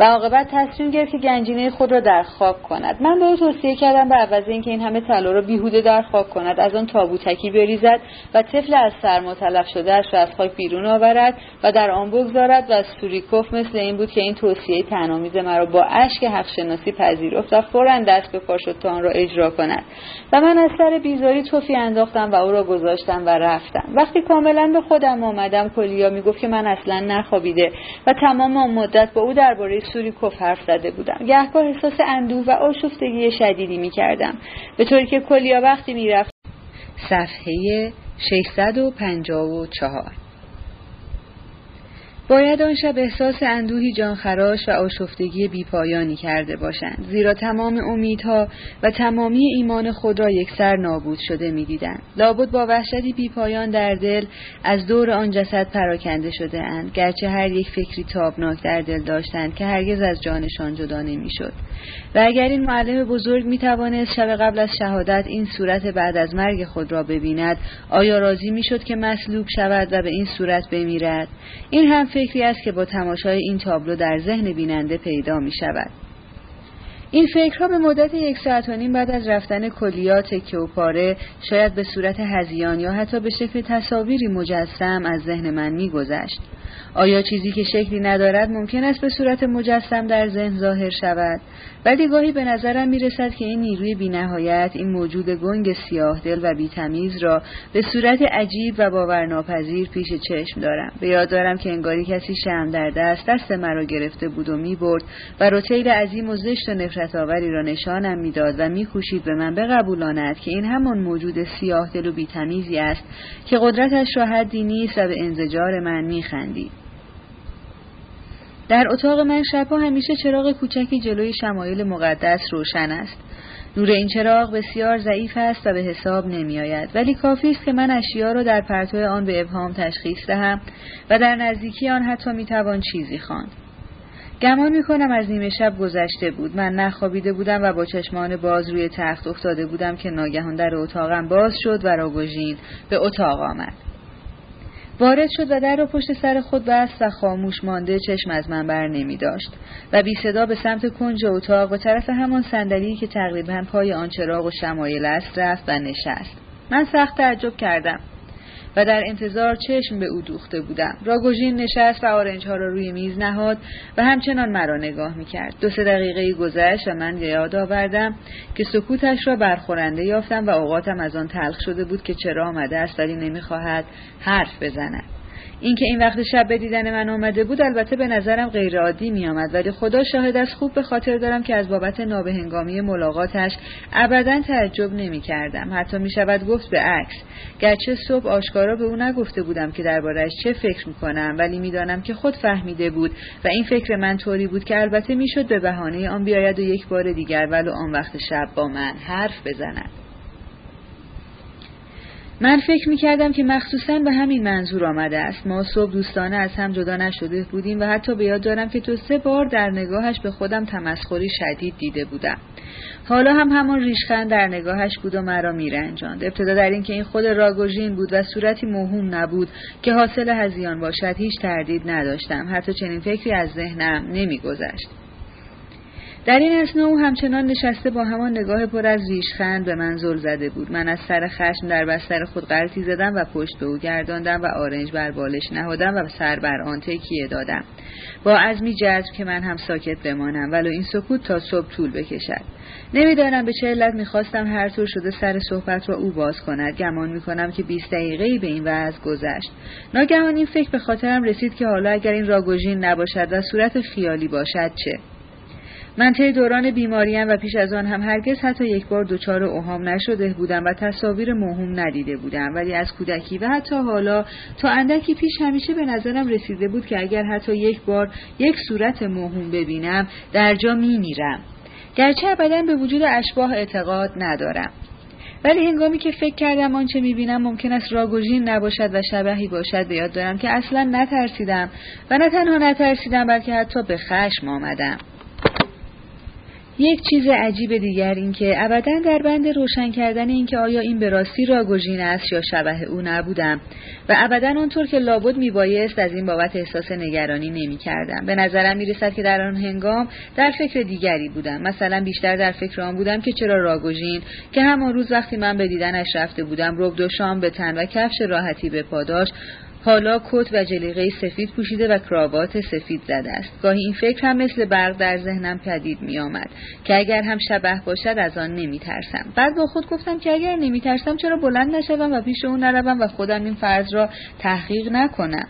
و عاقبت تصمیم گرفت که گنجینه خود را در خاک کند. من به او توصیه کردم به عوض اینکه این همه طلا را بیهوده در خاک کند. از آن تابوتکی بریزد و طفل از سرما تلف شدهاش را از خاک بیرون آورد و در آن بگذارد و سوریکوف مثل این بود که این توصیه تنامیز مرا با اشک حق شناسی پذیرفت و فورا دست به کار شد تا آن را اجرا کند. و من از سر بیزاری توفی انداختم و او را گذاشتم و رفتم. وقتی کاملا به خودم آمدم کلیا می‌گفت که من اصلا نخوابیده و تمام آن مدت با او درباره کف حرف زده بودم. گهگاه احساس اندوه و آشفتگی شدیدی می کردم به طوری که کلیا وقتی می رفت صفحه 654 باید آن شب احساس اندوهی جانخراش و آشفتگی بیپایانی کرده باشند. زیرا تمام امیدها و تمامی ایمان خود را یکسر نابود شده می‌دیدند. لابد با وحشتی بیپایان در دل از دور آن جسد پراکنده شده اند. گرچه هر یک فکری تابناک در دل داشتند که هرگز از جانشان جدا نمی‌شد. و اگر این معلم بزرگ می توانست شب قبل از شهادت این صورت بعد از مرگ خود را ببیند آیا راضی می‌شد که مسلوب شود و به این صورت بمیرد؟ این هم فکری است که با تماشای این تابلو در ذهن بیننده پیدا می شود این فکرها به مدت یک ساعت و نیم بعد از رفتن کلیات تکه و پاره شاید به صورت هزیان یا حتی به شکل تصاویری مجسم از ذهن من میگذشت. آیا چیزی که شکلی ندارد ممکن است به صورت مجسم در ذهن ظاهر شود؟ ولی گاهی به نظرم می رسد که این نیروی بینهایت این موجود گنگ سیاه دل و بیتمیز را به صورت عجیب و باورناپذیر پیش چشم دارم. به یاد دارم که انگاری کسی شم در دست دست مرا گرفته بود و می برد و روتیل عظیم و زشت و نفرت آوری را نشانم می‌داد و میکوشید به من بقبولاند که این همان موجود سیاه دل و بیتمیزی است که قدرتش را حدی نیست و به انزجار من میخندید. در اتاق من شبها همیشه چراغ کوچکی جلوی شمایل مقدس روشن است. نور این چراغ بسیار ضعیف است و به حساب نمی آید ولی کافی است که من اشیا را در پرتو آن به ابهام تشخیص دهم و در نزدیکی آن حتی می توان چیزی خواند. گمان می کنم از نیمه شب گذشته بود. من نخوابیده بودم و با چشمان باز روی تخت افتاده بودم که ناگهان در اتاقم باز شد و راگوژین به اتاق آمد. وارد شد و در را پشت سر خود بست و خاموش مانده چشم از من بر نمی داشت و بی صدا به سمت کنج اتاق و طرف همان صندلی که تقریبا پای آن چراغ و شمایل است رفت و نشست. من سخت تعجب کردم. و در انتظار چشم به او دوخته بودم. راگوژین نشست و آرنج ها را روی میز نهاد و همچنان مرا نگاه می‌کرد. دو سه دقیقه گذشت و من یاد آوردم که سکوتش را برخورنده یافتم و اوقاتم از آن تلخ شده بود که چرا آمده است ولی نمی‌خواهد حرف بزند. اینکه این وقت شب به دیدن من آمده بود البته به نظرم غیر عادی می آمد ولی خدا شاهد از خوب به خاطر دارم که از بابت نابهنگامی ملاقاتش ابدا تعجب نمی کردم حتی می شود گفت به عکس. گرچه صبح آشکارا به او نگفته بودم که دربارهش چه فکر می کنم ولی می‌دانم که خود فهمیده بود و این فکر من طوری بود که البته می‌شد به بهانه آن بیاید و یک بار دیگر ولو آن وقت شب با من حرف بزند. من فکر می کردم که مخصوصا به همین منظور آمده است. ما صبح دوستانه از هم جدا نشده بودیم و حتی به یاد دارم که تو سه بار در نگاهش به خودم تمسخری شدید دیده بودم. حالا هم همان ریشخند در نگاهش بود و مرا میرنجاند. ابتدا در اینکه این خود راگوژین بود و صورتی موهوم نبود که حاصل هزیان باشد هیچ تردید نداشتم. حتی چنین فکری از ذهنم نمیگذشت. در این اسنا او همچنان نشسته با همان نگاه پر از ریشخند به من زل زده بود. من از سر خشم در بستر خود قرتی زدم و پشت به او گرداندم و آرنج بر بالش نهادم و سر بر آن تکیه دادم. با عزمی جذب که من هم ساکت بمانم ولو این سکوت تا صبح طول بکشد. نمی‌دانم به چه علت می‌خواستم هر طور شده سر صحبت را او باز کند. گمان می‌کنم که بیست دقیقه به این وضع گذشت. ناگهان این فکر به خاطرم رسید که حالا اگر این راگوژین نباشد و صورت خیالی باشد چه؟ من طی دوران بیماریم و پیش از آن هم هرگز حتی یک بار دچار اوهام نشده بودم و تصاویر موهوم ندیده بودم. ولی از کودکی و حتی حالا تا اندکی پیش همیشه به نظرم رسیده بود که اگر حتی یک بار یک صورت موهوم ببینم در جا می میرم گرچه ابدا به وجود اشباه اعتقاد ندارم. ولی هنگامی که فکر کردم آنچه می‌بینم ممکن است راگوژین نباشد و شبهی باشد به یاد دارم که اصلا نترسیدم و نه تنها نترسیدم بلکه حتی به خشم آمدم. یک چیز عجیب دیگر این که ابدا در بند روشن کردن اینکه آیا این به راستی راگوژین است یا شبه او نبودم و ابدا آنطور که لابد میبایست از این بابت احساس نگرانی نمی کردم. به نظرم می رسد که در آن هنگام در فکر دیگری بودم مثلا بیشتر در فکر آن بودم که چرا راگوژین که همان روز وقتی من به دیدنش رفته بودم رب و شام به تن و کفش راحتی به پاداش حالا کت و جلیقه سفید پوشیده و کراوات سفید زده است. گاهی این فکر هم مثل برق در ذهنم پدید می آمد که اگر هم شبه باشد از آن نمی ترسم. بعد با خود گفتم که اگر نمی ترسم چرا بلند نشوم و پیش او نروم و خودم این فرض را تحقیق نکنم.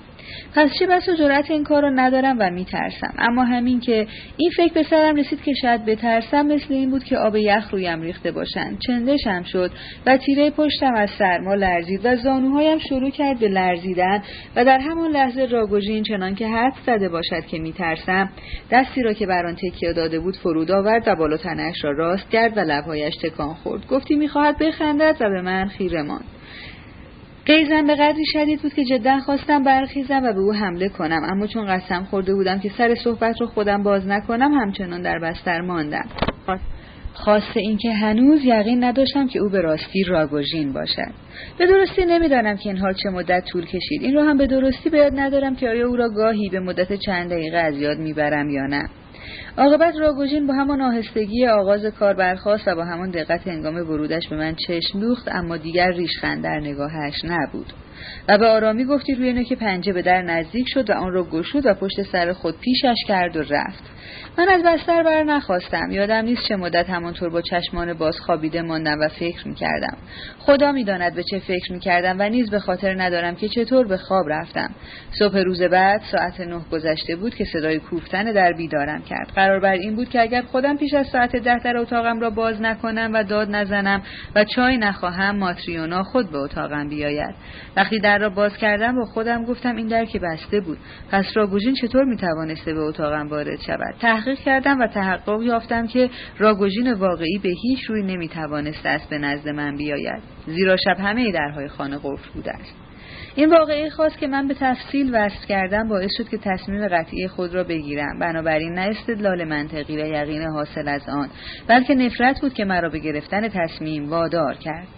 پس چه بس و جرأت این کار رو ندارم و میترسم. اما همین که این فکر به سرم رسید که شاید بترسم مثل این بود که آب یخ رویم ریخته باشند چندشم شد و تیره پشتم از سرما لرزید و زانوهایم شروع کرد به لرزیدن و در همان لحظه راگوژین چنان که حد زده باشد که میترسم دستی را که بر آن تکیه داده بود فرود آورد و بالا تنش را راست کرد و لبهایش تکان خورد. گفتی می‌خواهد بخندد و به من خیره ماند. قیزم به قدری شدید بود که جدا خواستم برخیزم و به او حمله کنم. اما چون قسم خورده بودم که سر صحبت رو خودم باز نکنم همچنان در بستر ماندم. خاصه اینکه هنوز یقین نداشتم که او به راستی راگوژین باشد. به درستی نمی‌دانم که این حال چه مدت طول کشید. این رو هم به درستی به یاد ندارم که آیا او را گاهی به مدت چند دقیقه از یاد می‌برم یا نه. عاقبت راگوژین با همان آهستگی آغاز کار برخواست و با همان دقت هنگام ورودش به من چشم دوخت اما دیگر ریشخند در نگاهش نبود. و به آرامی گفتی روی نوک پنجه به در نزدیک شد و آن را گشود و پشت سر خود پیشش کرد و رفت. من از بستر بر نخواستم. یادم نیست چه مدت همانطور با چشمان باز خوابیده ماندم و فکر می‌کردم. خدا می‌داند به چه فکر می‌کردم و نیز به خاطر ندارم که چطور به خواب رفتم. صبح روز بعد ساعت نه گذشته بود که صدای کوفتن در بیدارم کرد. قرار بر این بود که اگر خودم پیش از ساعت ده در اتاقم را باز نکنم و داد نزنم و چای نخواهم ماتریونا خود به اتاقم بیاید. وقتی در را باز کردم با خودم گفتم این در که بسته بود. پس راگوژین چطور می‌توانسته به اتاقم وارد شود؟ تحقیق کردم و تحقق یافتم که راگوژین واقعی به هیچ روی نمی‌توانسته است به نزد من بیاید زیرا شب همه درهای خانه قفل بوده است. این واقعی خواست که من به تفصیل وصل کردم باعث شد که تصمیم قطعی خود را بگیرم. بنابراین نه استدلال منطقی و یقین حاصل از آن بلکه نفرت بود که مرا به گرفتن تصمیم وادار کرد.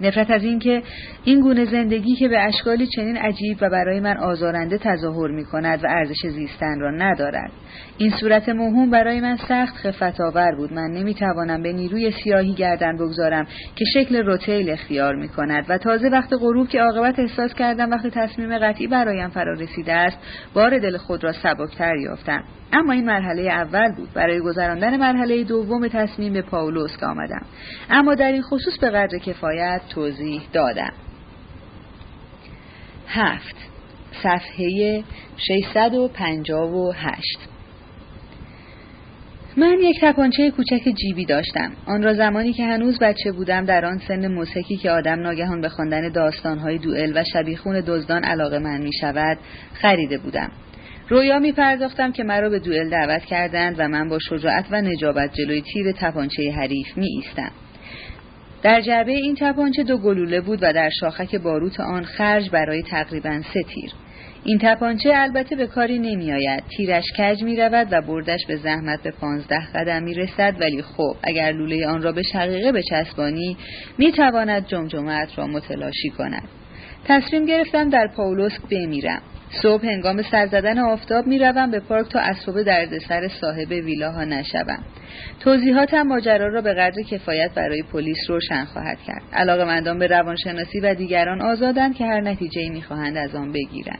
نفرت از اینکه این گونه زندگی که به اشکالی چنین عجیب و برای من آزارنده تظاهر می کند و ارزش زیستن را ندارد. این صورت موهوم برای من سخت خفت آور بود. من نمی توانم به نیروی سیاهی گردن بگذارم که شکل روتیل اختیار می کند و تازه وقت غروب که عاقبت احساس کردم وقتی تصمیم قطعی برایم فرا رسیده است بار دل خود را سبکتر یافتم. اما این مرحله اول بود. برای گذراندن مرحله دوم تصمیم به پاولوس آمدم. اما در این خصوص به قدر کفایت توضیح دادم. هفت. صفحه 658 من یک تپانچه کوچک جیبی داشتم. آن را زمانی که هنوز بچه بودم در آن سن موسیقی که آدم ناگهان به خواندن داستانهای دوئل و شبیخون دزدان علاقه من می شود خریده بودم. رویا می پرداختم که مرا به دوئل دعوت کردند و من با شجاعت و نجابت جلوی تیر تپانچه حریف می ایستم در جعبه این تپانچه دو گلوله بود و در شاخک باروت آن خرج برای تقریبا سه تیر این تپانچه البته به کاری نمی آید. تیرش کج می رود و بردش به زحمت به پانزده قدم می رسد ولی خب اگر لوله آن را به شقیقه بچسبانی می تواند جمجمت را متلاشی کند. تصمیم گرفتم در پاولوسک بمیرم. صبح هنگام سر زدن آفتاب می روم به پارک تا اسباب دردسر صاحب ویلاها نشوم. توضیحاتم ماجرا را به قدر کفایت برای پلیس روشن خواهد کرد. علاقه مندان به روانشناسی و دیگران آزادند که هر نتیجه می خواهند از آن بگیرند.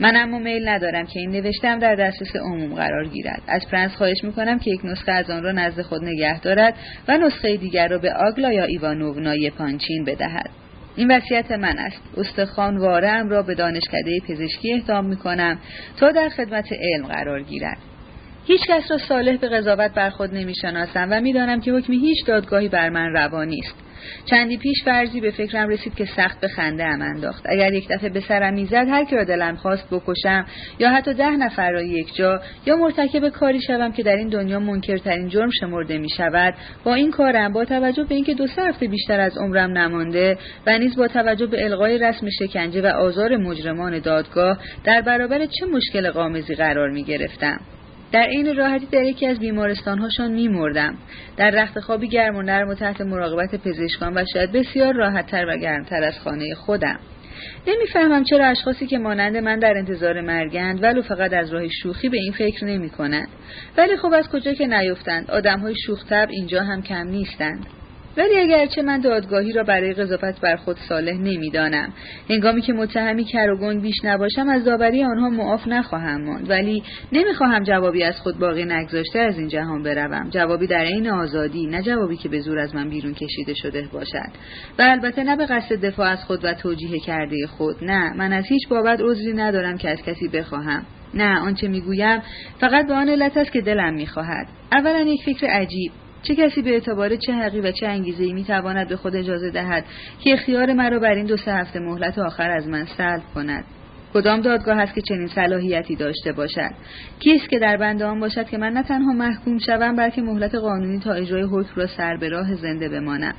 من اما میل ندارم که این نوشته‌ام در دسترس عموم قرار گیرد از پرنس خواهش می‌کنم که یک نسخه از آن را نزد خود نگه دارد و نسخه دیگر را به آگلایا ایوانوونا یپانچین بدهد این وصیت من است. استخوان وارم را به دانشکده پزشکی اهدام می‌کنم تا در خدمت علم قرار گیرد. هیچ کس را صالح به قضاوت بر خود نمی‌شناسم و می‌دانم که حکم هیچ دادگاهی بر من روا نیست چندی پیش فرضی به فکرم رسید که سخت به خنده ام انداخت. اگر یک دفعه به سرم می‌زد هر کی را دلم خواست بکشم یا حتی ده نفر را یک جا یا مرتکب کاری شوم که در این دنیا منکرترین جرم شمرده می شود با این کارم با توجه به اینکه دو هفته بیشتر از عمرم نمانده و نیز با توجه به القای رسم شکنجه و آزار مجرمان دادگاه در برابر چه مشکل قامزی قرار می گرفتم در این راحتی در یکی از بیمارستانهاشان میمردم. در رخت خوابی گرم و نرم و تحت مراقبت پزشکان و شاید بسیار راحتتر و گرمتر از خانه خودم. نمی‌فهمم چرا اشخاصی که مانند من در انتظار مرگند ولو فقط از راه شوخی به این فکر نمی کنند. ولی خب از کجا که نیفتند؟ آدم های شوختب اینجا هم کم نیستند. ولی اگرچه من دادگاهی را برای قضاوت بر خود صالح نمی‌دانم. هنگامی که متهمی کر و گنگ بیش نباشم از داوری آنها معاف نخواهم ماند. ولی نمی‌خواهم جوابی از خود باقی نگذاشته از این جهان بروم. جوابی در این آزادی نه جوابی که به زور از من بیرون کشیده شده باشد. و البته نه به قصد دفاع از خود و توجیه کرده خود نه. من از هیچ بابت عذری ندارم که از کسی بخواهم. نه آنچه می‌گویم فقط به آن علت است که دلم می‌خواهد. اولا یک فکر عجیب. چه کسی به اعتبار چه حقی و چه انگیزه ای می‌تواند به خود اجازه دهد که اختیار مرا بر این دو سه هفته مهلت آخر از من سلب کند؟ کدام دادگاه است که چنین صلاحیتی داشته باشد؟ کیست که در بند آن باشد که من نه تنها محکوم شوم بلکه مهلت قانونی تا اجرای حکم را سر به راه زنده بمانم؟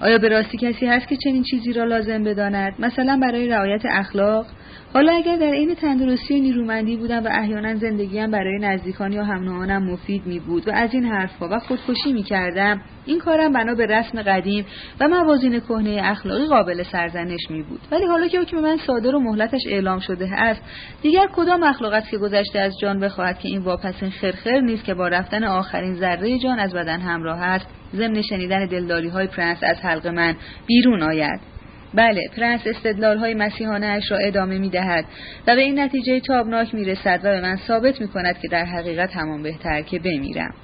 آیا به راستی کسی هست که چنین چیزی را لازم بداند؟ مثلا برای رعایت اخلاق؟ حالا اگر در عین تندرستی و نیرومندی بودم و احیانا زندگیم برای نزدیکان یا هم مفید می بود و از این حرفها و خودکشی می کردم این کارم بنا به رسم قدیم و موازین کهنه اخلاقی قابل سرزنش می بود. ولی حالا که حکم من صادر و مهلتش اعلام شده است دیگر کدام اخلاقت که گذشته از جان بخواهد که این واپسین خرخر نیست که با رفتن آخرین ذره جان از بدن همراه است ضمن شنیدن دلداری های پرنس از حلق من بیرون آید. بله پرنس استدلال های مسیحانه اش را ادامه می دهد و به این نتیجه تابناک می رسد و به من ثابت می کند که در حقیقت همان بهتر که بمیرم.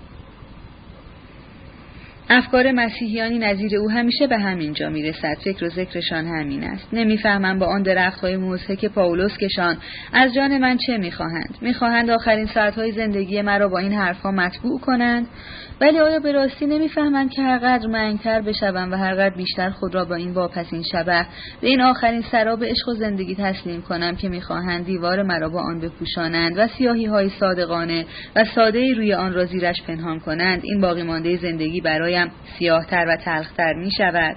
افکار مسیحیانی نظیر او همیشه به همین جا می‌رسد. فکر و ذکرشان همین است. نمی‌فهمم با آن درخت های موزهک پاولوسکشان از جان من چه می‌خواهند؟ می‌خواهند آخرین ساعتهای زندگی مرا با این حرفها مطبوع کنند؟ ولی آیا به راستی نمی‌فهمند که هرقدر منگتر بشوم و هرقدر بیشتر خود را با این واپسین شبه به این آخرین سراب عشق و زندگی تسلیم کنم که می‌خواهند دیوار مرا با آن بپوشانند و سیاهی های صادقانه و ساده روی آن را زیرش پنهان کنند. این باقی مانده زندگی برایم سیاهتر و تلختر می شود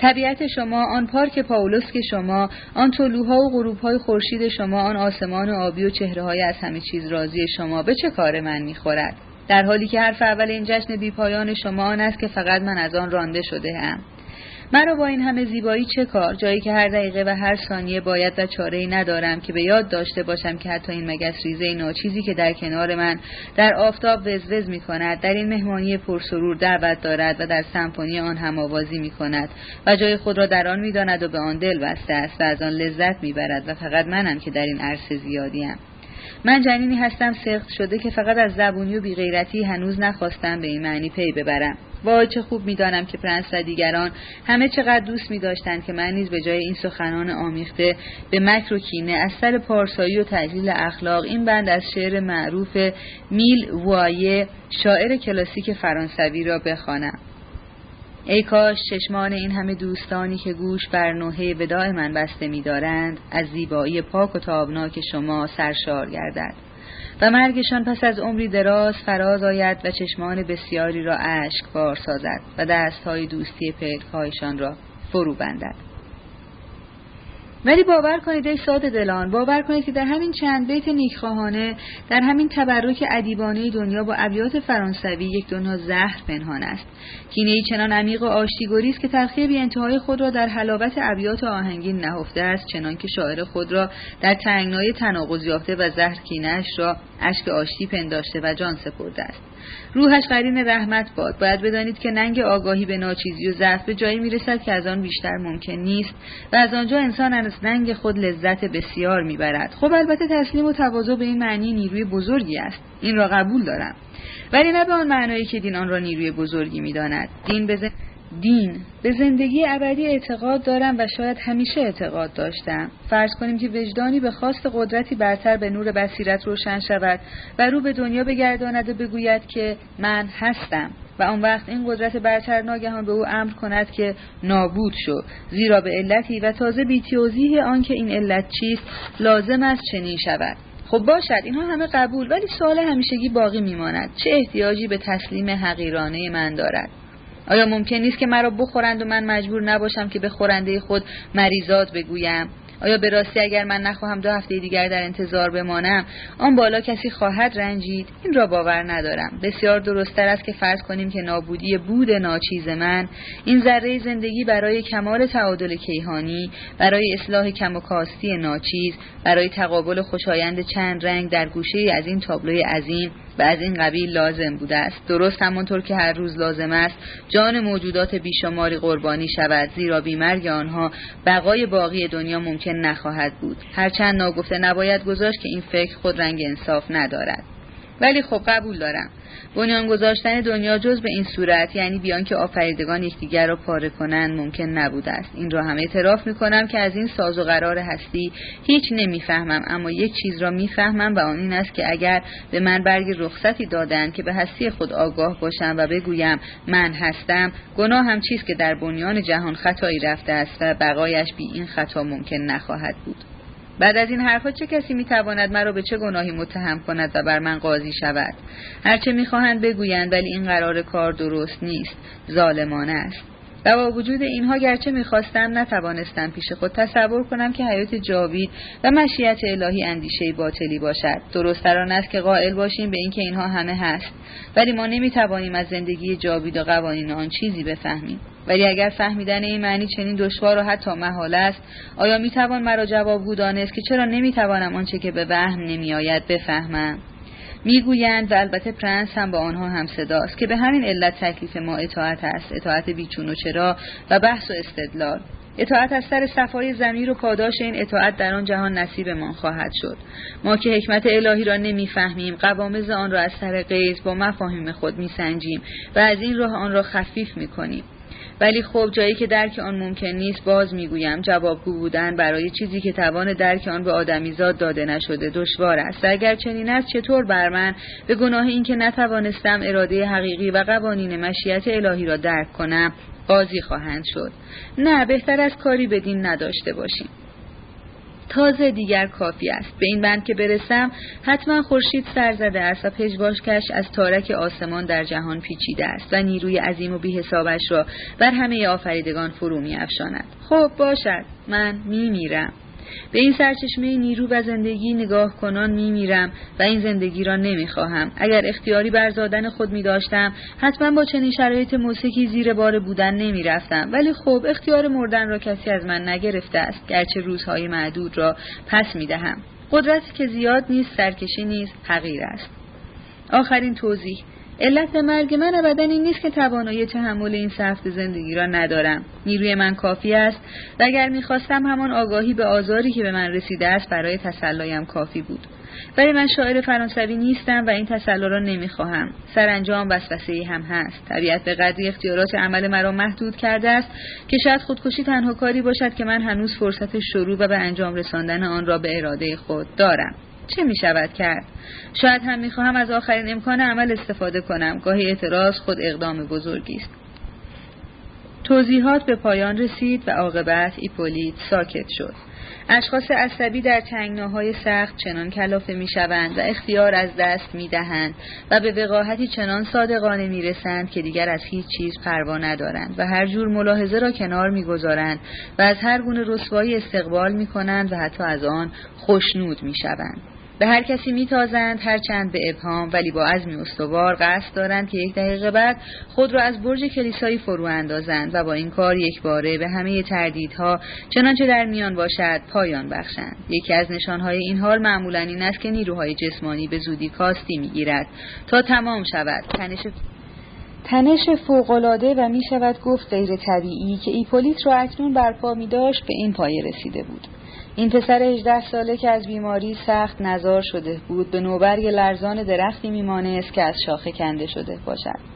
طبیعت شما آن پارک پاولوس که شما آن طلوها و غروبهای خورشید شما آن آسمان آبی و چهره های از همه چیز راضی شما به چه کار من می‌خورد؟ در حالی که حرف اول این جشن بیپایان شما آن است که فقط من از آن رانده شده هم مرا با این همه زیبایی چه کار؟ جایی که هر دقیقه و هر ثانیه باید و چاره ای ندارم که به یاد داشته باشم که حتی این مگس ریزه ناچیزی که در کنار من در آفتاب وزوز می کند در این مهمانی پرسرور دعوت دارد و در سمپونی آن هم آوازی می کند و جای خود را در آن می داند و به آن دل بسته است و از آن لذت می برد و فقط منم که در این عرصه زیادیم. من جنینی هستم سخت شده که فقط از زبونی و بیغیرتی هنوز نخواستم به این معنی پی ببرم. وای چه خوب می‌دانم که پرنس و دیگران همه چقدر دوست می داشتند که من نیز به جای این سخنان آمیخته به مکر و کینه از سر پارسایی و تجلیل اخلاق این بند از شعر معروف میلووآ شاعر کلاسیک فرانسوی را بخوانم. ای کاش چشمان این همه دوستانی که گوش بر نوحه وداع من بسته می‌دارند از زیبایی پاک و تابناک شما سرشار گردد. و مرگشان پس از عمری دراز فراز آید و چشمان بسیاری را اشک بار سازد و دستهای دوستی پلکهایشان را فرو بندد. ولی باور کنید ای ساده دلان باور کنید که در همین چند بیت نیکخواهانه در همین تبرک ادیبانه دنیا با ابیات فرانسوی یک دنیا زهر پنهان است. کینه ای چنان عمیق و آشتیگری است که تلخی بی انتهای خود را در حلاوت ابیات آهنگین نهفته است چنان که شاعر خود را در تنگنای تناقض یافته و زهر کینش را اشک آشتی پنداشته و جان سپرده است. روحش قرین رحمت باد. باید بدانید که ننگ آگاهی به ناچیزی و ضعف به جایی می‌رسد که از آن بیشتر ممکن نیست و از آنجا انسان از ننگ خود لذت بسیار می‌برد. خب البته تسلیم و تواضع به این معنی نیروی بزرگی است. این را قبول دارم. ولی نه به آن معنایی که دین آن را نیروی بزرگی می‌داند. دین به دین. به زندگی ابدی اعتقاد دارم و شاید همیشه اعتقاد داشتم. فرض کنیم که وجدانی به خواست قدرتی برتر به نور بصیرت روشن شود و رو به دنیا بگرداند و بگوید که من هستم و آن وقت این قدرت برتر ناگهان به او امر کند که نابود شو. زیرا به علتی و تازه بیتیوزیه آن که این علت چیست لازم است چنین شود. خب باشد اینها همه قبول ولی سوال همیشگی باقی میماند. چه احتیاجی به تسلیم حقیرانه من دارد؟ آیا ممکن نیست که مرا بخورند و من مجبور نباشم که به خورنده خود مریضات بگویم؟ آیا به راستی اگر من نخواهم دو هفته دیگر در انتظار بمانم آن بالا کسی خواهد رنجید؟ این را باور ندارم. بسیار درستتر است که فرض کنیم که نابودی بود ناچیز من این ذره زندگی برای کمال تعادل کیهانی برای اصلاح کم و کاستی ناچیز برای تقابل خوشایند چند رنگ در گوشه از این تابلوی عظیم. و از این قبیل لازم بوده است. درست همانطور که هر روز لازم است جان موجودات بیشماری قربانی شود زیرا بیمرگ آنها بقای باقی دنیا ممکن نخواهد بود. هرچند ناگفته نباید گذاشت که این فکر خود رنگ انصاف ندارد. ولی خب قبول دارم. بنیان گذاشتن دنیا جز به این صورت یعنی بیان که آفریدگان یکدیگر را پاره کنند ممکن نبوده است. این را هم اعتراف می کنم که از این ساز و قرار هستی هیچ نمی‌فهمم اما یک چیز را می‌فهمم و آن این است که اگر به من برگ رخصتی دادند که به هستی خود آگاه باشم و بگویم من هستم گناه هم چیست که در بنیان جهان خطایی رفته است و بقایش بی این خطا ممکن نخواهد بود. بعد از این حرفها چه کسی می‌تواند مرا به چه گناهی متهم کند و بر من قاضی شود؟ هرچه می‌خواهند بگویند ولی این قرار کار درست نیست ظالمانه است. و با وجود اینها گرچه می‌خواستم نتوانستم پیش خود تصور کنم که حیات جاوید و مشیت الهی اندیشه باطلی باشد. درستتر آن است که قائل باشیم به اینکه اینها همه هست. ولی ما نمی‌توانیم از زندگی جاوید و قوانین آن چیزی بفهمیم. ولی اگر فهمیدن این معنی چنین دشوار و حتی محال است آیا می‌توان مرا جوابگو دانست که چرا نمی‌توانم آنچه که به وهم نمیآید بفهمم؟ می‌گویند و البته پرنس هم با آنها هم صداست که به همین علت تکلیف ما اطاعت است اطاعت بیچون و چرا و بحث و استدلال. اطاعت از سر صفای زمیر و پاداش این اطاعت در آن جهان نصیبمان خواهد شد. ما که حکمت الهی را نمی‌فهمیم قوامز آن را از سر قیز با مفاهیم خود میسنجیم و از این راه آن را خفیف می‌کنیم. ولی خب جایی که درک آن ممکن نیست باز می‌گویم جوابگو بودن برای چیزی که توان درک آن به آدمیزاد داده نشده دشوار است. اگر چنین است چطور بر من به گناه اینکه نتوانستم اراده حقیقی و قوانین مشیت الهی را درک کنم قاضی خواهند شد. نه بهتر از کاری بدین نداشته باشیم. تازه دیگر کافی است. به این بند که برسم حتما خورشید سر زده است و پژواشکش از تارک آسمان در جهان پیچیده است و نیروی عظیم و بیحسابش را بر همه آفریدگان فرو می افشاند. خب باشد. من می میرم به این سرچشمه نیرو و زندگی نگاه کنان می میرم و این زندگی را نمی خواهم. اگر اختیاری بر زادن خود می داشتم حتما با چنین شرایط موسیقی زیر بار بودن نمی رفتم. ولی خب اختیار مردن را کسی از من نگرفته است گرچه روزهای معدود را پس می دهم. قدرتی که زیاد نیست سرکشی نیست حقیر است آخرین توضیح علت مرگ من ابدا این نیست که توانایی تحمل این سخت زندگی را ندارم. نیروی من کافی است. و اگر می‌خواستم همان آگاهی به آزاری که به من رسیده است برای تسلایم کافی بود. ولی من شاعر فرانسوی نیستم و این تسلا را نمی‌خواهم. سرانجام وسوسه هم هست. طبیعت به قدری اختیارات عمل مرا محدود کرده است که شاید خودکشی تنها کاری باشد که من هنوز فرصت شروع و به انجام رساندن آن را به اراده خود دارم. چه می شود کرد؟ شاید هم می خواهم از آخرین امکان عمل استفاده کنم گاهی اعتراض خود اقدام بزرگی است توضیحات به پایان رسید و عاقبت ایپولیت ساکت شد اشخاص عصبی در تنگناهای سخت چنان کلافه می شوند و اختیار از دست می دهند و به وقاحتی چنان صادقانه می رسند که دیگر از هیچ چیز پروا ندارند و هر جور ملاحظه را کنار می گذارند و از هر گونه رسوایی استقبال می کنند و حتی از آن خوشنود می شوند. به هر کسی میتازند هرچند به ابهام ولی با عزمی استوار قصد دارند که یک دقیقه بعد خود را از برج کلیسایی فرو اندازند و با این کار یک باره به همه تردیدها چنانچه در میان باشد پایان بخشند. یکی از نشانهای این حال معمولا این است که نیروهای جسمانی به زودی کاستی می‌گیرد تا تمام شود. تنش تنش فوقالعاده و می شود گفت غیر طبیعی که ایپولیت را اکنون برپا می داشت به این پایه رسیده بود. این پسر 18 ساله که از بیماری سخت نزار شده بود به نوبرگ لرزان درختی میمانست که از شاخه کنده شده باشد.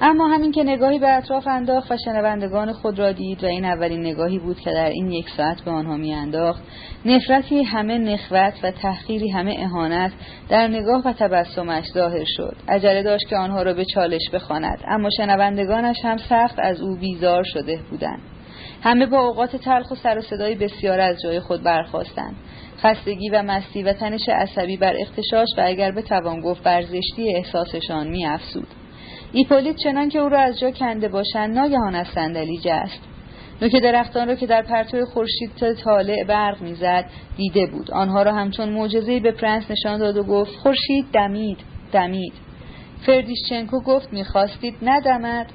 اما همین که نگاهی به اطراف انداخت و شنوندگان خود را دید و این اولین نگاهی بود که در این یک ساعت به آنها میانداخت نفرتی همه نخوت و تحقیری همه اهانت در نگاه و تبسمش ظاهر شد. عجله داشت که آنها را به چالش بخواند اما شنوندگانش هم سخت از او بیزار شده بودند. همه با اوقات تلخ و سر و صدای بسیار از جای خود برخواستند خستگی و مستی و تنش عصبی بر اختشاش و اگر به توان گفت بر زشتی احساسشان می افسود. ایپولیت چنان که او را از جا کنده باشند ناگهان از صندلی جست. نوک درختان را که در پرتو خورشید طالع و برق می‌زد دیده بود. آنها را همچون معجزهای به پرنس نشان داد و گفت خورشید دمید دمید. فردیشچنکو گفت می‌خواستید ندمد؟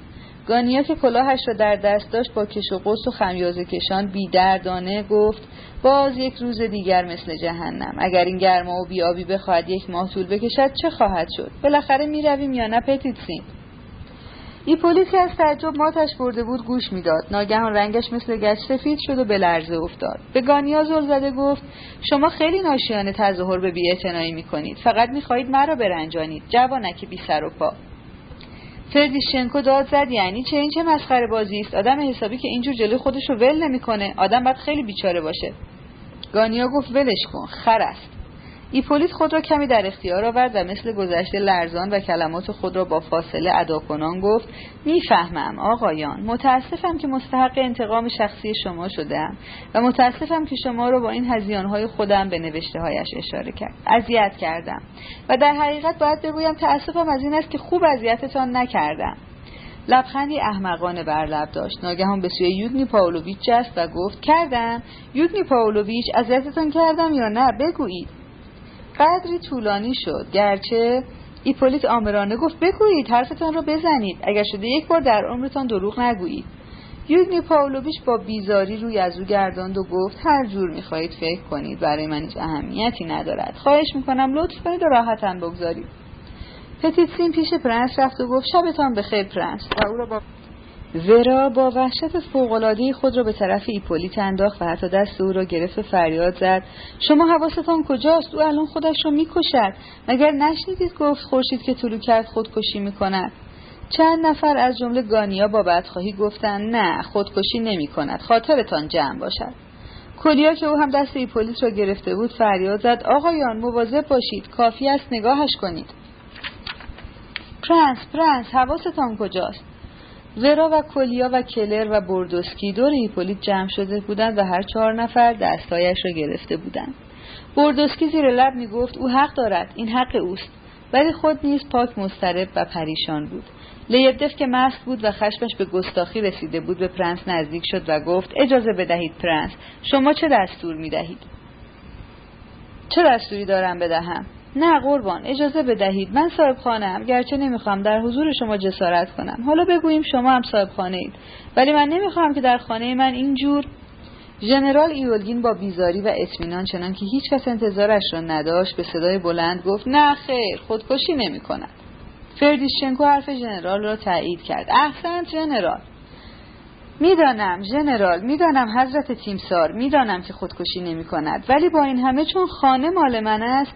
گانیا که کلاهش را در دست داشت با کش و قوس و خمیازه کشان بیدردانه گفت باز یک روز دیگر مثل جهنم. اگر این گرما و بی‌آبی بخواهد یک ماه طول بکشد چه خواهد شد؟ بالاخره می‌رویم یا نه پتیتسین ایپولیت که از تعجب ماتش برده بود گوش می‌داد. ناگهان رنگش مثل گچ سفید شد و به لرزه افتاد. به گانیا زل زده گفت شما خیلی ناشیانه تظاهر به بیاعتنایی می‌کنید. فقط می‌خواهید مرا برنجانید. جوانک بی سر و پا. فردیشنکو داد زد یعنی چه این چه مسخره بازی است؟ آدم حسابی که اینجور جلوی خودش رو ول نمی‌کنه. آدم باید خیلی بیچاره باشه. گانیا گفت ولش کن خر است. ایپولیت خود را کمی در اختیار آورد و مثل گذشته لرزان و کلمات خود را با فاصله ادا کنان گفت می‌فهمم آقایان متاسفم که مستحق انتقام شخصی شما شدم و متاسفم که شما را با این هزیانهای خودم به نوشته هایش اشاره کرد اذیت کردم و در حقیقت باید بگویم تاسفم از این است که خوب اذیتتان نکردم. لبخندی احمقانه بر لب داشت. ناگهان به سوی یوگنی پاولویچ جست و گفت کردم. یوگنی پاولویچ اذیتتان کردم یا نه؟ بگویید. قدری طولانی شد. گرچه ایپولیت آمرانه گفت بگویید حرفتان را بزنید. اگر شده یک بار در عمرتان دروغ نگویید. یوگنی پاولویچ با بیزاری روی از او گرداند و گفت هر جور می‌خواهید فکر کنید برای من هیچ اهمیتی ندارد. خواهش می‌کنم لطف کنید و راحتم بگذارید. پتیتسین پیش پرنس رفت و گفت شبتان بخیر پرنس. و او را با ورا با وحشت فوقالعاده خود را به طرف ایپولیت انداخت و حتی دست او را گرفت و فریاد زد. شما حواستان کجاست؟ او الان خودش را می‌کشد. مگر نشنیدید گفت خورشید که طلوع کرد خودکشی می‌کند. چند نفر از جمله گانیا با بدخواهی گفتند نه خودکشی نمی کند خاطرتان جمع باشد. کلیا که او هم دست ایپولیت را گرفته بود فریاد زد. آقایان مواظب باشید. کافی است نگاهش کنید. پرنس پرنس حواستان کجاست؟ ورا و کلیا و کلر و بوردوسکی دور ایپولیت جمع شده بودند و هر چهار نفر دست‌هایش را گرفته بودند بوردوسکی زیر لب می گفت او حق دارد این حق اوست ولی خود نیز پاک مضطرب و پریشان بود لیبدف که مست بود و خشمش به گستاخی رسیده بود به پرنس نزدیک شد و گفت اجازه بدهید پرنس شما چه دستور می دهید؟ چه دستوری دارم بدهم؟ نه قربان اجازه بدهید. من صاحب‌خانه‌ام گرچه نمی‌خوام در حضور شما جسارت کنم. حالا بگوییم شما هم صاحب خانه اید ولی من نمی‌خوام که در خانه من اینجور ژنرال ایوولگین با بیزاری و اطمینان چنان که هیچ کس انتظارش را نداشت به صدای بلند گفت نه خیر خودکشی نمی کند فردیشچنکو حرف ژنرال را تایید کرد. احسنت ژنرال می‌دانم ژنرال می‌دانم حضرت تیمسار می‌دانم که خودکشی نمی کند ولی با این همه چون خانه مال من است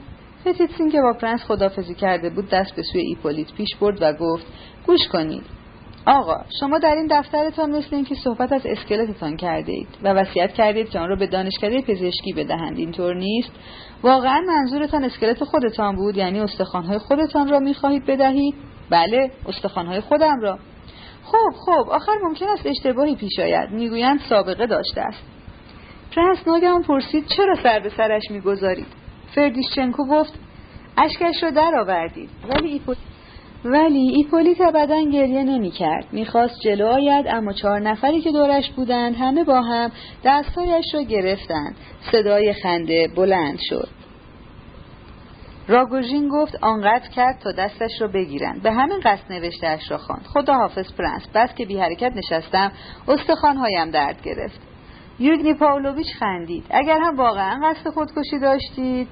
پتیتسین که با پرنس خداحافظی کرده بود دست به سوی ایپولیت پیش برد و گفت گوش کنید. آقا شما در این دفترتان مثل اینکه صحبت از اسکلتتان کرده اید و وصیت کردید که آن را به دانشکده پزشکی بدهند اینطور نیست؟ واقعا منظورتان اسکلت خودتان بود یعنی استخوانهای خودتان را می‌خواهید بدهید؟ بله استخوانهای خودم را. خب خب آخر ممکن است اشتباهی پیش آید. می‌گویند سابقه داشته است. پرنس ناگهان پرسید چرا سر به سرش می‌گذارید؟ فردیشچنکو گفت اشکش را در آوردید ولی ایپولیت ولی ایپولیت ابدا گریه نمی کرد. می‌خواست جلو آید اما چهار نفری که دورش بودند همه با هم دستهایش را گرفتند. صدای خنده بلند شد. راگوژین گفت آنقدر کرد تا دستش را بگیرند به همین قصد نوشتهاش را خواند خدا حافظ پرنس بس که بی حرکت نشستم استخوانهایم درد گرفت یوگنی پاولویچ خندید اگر هم واقعا قصد خودکشی داشتید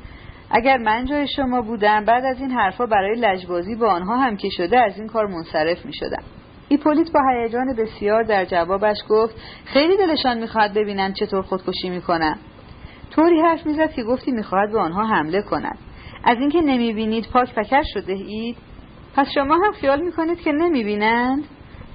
اگر من جای شما بودم بعد از این حرفا برای لجبازی با آنها هم که شده از این کار منصرف می شدم ایپولیت با هیجان بسیار در جوابش گفت خیلی دلشان می‌خواهد ببینند چطور خودکشی می‌کنم. طوری حرف می‌زد که گفتی می‌خواهد به آنها حمله کند. از اینکه نمی‌بینید پاک پکر شده اید؟ پس شما هم خیال می‌کنید که نمی‌بینند؟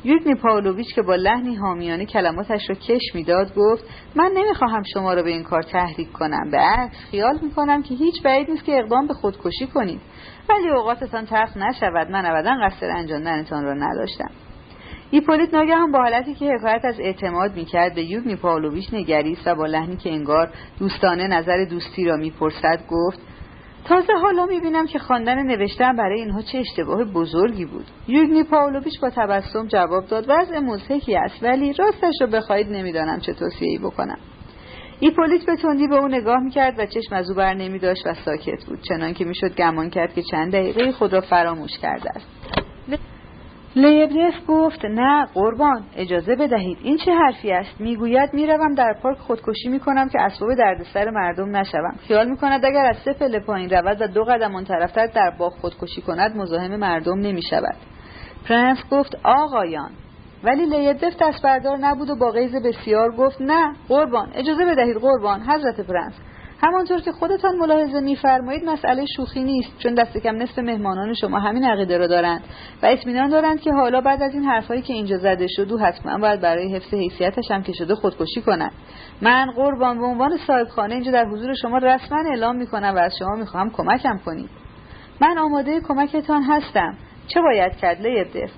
یوگنی پاولویچ که با لحنی حامیانه کلماتش را کش می‌داد گفت من نمی‌خواهم شما را به این کار تحریک کنم. به عکس خیال می‌کنم که هیچ بعید نیست که اقدام به خودکشی کنید. ولی اوقاتتان تلخ نشود. من ابدا قصد رنجاندنتان را نداشتم. ایپولیت ناگهان با حالتی که حکایت از اعتماد می‌کرد به یوگنی پاولویچ نگریست و با لحنی که انگار دوستانه نظر دوستی را می‌پرسد گفت تازه حالا می‌بینم که خواندن نوشتن برای اینها چه اشتباه بزرگی بود. یوگنی پاولویچ با تبسم جواب داد وضع مضحکی است ولی راستش را بخواهید نمی‌دانم چه توصیه‌ای بکنم. ایپولیت به تندی به او نگاه می‌کرد و چشم از او بر نمی داشت و ساکت بود چنان که می‌شد گمان کرد که چند دقیقه خود را فراموش کرده است. لیبدف گفت نه قربان اجازه بدهید. این چه حرفی است؟ می‌گوید می‌روم در پارک خودکشی می‌کنم که اسباب دردسر مردم نشوم. خیال می‌کند اگر از سه پله پایین رود و دو قدم آن طرفتر در باغ خودکشی کند مزاحم مردم نمی‌شود. پرنس گفت آقایان. ولی لیبدف دست بردار نبود و با غیظ بسیار گفت نه قربان اجازه بدهید قربان. حضرت پرنس همانطور که خودتان ملاحظه میفرمایید مسئله شوخی نیست چون دست کم نصف مهمانان شما همین عقیده را دارند و اطمینان دارند که حالا بعد از این حرفهایی که اینجا زده شد و حتما باید برای حفظ حیثیتش هم که شده خودکشی کند. من قربان به عنوان صاحب خانه اینجا در حضور شما رسما اعلام می‌کنم و از شما می‌خواهم کمکم کنید. من آماده کمکتان هستم. چه باید کرد؟ لیبدف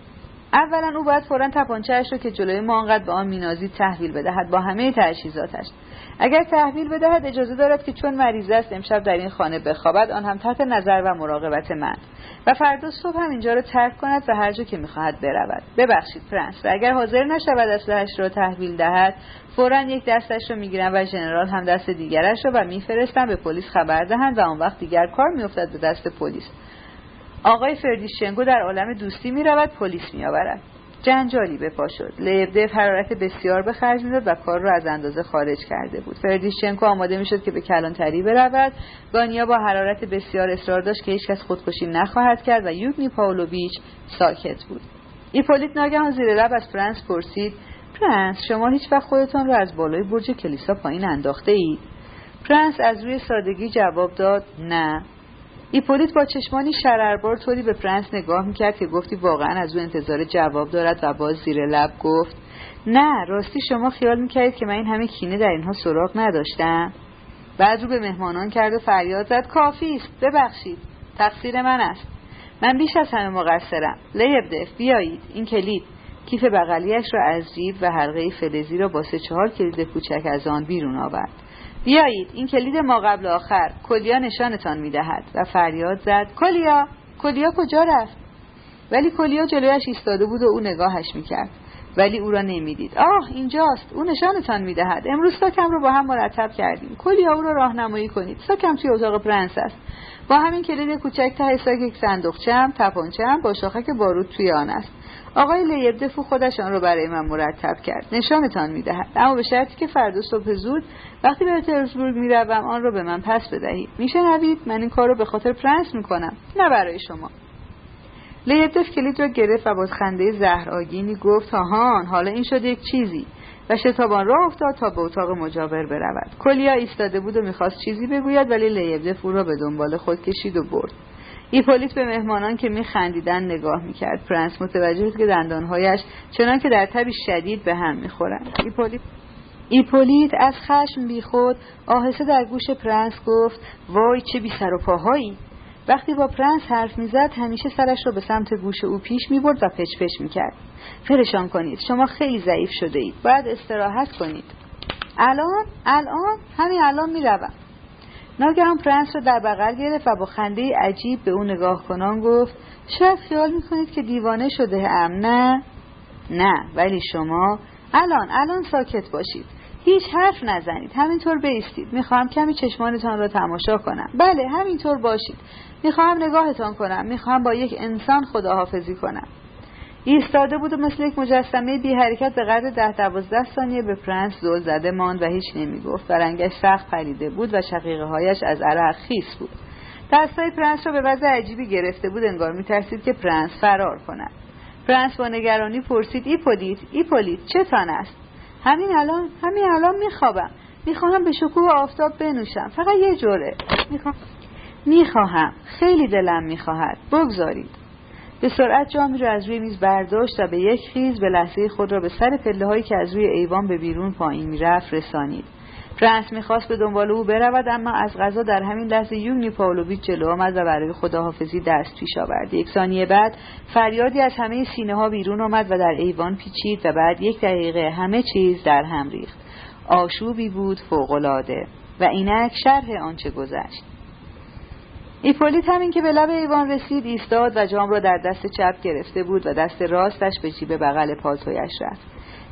اولا او باید فورا تپانچهاش رو که جلوی ما آنقدر به آن مینازی تحویل بدهد با همه تجهیزاتش. اگر تحویل بدهد اجازه دارد که چون مریض است امشب در این خانه بخوابد آن هم تحت نظر و مراقبت من. و فردا صبح هم اینجا را ترک کند و هر جا که می‌خواهد برود. ببخشید پرنس و اگر حاضر نشود اسلحهاش را تحویل دهد فورا یک دستش را می‌گیرم و ژنرال هم دست دیگرش را و میفرستم به پلیس خبر دهند و آن وقت دیگر کار میافتد به دست پلیس. آقای فردیشچنکو در عالم دوستی می‌رود پلیس میآورد. جنجالی به پا شد. لیبدف حرارت بسیار به خرج می‌داد و کار را از اندازه خارج کرده بود. فردیشچنکو آماده می‌شد که به کلانتری برود. گانیا با حرارت بسیار اصرار داشت که هیچکس خودکشی نخواهد کرد و یوگنی پاولویچ ساکت بود. ایپولیت ناگهان زیر لب از پرنس پرسید پرنس شما هیچ وقت خودتان را از بالای برج کلیسا پایین انداخته اید؟ پرنس از روی سادگی جواب داد نه. ایپولیت با چشمانی شرربار طوری به پرنس نگاه می‌کرد که گفتی واقعا از او انتظار جواب دارد و باز زیر لب گفت نه راستی شما خیال می‌کردید که من این همه کینه در اینها سراغ نداشتم. بعد رو به مهمانان کرد و فریاد زد کافی است ببخشید تقصیر من است. من بیش از همه مقصرم. لیبدف بیایید این کلید. کیف بغلیش را از جیب و حلقه فلزی را با سه چهار کلید کوچک از آن بیرون آورد. بیایید این کلید ما قبل آخر. کلیا نشانتان می‌دهد و فریاد زد کلیا کلیا کجا رفت؟ ولی کلیا جلویش ایستاده بود و او نگاهش می‌کرد. ولی او را نمی‌دید. آه اینجاست او نشانتان می‌دهد. امروز ساکم رو با هم مرتب کردیم. کلیا او را راهنمایی کنید. ساکم توی اتاق پرنس است. با همین کلید کوچک ته ساک یک صندوقچم تپانچم با شاخک بارود توی آن است. آقای لیبدفو خودش آن را برای من مرتب کرد. نشانتان می‌دهد. اما به شرطی که فردا صبح زود وقتی به پترزبورگ می‌روم آن را به من پس بدهید. میشنوید؟ من این کار را به خاطر پرنس می‌کنم نه برای شما. لیبدف کلید را گرفت و با خنده زهرآگینی گفت هاهان حالا این شد یک چیزی. و شتابان راه افتاد تا به اتاق مجاور برود. کلیا ایستاده بود و می‌خواست چیزی بگوید ولی لیبدف او را به دنبال خود کشید و برد. ایپولیت به مهمانان که میخندیدند نگاه می‌کرد. پرنس متوجه بود که دندانهایش چنان که در تبی شدید به هم می‌خورند. ایپولیت ایپولیت از خشم بیخود آهسته در گوش پرنس گفت وای چه بی سر و پاهایی. وقتی با پرنس حرف می‌زد همیشه سرش را به سمت گوش او پیش می‌برد و پچ پچ می‌کرد. ولشان کنید شما خیلی ضعیف شده اید. باید استراحت کنید. الان؟ الان؟ همین الان می‌روم. ناگهان پرنس را در بغل گرفت و با خنده عجیب به او نگاه کنان گفت شاید خیال می‌کنید که دیوانه شده ام؟ نه. نه ولی شما الان الان ساکت باشید. هیچ حرف نزنید. همینطور بایستید. می‌خواهم کمی چشمانتان را تماشا کنم. بله همینطور باشید. می‌خواهم نگاهتان کنم. می‌خواهم با یک انسان خداحافظی کنم. ایستاده بود و مثل یک مجسمه بی حرکت به قدر ده دوازده ثانیه به پرنس زل زده ماند و هیچ نمی‌گفت. و رنگش سخت پریده بود و شقیقه هایش از عرق خیس بود. دستهای پرنس را به وضع عجیبی گرفته بود. انگار میترسید که پرنس فرار کند. پرنس با نگرانی پرسید ایپولیت ایپولیت چه تان است؟ همین الان همین الان میخوابم. می‌خواهم به شکوه آفتاب بنوشم. فقط یک جرعه. می‌خواهم می‌خواهم. خیلی دلم می‌خواهد. بگذارید. به سرعت جامی را از روی میز برداشت و به یک خیز به لحظه‌ای خود را به سر پله هایی که از روی ایوان به بیرون پایین می‌رفت رسانید. پرنس می‌خواست به دنبال او برود اما از قضا در همین لحظه یوگنی پاولویچ جلو آمد و برای خداحافظی دست پیش آورد. یک ثانیه بعد فریادی از همه سینه ها بیرون آمد و در ایوان پیچید و بعد یک دقیقه همه چیز در هم ریخت. آشوبی بود فوقالعاده و اینک شرح آنچه گذشت. ایپولیت همین که به لب ایوان رسید ایستاد و جام را در دست چپ گرفته بود و دست راستش به جیب بغل پالتویش رفت.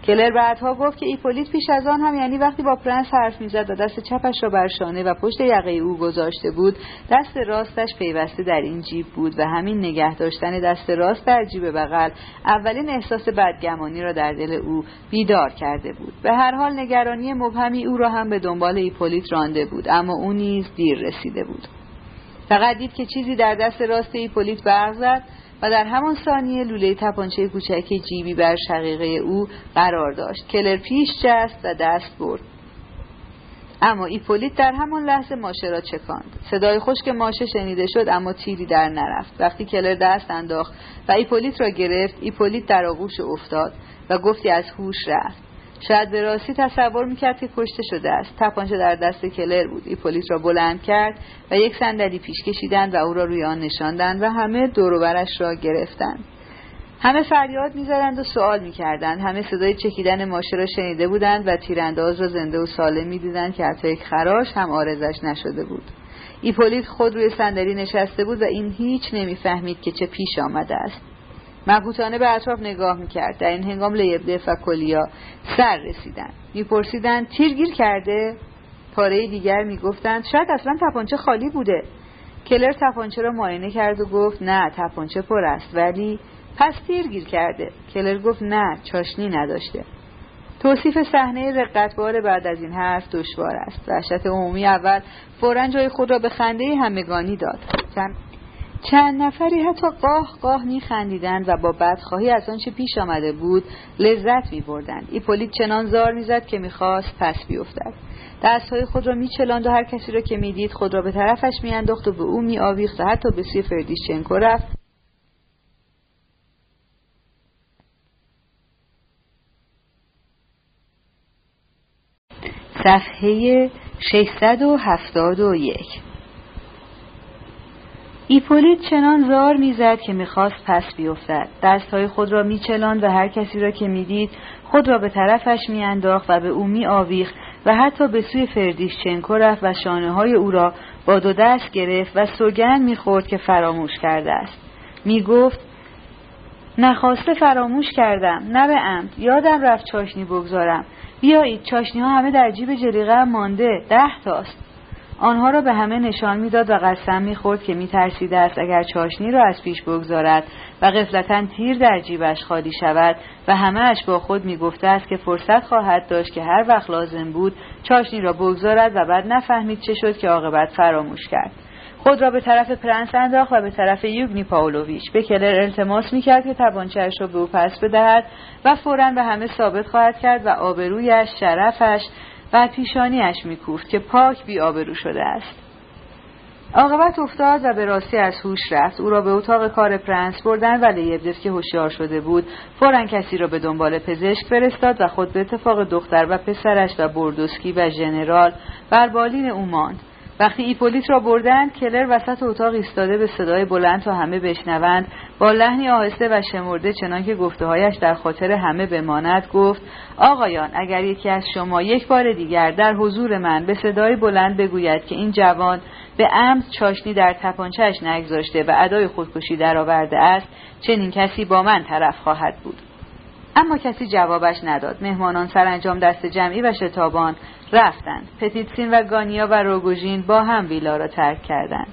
کلر بعدها گفت که ایپولیت پیش از آن هم یعنی وقتی با پرنس حرف می‌زد و دست چپش را بر شانه و پشت یقه او گذاشته بود دست راستش پیوسته در این جیب بود و همین نگه داشتن دست راست در جیب بغل اولین احساس بدگمانی را در دل او بیدار کرده بود. به هر حال نگرانی مبهمی او را هم به دنبال ایپولیت رانده بود اما او نیز دیر رسیده بود. فقط دید که چیزی در دست راست ایپولیت برق زد و در همان ثانیه لوله تپانچه کوچک جیبی بر شقیقه او قرار داشت. کلر پیش جست و دست برد. اما ایپولیت در همان لحظه ماشه را چکاند. صدای خشک ماشه شنیده شد اما تیری در نرفت. وقتی کلر دست انداخت و ایپولیت را گرفت ایپولیت در آغوش افتاد و گفتی از هوش رفت. شاید به راستی تصور می‌کرد که کشته شده است. تپانچه در دست کلر بود. ایپولیت را بلند کرد و یک صندلی پیش کشیدند و او را روی آن نشاندند و همه دوروبرش را گرفتند. همه فریاد می‌زدند و سوال می‌کردند. همه صدای چکیدن ماشه را شنیده بودند و تیرانداز را زنده و سالم می‌دیدند که حتی یک خراش هم آرزش نشده بود. ایپولیت خود روی صندلی نشسته بود و این هیچ نمی‌فهمید که چه پیش آمده است. مبهوتانه به اطراف نگاه می‌کرد. در این هنگام لیبده و کلیا سر رسیدند میپرسیدند تیرگیر کرده؟ پاره دیگر می‌گفتند شاید اصلا تپانچه خالی بوده. کلر تپانچه را معاینه کرد و گفت نه تپانچه پر است ولی پس تیرگیر کرده. کلر گفت نه چاشنی نداشته. توصیف صحنه رقتبار بعد از این حرف دشوار است. وحشت عمومی اول فورا جای خود را به خنده همگانی داد. چند نفری حتی قاه قاه میخندیدند و با بدخواهی از آنچه پیش آمده بود لذت میبردند. ایپولیت چنان زار می‌زد که می‌خواست پس بیفتد. دستهای خود را میچلاند و هر کسی را که می‌دید خود را به طرفش میانداخت و به او میآویخت و حتی به سوی فردیشچنکو رفت. صفحه 671 ایپولیت چنان زار می‌زد که می‌خواست پس بیفتد. دستهای خود را میچلاند و هر کسی را که می‌دید خود را به طرفش میانداخت و به او میآویخت و حتی به سوی فردیشچنکو رفت و شانه های او را با دو دست گرفت و سوگند می‌خورد که فراموش کرده است. می‌گفت نخواسته فراموش کردم. نه به عمد. یادم رفت چاشنی بگذارم. بیایید چاشنی ها همه در جیب جلیقه مانده. ده تاست. آنها را به همه نشان می‌داد و قسم می‌خورد که میترسیده است اگر چاشنی را از پیش بگذارد و قفلتا تیر در جیبش خالی شود و همهاش با خود می‌گفته است که فرصت خواهد داشت که هر وقت لازم بود چاشنی را بگذارد و بعد نفهمید چه شد که عاقبت فراموش کرد. خود را به طرف پرنس انداخت و به طرف یوگنی پاولویچ به کلر التماس می‌کرد که تبانچهاش را به او پس بدهد و فورا به همه ثابت خواهد کرد و آبرویش شرفش و پیشانیش میکوفت که پاک بی آبرو شده است. عاقبت افتاد و به راستی از هوش رفت. او را به اتاق کار پرنس بردن و لیبدف که هوشیار شده بود فورا کسی را به دنبال پزشک فرستاد و خود به اتفاق دختر و پسرش و بوردوفسکی و ژنرال بر بالین او ماند. وقتی ایپولیت را بردند کلر وسط اتاق ایستاده به صدای بلند تا همه بشنوند. با لحنی آهسته و شمرده چنانکه گفتههایش در خاطر همه بماند گفت آقایان اگر یکی از شما یک بار دیگر در حضور من به صدای بلند بگوید که این جوان به عمد چاشنی در تپانچهش نگذاشته و ادای خودکشی درآورده است چنین کسی با من طرف خواهد بود. اما کسی جوابش نداد. مهمانان سرانجام دست جمعی و شتابان رفتند. پتیتسین و گانیا و روگوژین با هم ویلا را ترک کردند.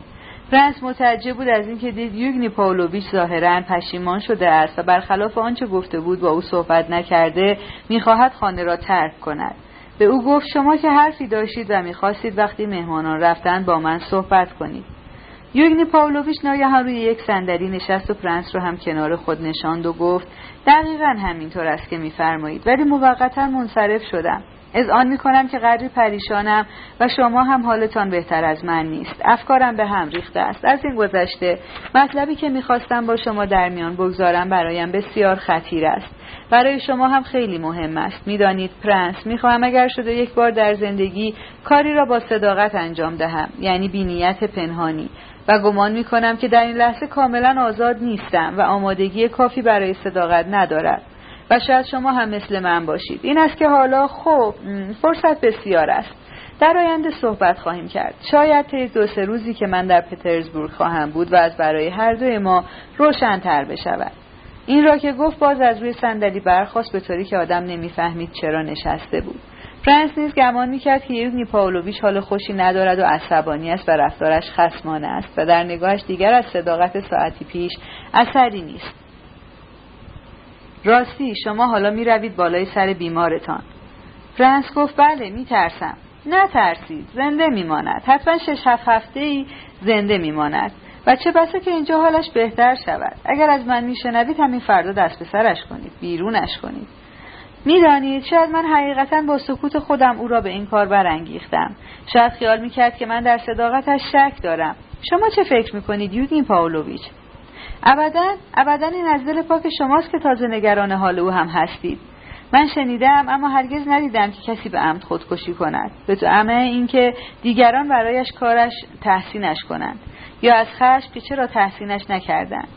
پرنس متعجب بود از اینکه دید یوگنی پاولویچ ظاهرا پشیمان شده است و برخلاف آنچه گفته بود با او صحبت نکرده می‌خواهد خانه را ترک کند. به او گفت شما که حرفی داشتید و می‌خواستید وقتی مهمانان رفتند با من صحبت کنید. یوگنی پاولویچ ناگهان روی یک صندلی نشست و پرنس را هم کنار خود نشاند و گفت دقیقا همینطور است که میفرمایید. ولی موقتا منصرف شدم. از آن می کنم که قدری پریشانم و شما هم حالتان بهتر از من نیست. افکارم به هم ریخته است. از این گذشته مطلبی که می‌خواستم با شما در میان بگذارم برایم بسیار خطیر است. برای شما هم خیلی مهم است. می‌دانید پرنس می‌خواهم اگر شده یک بار در زندگی کاری را با صداقت انجام دهم. یعنی بینیت پنهانی. و گمان می کنم که در این لحظه کاملا آزاد نیستم و آمادگی کافی برای صداقت ندارد. و شاید شما هم مثل من باشید. این است که حالا خب فرصت بسیار است. در آینده صحبت خواهیم کرد. شاید طی دو سه روزی که من در پترزبورگ خواهم بود و از برای هر دوی ما روشنتر بشود. این را که گفت باز از روی صندلی برخواست به طوری که آدم نمی‌فهمید چرا نشسته بود. فرانس نیز گمان می‌کرد که یوگنی پاولویچ حال خوشی ندارد و عصبانی است و رفتارش خسمانه است و در نگاهش دیگر از صداقت ساعتی پیش اثری نیست. راستی شما حالا می روید بالای سر بیمارتان. فرانس گفت بله می ترسم نه ترسید زنده میماند. حتما شش هفت هفته ای زنده میماند. و چه بسا که اینجا حالش بهتر شود. اگر از من میشنوید همین فردا دست به سرش کنید بیرونش کنید. می‌دانید شاید من حقیقتا با سکوت خودم او را به این کار برانگیختم. شاید خیال می‌کرد که من در صداقتش شک دارم. شما چه فکر می‌کنید یوگین پاولویچ ابدا ابدا این از دل پاک شماست که تازه نگران حال او هم هستید. من شنیدم اما هرگز ندیدم که کسی به عمد خودکشی کند. به تو امه اینکه دیگران برایش کارش تحسینش کنند. یا از خشم که چرا تحسینش نکردند.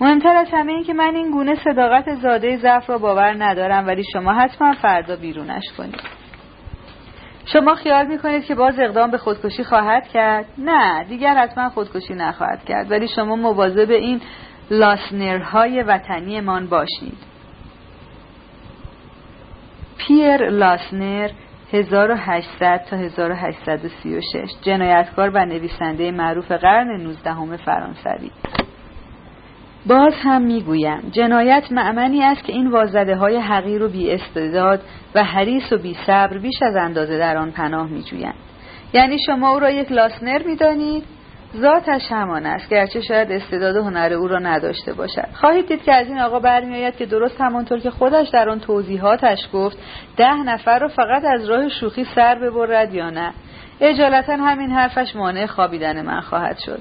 مهمتر از همه این که من این گونه صداقت زاده ضعف را باور ندارم ولی شما حتما فردا بیرونش کنید. شما خیال می‌کنید که باز اقدام به خودکشی خواهد کرد؟ نه دیگر حتما خودکشی نخواهد کرد ولی شما مواظب این لاسنرهای وطنیمان باشید. پیر لاسنر 1800 تا 1836 جنایتکار و نویسنده معروف قرن 19 فرانسوی. باز هم می‌گویم جنایت معمنی است که این وازده های حقیر و بی استعداد و حریص و بی صبر بیش از اندازه در آن پناه میجویند. یعنی شما او را یک لاسنر می‌دانید ذاتش همان است گرچه شاید استعداد و هنر او را نداشته باشد. خواهید دید که از این آقا برمیآید که درست همانطور که خودش در آن توضیحاتش گفت ده نفر را فقط از راه شوخی سر ببرد یا نه. اجالتا همین حرفش مانع خوابیدن من خواهد شد.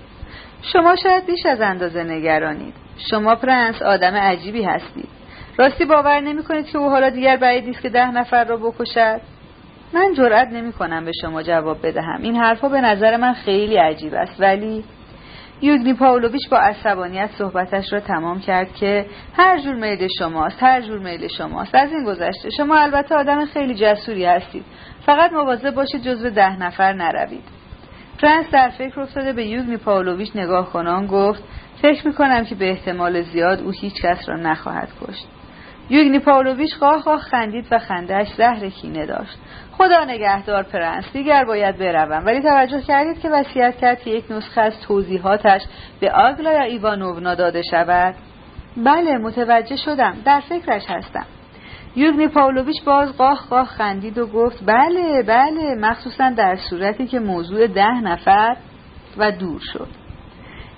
شما شاید بیش از اندازه نگرانید. شما پرنس آدم عجیبی هستید. راستی باور نمی کنید که او حالا دیگر بعید نیست که ده نفر را بکشد؟ من جرأت نمی کنم به شما جواب بدهم. این حرفها به نظر من خیلی عجیب است. ولی یوگنی پاولویچ با عصبانیت صحبتش را تمام کرد که هر جور میل شماست هر جور میل شماست. از این گذشته شما البته آدم خیلی جسوری هستید. فقط مواظب باشید جزو ده نفر نروید. فرانس در فکر افتاده به یوگنی پاولویچ نگاه کنان گفت فکر می‌کنم که به احتمال زیاد او هیچ کس را نخواهد کشت. یوگنی پاولویچ خواه خواه خندید و خندهش زهر کینه داشت. خدا نگهدار پرنس دیگر باید بروم ولی توجه کردید که وصیت کرد که یک نسخه از توضیحاتش به آگلایا ایوانوونا داده شود؟ بله متوجه شدم در فکرش هستم. یوگنی پاولویچ باز قاه قاه خندید و گفت بله بله مخصوصا در صورتی که موضوع ده نفر و دور شد.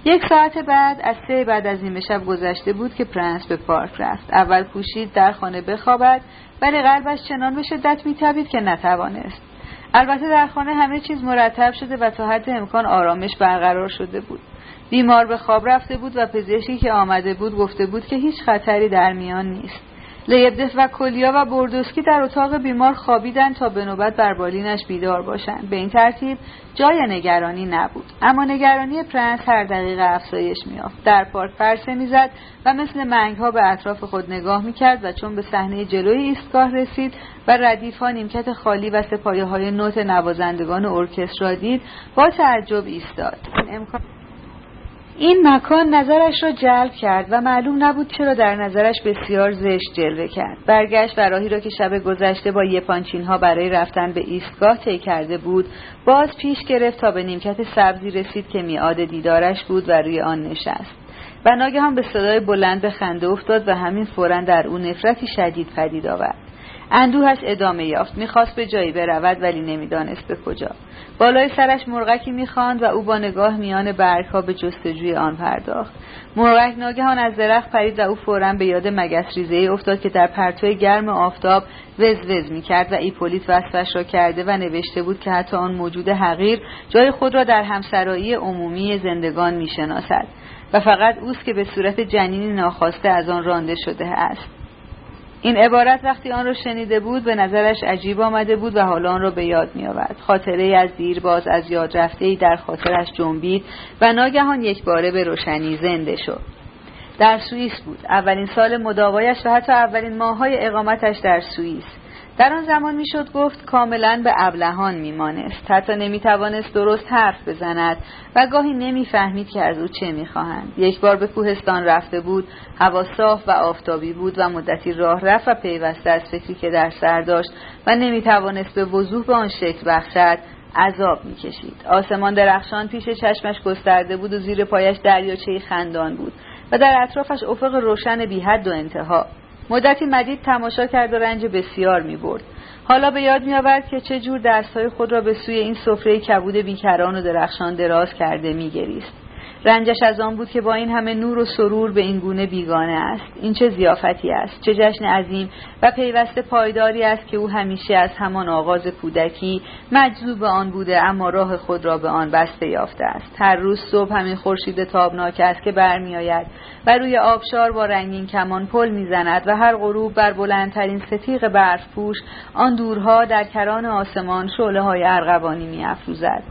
یک ساعت بعد از سه بعد از نیمه شب گذشته بود که پرنس به پارک رفت. اول کوشید در خانه بخوابد ولی قلبش چنان به شدت میتبید که نتوانست. البته در خانه همه چیز مرتب شده و تا حد امکان آرامش برقرار شده بود. بیمار به خواب رفته بود و پزشکی که آمده بود گفته بود که هیچ خطری در میان نیست. لیبدف و کلیا و بردوسکی در اتاق بیمار خوابیدند تا به نوبت بر بالینش بیدار باشند. به این ترتیب جای نگرانی نبود. اما نگرانی پرنس هر دقیقه افزایش میافت در پارک پرسه می‌زد و مثل منگ ها به اطراف خود نگاه می‌کرد و چون به صحنه جلوی ایستگاه رسید و ردیف ها نیمکت خالی و سپایه های نوت نوازندگان ارکستر را دید با تعجب ایستاد. امکان این مکان نظرش را جلب کرد و معلوم نبود چرا در نظرش بسیار زشت جلوه کرد. برگشت و راهی را که شب گذشته با یپانچین ها برای رفتن به ایستگاه طی کرده بود باز پیش گرفت تا به نیمکت سبزی رسید که میعاد دیدارش بود و روی آن نشست. و ناگهان به صدای بلند به خنده افتاد و همین فورا در او نفرتی شدید پدید آورد. اندوهش ادامه یافت می‌خواست به جایی برود ولی نمی‌دانست به کجا. بالای سرش مرغکی می‌خواند و او با نگاه میان برگها به جستجوی آن پرداخت. مرغک ناگهان از درخت پرید و او فورا به یاد مگس ریزه افتاد که در پرتو گرم آفتاب وز وز می‌کرد و ایپولیت وصفش را کرده و نوشته بود که حتی آن موجود حقیر جای خود را در همسرایی عمومی زندگان می‌شناسد و فقط اوست که به صورت جنینی ناخواسته از آن رانده شده است. این عبارت وقتی آن را شنیده بود به نظرش عجیب آمده بود و حالا آن را به یاد می آورد. خاطره از دیر باز از یاد رفته ای در خاطرش جنبید و ناگهان یک باره به روشنی زنده شد. در سوئیس بود. اولین سال مداوایش و حتی اولین ماههای اقامتش در سوئیس. در آن زمان می‌شد گفت کاملا به ابلهان میمانست. حتی نمی‌توانست درست حرف بزند و گاهی نمی‌فهمید که از او چه می‌خواهند. یک بار به کوهستان رفته بود هوا صاف و آفتابی بود و مدتی راه رفت و پیوسته از فکری که در سر داشت و نمی‌توانست به وضوح به آن شکل بخشد عذاب می‌کشید. آسمان درخشان پیش چشمش گسترده بود و زیر پایش دریاچه خندان بود و در اطرافش افق روشن بی حد و انتها. مدتی مدید تماشا کرد و رنج بسیار می برد. حالا به یاد می آورد که چه جور دستهای خود را به سوی این سفره کبود بیکران و درخشان دراز کرده می گریست. رنجش از آن بود که با این همه نور و سرور به این گونه بیگانه است. این چه زیافتی است؟ چه جشن عظیم و پیوسته پایداری است که او همیشه از همان آغاز کودکی مجذوب آن بوده اما راه خود را به آن بسته یافته است. هر روز صبح همین خورشید تابناک است که برمیآید و روی آبشار با رنگین کمان پل می‌زند و هر غروب بر بلندترین ستیق برف پوش آن دورها در کران آسمان شعله های ارغوانی میافروزد.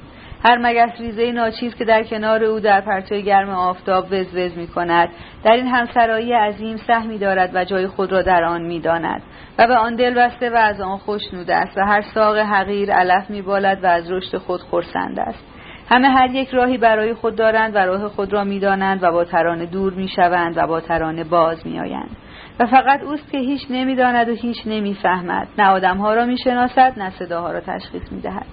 هر مگس ریزه ناچیز که در کنار او در پرتوی گرم آفتاب وز وز می کند در این همسرایی عظیم سهمی دارد و جای خود را در آن می داند و به آن دل بسته و از آن خوشنود است و هر ساق حقیر علف می بالد و از رشد خود خورسند است. همه هر یک راهی برای خود دارند و راه خود را می‌دانند و با ترانه دور می‌شوند و با ترانه باز میآیند. و فقط اوست که هیچ نمی‌داند و هیچ نمی‌فهمد. نه آدمها را می‌شناسد نه صداها را تشخیص می‌دهد.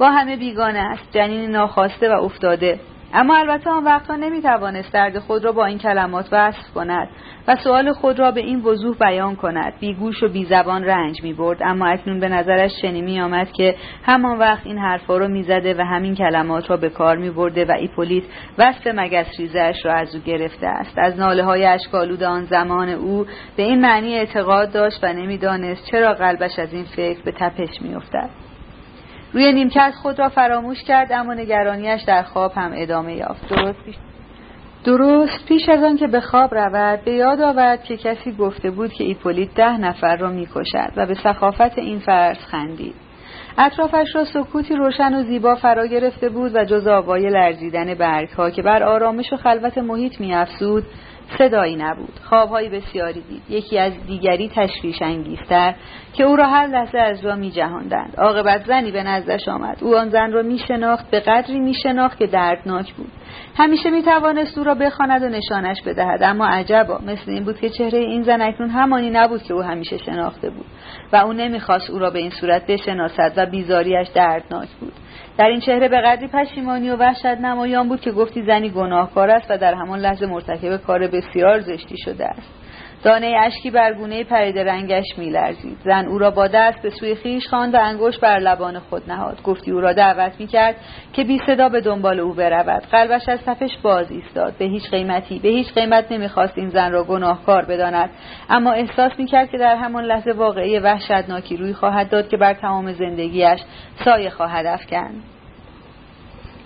با همه بیگانه است. جنین ناخواسته و افتاده. اما البته آن وقتها نمی‌توانست درد خود را با این کلمات وصف کند و سؤال خود را به این وضوح بیان کند. بیگوش و بیزبان رنج می‌برد. اما اکنون به نظرش چنین آمد که همان وقت این حرفها را می‌زده و همین کلمات را به کار میبرده و ایپولیت وصف مگس ریزش را از او گرفته است. از ناله های اشکالود آن زمان او به این معنی اعتقاد داشت و نمی‌دانست چرا قلبش از این فکر به تپش میافتد. روی نیمکت خود را فراموش کرد اما نگرانیش در خواب هم ادامه یافت. درست پیش درست پیش از آن که به خواب رود به یاد آورد که کسی گفته بود که ایپولیت ده نفر را می‌کشد و به سخافت این فرض خندید. اطرافش را سکوتی روشن و زیبا فرا گرفته بود و جز آوای لرزیدن برگها که بر آرامش و خلوت محیط میافزود صدایی نبود. خوابهایی بسیاری دید. یکی از دیگری تشویش انگیزتر که او را هر لحظه از راه می جهاندند عاقبت زنی به نزدش آمد. او آن زن را می شناخت به قدری می شناخت که دردناک بود. همیشه می توانست او را بخواند و نشانش بدهد. اما عجبا مثل این بود که چهره این زن اکنون همانی نبود که او همیشه شناخته بود. و او نمی‌خواست او را به این صورت بشناسد و بیزاریش دردناک بود. در این چهره به قدری پشیمانی و وحشت نمایان بود که گفتی زنی گناهکار است و در همان لحظه مرتکب کار بسیار زشتی شده است. دانه اشکی بر گونه پرید رنگش میلرزید. زن او را با دست به سوی خیش خواند و انگشت بر لبان خود نهاد. گفتی او را دعوت می‌کرد که بی صدا به دنبال او برود. قلبش از تفش باز ایستاد. به هیچ قیمتی به هیچ قیمت نمی‌خواست این زن را گناهکار بداند. اما احساس می‌کرد که در همان لحظه واقعی وحشتناکی روی خواهد داد که بر تمام زندگیش سایه خواهد افکند.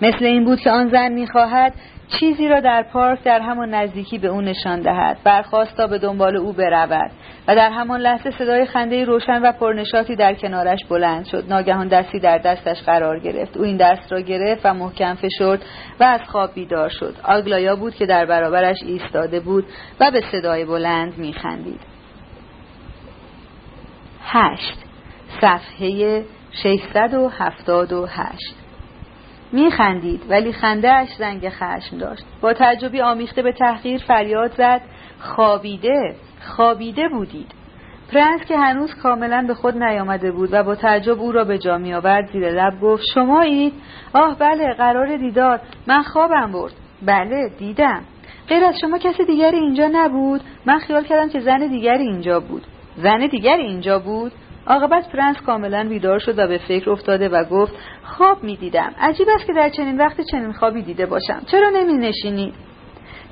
مثل این بود که آن زن می‌خواهد چیزی را در پارک در همان نزدیکی به او نشان دهد برخواست تا به دنبال او برود و در همان لحظه صدای خنده روشن و پرنشاتی در کنارش بلند شد. ناگهان دستی در دستش قرار گرفت. او این دست را گرفت و محکم فشرد و از خواب بیدار شد. آگلایا بود که در برابرش ایستاده بود و به صدای بلند میخندید. هشت. صفحه 678 میخندید ولی خندهاش زنگ خشم داشت. با تعجبی آمیخته به تحقیر فریاد زد خوابیده خوابیده بودید. پرنس که هنوز کاملا به خود نیامده بود و با تعجب او را به جا می آورد زیر لب گفت شمایید آه بله قرار دیدار. من خوابم برد. بله دیدم. غیر از شما کسی دیگری اینجا نبود؟ من خیال کردم که زن دیگری اینجا بود. زن دیگری اینجا بود؟ عاقبت پرنس کاملا بیدار شد و به فکر افتاده و گفت خواب می دیدم عجیب است که در چنین وقت چنین خوابی دیده باشم. چرا نمی نشینید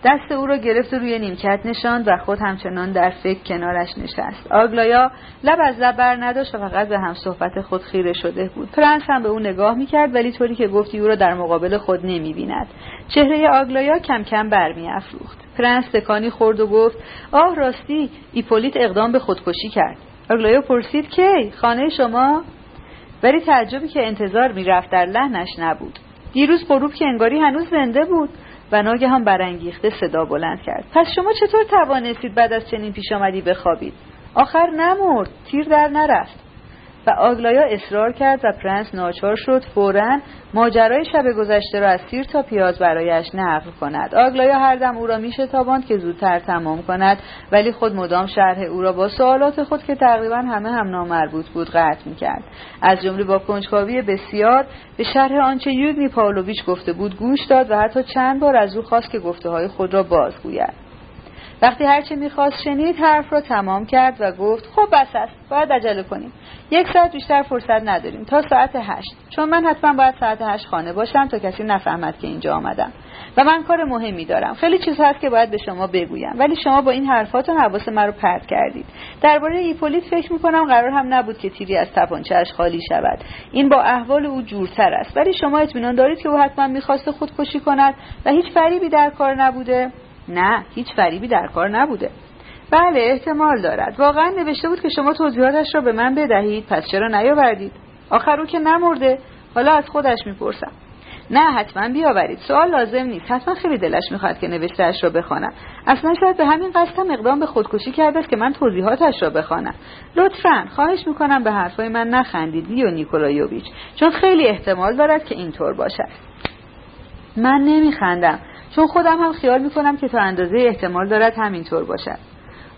دست او را گرفت و روی نیمکت نشاند و خود همچنان در فکر کنارش نشست. آگلایا لب از لب بر نداشت و فقط به هم صحبت خود خیره شده بود. پرنس هم به او نگاه می‌کرد ولی طوری که گفتی او را در مقابل خود نمی‌بیند. چهره آگلایا کم کم برمیافروخت پرنس تکانی خورد و گفت آه راستی ایپولیت اقدام به خودکشی کرد. آگلایا پرسید کی؟ خانه شما؟ ولی تعجبی که انتظار می‌رفت در لحنش نبود. دیروز غروب که انگاری هنوز زنده بود و هم برانگیخته صدا بلند کرد. پس شما چطور توانستید بعد از چنین پیش آمدی بخوابید؟ آخر نمرد تیر در نرفت. و آگلایا اصرار کرد و پرنس ناچار شد فورا ماجرای شب گذشته را از سیر تا پیاز برایش نقل کند. آگلایا هر دم او را میشتاباند که زودتر تمام کند ولی خود مدام شرح او را با سوالات خود که تقریبا همه هم نامربوط بود قطع می‌کرد. از جمله با کنجکاوی بسیار به شرح آنچه یوگنی پاولویچ گفته بود گوش داد و حتی چند بار از او خواست که گفته های خود را بازگوید. وقتی هرچه می‌خواست شنید حرف را تمام کرد و گفت خب بس است باید عجله کنیم. یک ساعت بیشتر فرصت نداریم تا ساعت هشت. چون من حتما باید ساعت هشت خانه باشم تا کسی نفهمد که اینجا آمدم. و من کار مهمی دارم. خیلی چیز هست که باید به شما بگویم. ولی شما با این حرفاتون حواس من رو پرت کردید. درباره ایپولیت فکر می‌کنم قرار هم نبود که تیری از تپانچهاش خالی شود. این با احوال او جورتر است. ولی شما اطمینان دارید که او حتما می‌خواست خودکشی کند و هیچ فریبی در کار نبوده. نه هیچ فریبی در کار نبوده. بله احتمال دارد. واقعا نوشته بود که شما توضیحاتش را به من بدهید پس چرا نیاوردید؟ آخر او که نمرده. حالا از خودش می‌پرسم. نه حتما بیاورید. سوال لازم نیست. حتما خیلی دلش می‌خواد که نوشتهاش را بخوانم. اصلا شاید به همین قصدم اقدام به خودکشی کرده است که من توضیحاتش را بخوانم. لطفا خواهش می‌کنم به حرفای من نخندید لیو نیکولایوویچ. چون خیلی احتمال دارد که اینطور باشد. من نمیخندم. چون خودم هم خیال می‌کنم که تا اندازه احتمال دارد همینطور باشد.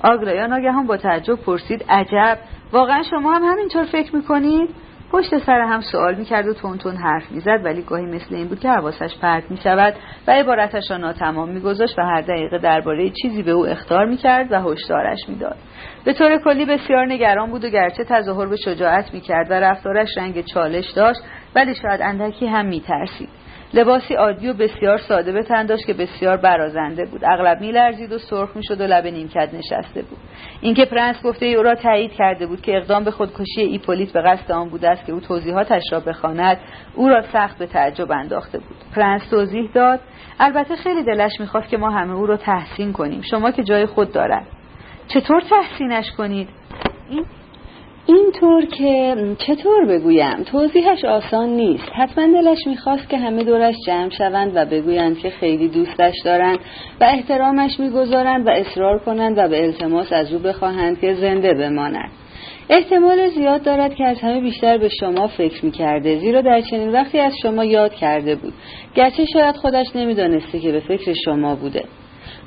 آگرایا ناگهان با تعجب پرسید عجب واقعا شما هم همینطور فکر می‌کنید؟ پشت سر هم سوال می‌کرد و تون تون حرف می‌زد ولی گاهی مثل این بود که حواسش پرت می‌شود و عبارتش را ناتمام میگذاشت و هر دقیقه درباره چیزی به او اختار می‌کرد و هشدارش می‌داد. به طور کلی بسیار نگران بود و گرچه تظاهر به شجاعت می‌کرد و رفتارش رنگ چالش داشت ولی شاید اندکی هم میترسید. لباسی عادی و بسیار ساده به تن داشت که بسیار برازنده بود. اغلب میلرزید و سرخ می‌شد و لب نیمکت نشسته بود. اینکه پرنس گفته ای او را تایید کرده بود که اقدام به خودکشی ایپولیت به قصد آن بوده است که او توضیحاتش را بخواند او را سخت به تعجب انداخته بود. پرنس توضیح داد البته خیلی دلش می‌خواست که ما همه او را تحسین کنیم. شما که جای خود دارد. چطور تحسینش کنید؟ این اینطور که چطور بگویم توضیحش آسان نیست. حتما دلش می‌خواست که همه دورش جمع شوند و بگویند که خیلی دوستش دارند و احترامش می‌گذارند و اصرار کنند و به التماس از او بخواهند که زنده بماند. احتمال زیاد دارد که از همه بیشتر به شما فکر می‌کرده زیرا در چنین وقتی از شما یاد کرده بود. گرچه شاید خودش نمی‌دانسته که به فکر شما بوده.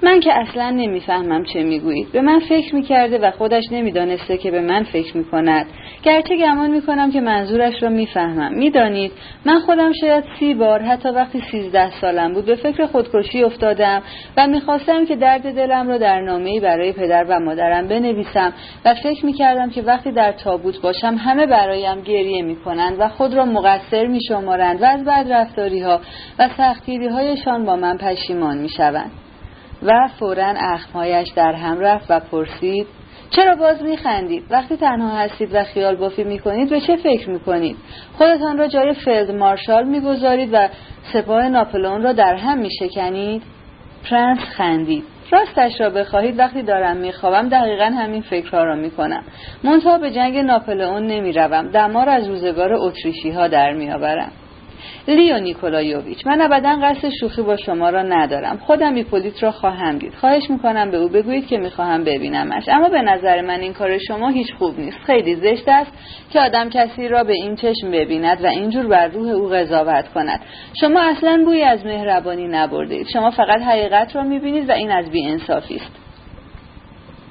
من که اصلا نمی‌فهمم چه می‌گویید. به من فکر می‌کرده و خودش نمی‌دانسته که به من فکر می‌کند. گرچه گمان می‌کنم که منظورش را می‌فهمم. می‌دانید من خودم شاید سی بار حتی وقتی سیزده سالم بود به فکر خودکشی افتادم و می‌خواستم که درد دلم را در نامهای برای پدر و مادرم بنویسم و فکر می‌کردم که وقتی در تابوت باشم همه برایم گریه می‌کنند و خود را مقصر میشمارند و از بدرفتاری ها و سختگیری هایشان با من پشیمان می‌شوند. و فورا اخمهایش در هم رفت و پرسید چرا باز میخندید؟ وقتی تنها هستید و خیال بافی می‌کنید به چه فکر می‌کنید؟ خودتان را جای فیلد مارشال می‌گذارید و سپاه ناپلون را در هم میشکنید؟ پرنس خندید. راستش را بخواهید وقتی دارم میخوابم دقیقا همین فکرها را می‌کنم. منتها به جنگ ناپلئون نمی‌روم. دمار از روزگار اتریشی ها در میآورم. لیو نیکولایوویچ من ابدا قصد شوخی با شما را ندارم. خودم ایپولیت را خواهم دید. خواهش می‌کنم به او بگویید که می‌خواهم ببینمش. اما به نظر من این کار شما هیچ خوب نیست. خیلی زشت است که آدم کسی را به این چشم ببیند و اینجور بر روح او قضاوت کند. شما اصلا بوی از مهربانی نبردید. شما فقط حقیقت را می‌بینید و این از بیانصافی است.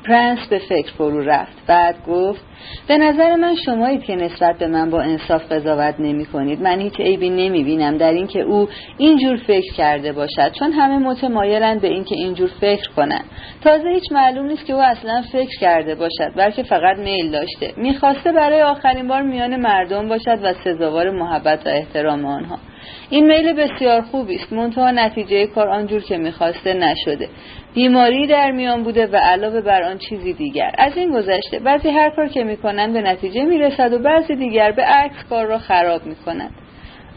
پرنس به فکر فرو رفت. بعد گفت به نظر من شمایید که نسبت به من با انصاف قضاوت نمی کنید من هیچ عیبی نمی بینم در اینکه او اینجور فکر کرده باشد چون همه متمایلند به اینکه اینجور فکر کنند. تازه هیچ معلوم نیست که او اصلا فکر کرده باشد بلکه فقط میل داشته. می‌خواسته برای آخرین بار میان مردم باشد و سزاوار محبت و احترام آنها. این میل بسیار خوبی است منتها نتیجه کار آنجور که می‌خواسته نشده. بیماری در میان بوده و علاوه بر آن چیزی دیگر. از این گذشته بعضی هر کار که می‌کنند به نتیجه می‌رسد و بعضی دیگر به عکس کار را خراب می‌کنند.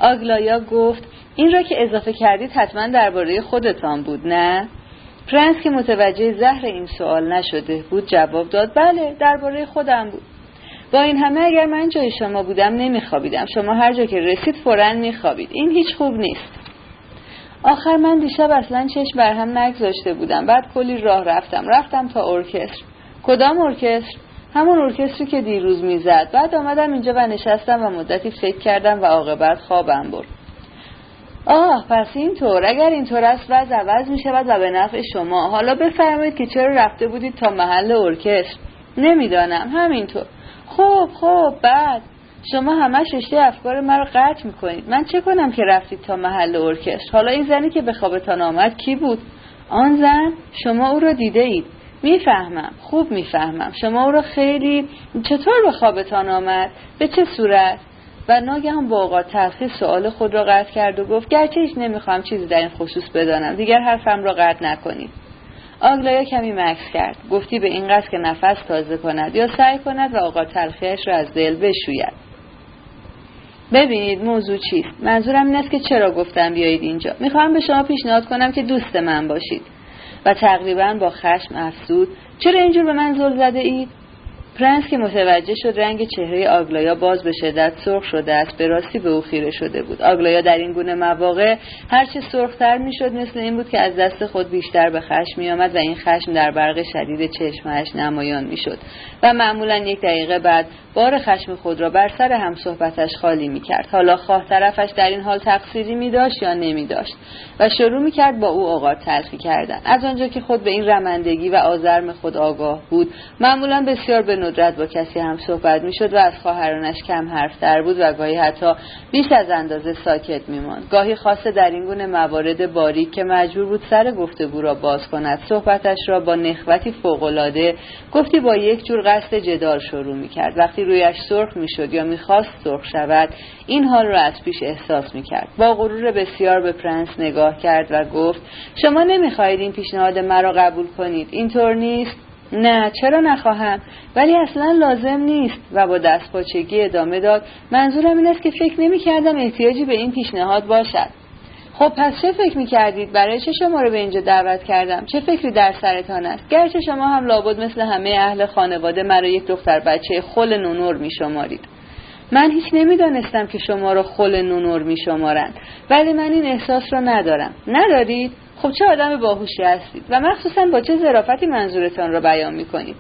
آگلایا گفت این را که اضافه کردید حتما درباره خودتان بود نه؟ پرنس که متوجه زهر این سوال نشده بود جواب داد بله درباره خودم بود. با این همه اگر من جای شما بودم نمیخوابیدم. شما هر جا که رسید فورا میخوابید. این هیچ خوب نیست. آخر من دیشب اصلا چشم بر هم نگذاشته بودم. بعد کلی راه رفتم. رفتم تا ارکستر. کدام ارکستر؟ همون ارکستری که دیروز می‌زد. بعد آمدم اینجا و نشستم و مدتی فکر کردم و عاقبت خوابم برد. آه پس اینطور. اگر اینطور است وضع عوض می شود و به نفع شما. حالا بفرمایید که چرا رفته بودید تا محل ارکستر؟ نمی‌دانم. همینطور. خب خب بعد. شما همش رشته افکار مرا قطع می‌کنید. من چه کنم که رفتید تا محل ارکستر؟ حالا این زنی که به خوابتان آمد کی بود؟ آن زن شما او را دیده اید. می‌فهمم. خوب می‌فهمم. شما او را خیلی چطور به خوابتان آمد؟ به چه صورت؟ و ناگهان با اوقات تلخی سوال خود را قطع کرد و گفت گرچه هیچ نمی‌خواهم چیزی در این خصوص بدانم. دیگر حرفم را قطع نکنید. آگلایا کمی مکس کرد. گفتی به این قصد که نفس تازه کند یا سعی کند و آقا تلخیش را از دل بشوید. ببینید موضوع چیست؟ منظورم این است که چرا گفتم بیایید اینجا. می‌خواهم به شما پیشنهاد کنم که دوست من باشید. و تقریبا با خشم افزود. چرا اینجور به من زل زده اید؟ پرنس که متوجه شد رنگ چهره آگلایا باز به شدت سرخ شده است به راستی به او خیره شده بود آگلایا در این گونه مواقع هرچه سرختر می‌شد مثل این بود که از دست خود بیشتر به خشم میآمد و این خشم در برق شدید چشمهش نمایان می‌شد و معمولا یک دقیقه بعد بار خشم خود را بر سر هم صحبتش خالی می کرد. حالا خواه طرفش در این حال تقصیری می داشت یا نمی داشت و شروع می کرد با او اوقات تلخی کردن. از آنجا که خود به این رمندگی و آزرم خود آگاه بود معمولا بسیار به ندرت با کسی هم صحبت می شد و از خواهرانش کم حرفتر بود و گاهی حتی بیش از اندازه ساکت می ماند. گاهی خاصه در این گونه موارد باریک که مجبور بود سر گفتگو را باز کند صحبتش را با نخوتی فوقالعاده گفتی با یک جور قصد جدال شروع می کرد. وقتی وقتی رویش سرخ می‌شد یا می‌خواست سرخ شود این حال را از پیش احساس می‌کرد با غرور بسیار به پرنس نگاه کرد و گفت شما نمی‌خواهید این پیشنهاد مرا قبول کنید اینطور نیست نه چرا نخواهم؟ ولی اصلا لازم نیست. و با دستپاچگی ادامه داد منظورم این است که فکر نمی کردم احتیاجی به این پیشنهاد باشد. خب پس چه فکر می کردید برای چه شما رو به اینجا دعوت کردم؟ چه فکری در سرتان است؟ گرچه شما هم لابد مثل همه اهل خانواده مرا یک دختر بچه خل نونور می شمارید من هیچ نمی‌دانستم که شما را خل نونور می شمارند ولی من این احساس را ندارم. ندارید؟ خب چه آدم باهوشی هستید؟ و مخصوصا با چه ظرافتی منظورتان را بیان می کنید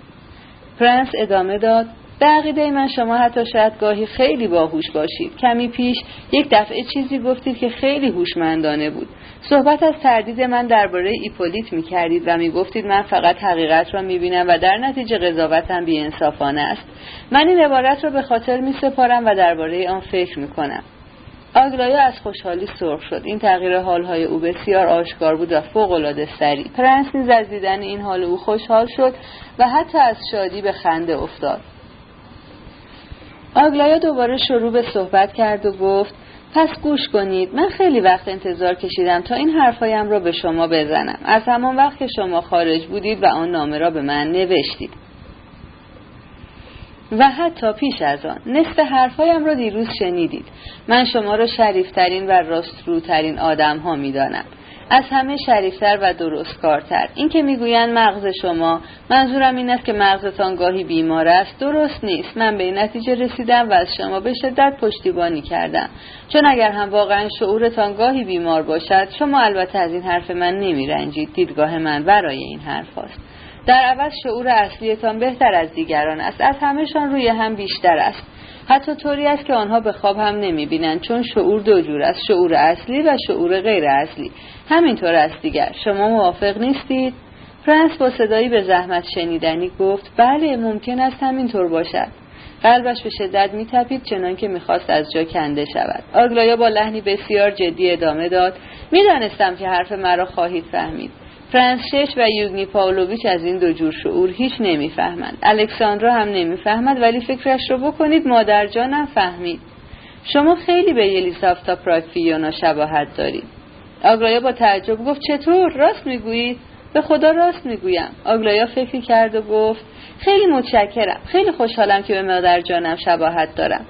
پرنس ادامه داد به عقیده من شما حتی شاید گاهی خیلی باهوش باشید. کمی پیش یک دفعه چیزی گفتید که خیلی هوشمندانه بود. صحبت از تردید من درباره ایپولیت می کردید و می گفتید من فقط حقیقت را می بینم و در نتیجه قضاوتم انصافانه است. من این عبارت را به خاطر می سپارم و درباره آن فکر می کنم آگلایا از خوشحالی سرخ شد. این تغییر حالهای او بسیار آشکار بود و فوقالعاده سریع. پرنس نیز از دیدن این حال او خوشحال شد و حتی از شادی به خنده افتاد. آگلایا دوباره شروع به صحبت کرد و گفت پس گوش کنید. من خیلی وقت انتظار کشیدم تا این حرفایم را به شما بزنم. از همان وقت که شما خارج بودید و آن نامه را به من نوشتید. و حتی پیش از آن نصف حرفهایم را دیروز شنیدید. من شما را شریفترین و راستروترین آدم ها می دانم. از همه شریفتر و درست کارتر این که می‌گویند مغز شما منظورم این است که مغزتان گاهی بیمار است درست نیست. من به این نتیجه رسیدم و از شما به شدت پشتیبانی کردم. چون اگر هم واقعا شعورتان گاهی بیمار باشد شما البته از این حرف من نمیرنجید. دیدگاه من برای این حرف است. در عوض شعور اصلیتان بهتر از دیگران است. از همهشان روی هم بیشتر است. حتی طوری است که آنها به خواب هم نمی بینند چون شعور دو جور است شعور اصلی و شعور غیر اصلی. همینطور است دیگر. شما موافق نیستید؟ فرانس با صدایی به زحمت شنیدنی گفت بله ممکن است همینطور باشد. قلبش به شدت میتپید چنان که می‌خواست از جا کنده شود. آگلایا با لحنی بسیار جدی ادامه داد می‌دانستم که حرف مرا خواهید فهمید. فرانسیش و یوگنی پاولویچ از این دو جور شعور هیچ نمی‌فهمند. الکساندرا هم نمی‌فهمد ولی فکرش رو بکنید مادر جانم فهمید. شما خیلی به یلیسافتا پراکفیونا شباهت دارید. آگلایا با تعجب گفت چطور؟ راست می‌گویید؟ به خدا راست می‌گویم. آگلایا فکری کرد و گفت خیلی متشکرم. خیلی خوشحالم که به مادر جانم شباهت دارم.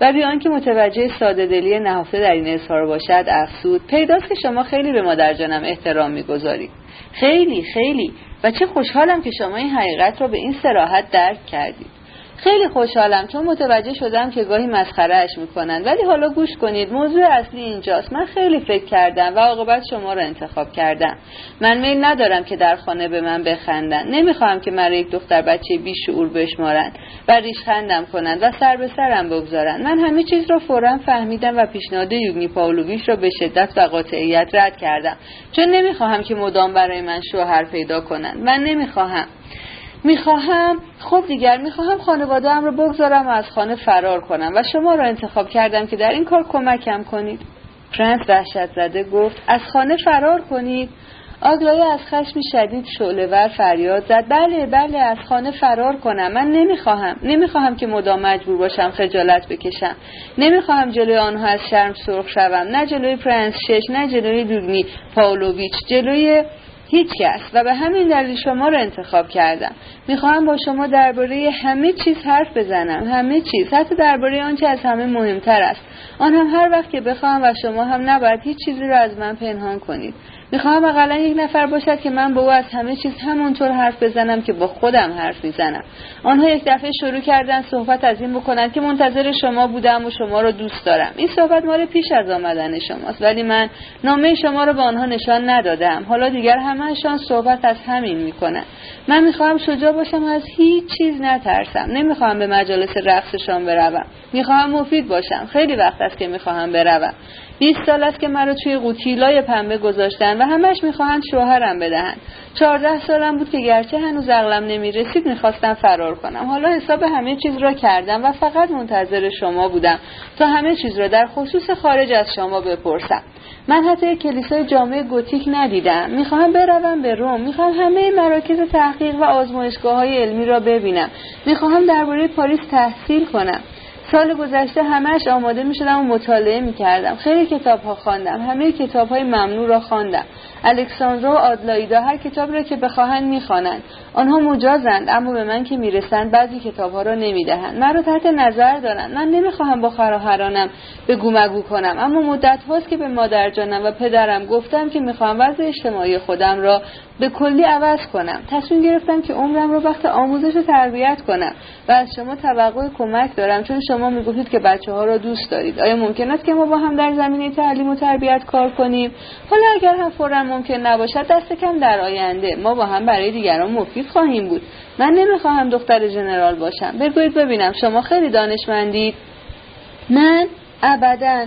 و بیان که متوجه ساده دلی نهفته در این اظهار باشد افسود پیداست که شما خیلی به مادر جانم احترام می‌گذارید. خیلی خیلی. و چه خوشحالم که شما این حقیقت را به این سراحت درک کردید. خیلی خوشحالم چون متوجه شدم که گاهی مسخرهش می‌کنن. ولی حالا گوش کنید موضوع اصلی اینجاست. من خیلی فکر کردم و عاقبت شما را انتخاب کردم. من میل ندارم که در خانه به من بخندن. نمی‌خواهم که مرا یک دختر بچه بیشعور بشمارند و ریشخندم کنند و سر به سرم بگذارند من همه چیز را فورا فهمیدم و پیشنهاد یوگنی پاولویش را به شدت و قاطعیت رد کردم. چون نمی‌خواهم که مدام برای من شوهر پیدا کنند من نمی‌خواهم می‌خواهم خب دیگر می‌خواهم خانوادهام رو بگذارم و از خانه فرار کنم و شما را انتخاب کردم که در این کار کمکم کنید. پرنس وحشت زده گفت از خانه فرار کنید؟ آگلایا از خشم شعله‌ور فریاد زد بله بله از خانه فرار کنم. من نمی‌خواهم نمی‌خواهم که مدام مجبور باشم خجالت بکشم. نمی‌خواهم جلوی آنها از شرم سرخ شوم. نه جلوی پرنس شچ نه جلوی یوگنی پاولویچ جلوی هیچ کس و به همین دلیل شما رو انتخاب کردم. می‌خواهم با شما درباره همه چیز حرف بزنم. همه چیز. حتی درباره آنچه از همه مهمتر است. آن هم هر وقت که بخواهم و شما هم نباید هیچ چیزی رو از من پنهان کنید. می‌خواهم اقلا یک نفر باشد که من با او از همه چیز همونطور حرف بزنم که با خودم حرف می‌زنم. آنها یک دفعه شروع کردن صحبت از این بکنند که منتظر شما بودم و شما را دوست دارم. این صحبت مال پیش از آمدن شماست ولی من نامه شما را به آنها نشان ندادم. حالا دیگر همهشان صحبت از همین می‌کنند. من می‌خواهم شجاع باشم از هیچ چیز نترسم. نمی‌خواهم به مجالس رقصشان بروم. می‌خواهم مفید باشم. خیلی وقت است که می‌خواهم بروم. 20 سال است که مرا توی قوطیلای پنبه گذاشتن و همش می‌خواهند شوهرم بدهند. چهارده سالم بود که گرچه هنوز عقلم نمی‌رسید می‌خواستم فرار کنم. حالا حساب همه چیز را کردم و فقط منتظر شما بودم تا همه چیز را در خصوص خارج از شما بپرسم. من حتی کلیسای جامعه گوتیک ندیدم. می‌خواهم بروم به روم. می‌خواهم همه مراکز تحقیق و آزمایشگاه های علمی را ببینم. می‌خواهم درباره پاریس تحصیل کنم. سال گذشته همش آماده می شدم و مطالعه می کردم خیلی کتاب ها خواندم. همه کتاب های ممنوع را خواندم. الکساندرا و آدلایدا هر کتاب را که بخواهند می‌خوانند. آنها مجازند اما به من که می‌رسند بعضی کتاب ها را نمی‌دهند. مرا تحت نظر دارند. من نمی‌خواهم با خراهرانم به گومگو کنم. اما مدت هاست که به مادر جانم و پدرم گفتم که می‌خواهم وضع اجتماعی خودم را به کلی عوض کنم. تصمیم گرفتم که عمرم رو وقت آموزش و تربیت کنم و از شما توقع کمک دارم چون شما می‌گفتید که بچه ها را دوست دارید. آیا ممکن است که ما با هم در زمینه تعلیم و تربیت کار کنیم؟ حالا اگر هم فورا ممکن نباشد دست کم در آینده. ما با هم برای دیگران مفید خواهیم بود. من نمی‌خواهم دختر جنرال باشم. بگویید ببینم شما خیلی دانشمندید. من؟ ابدا.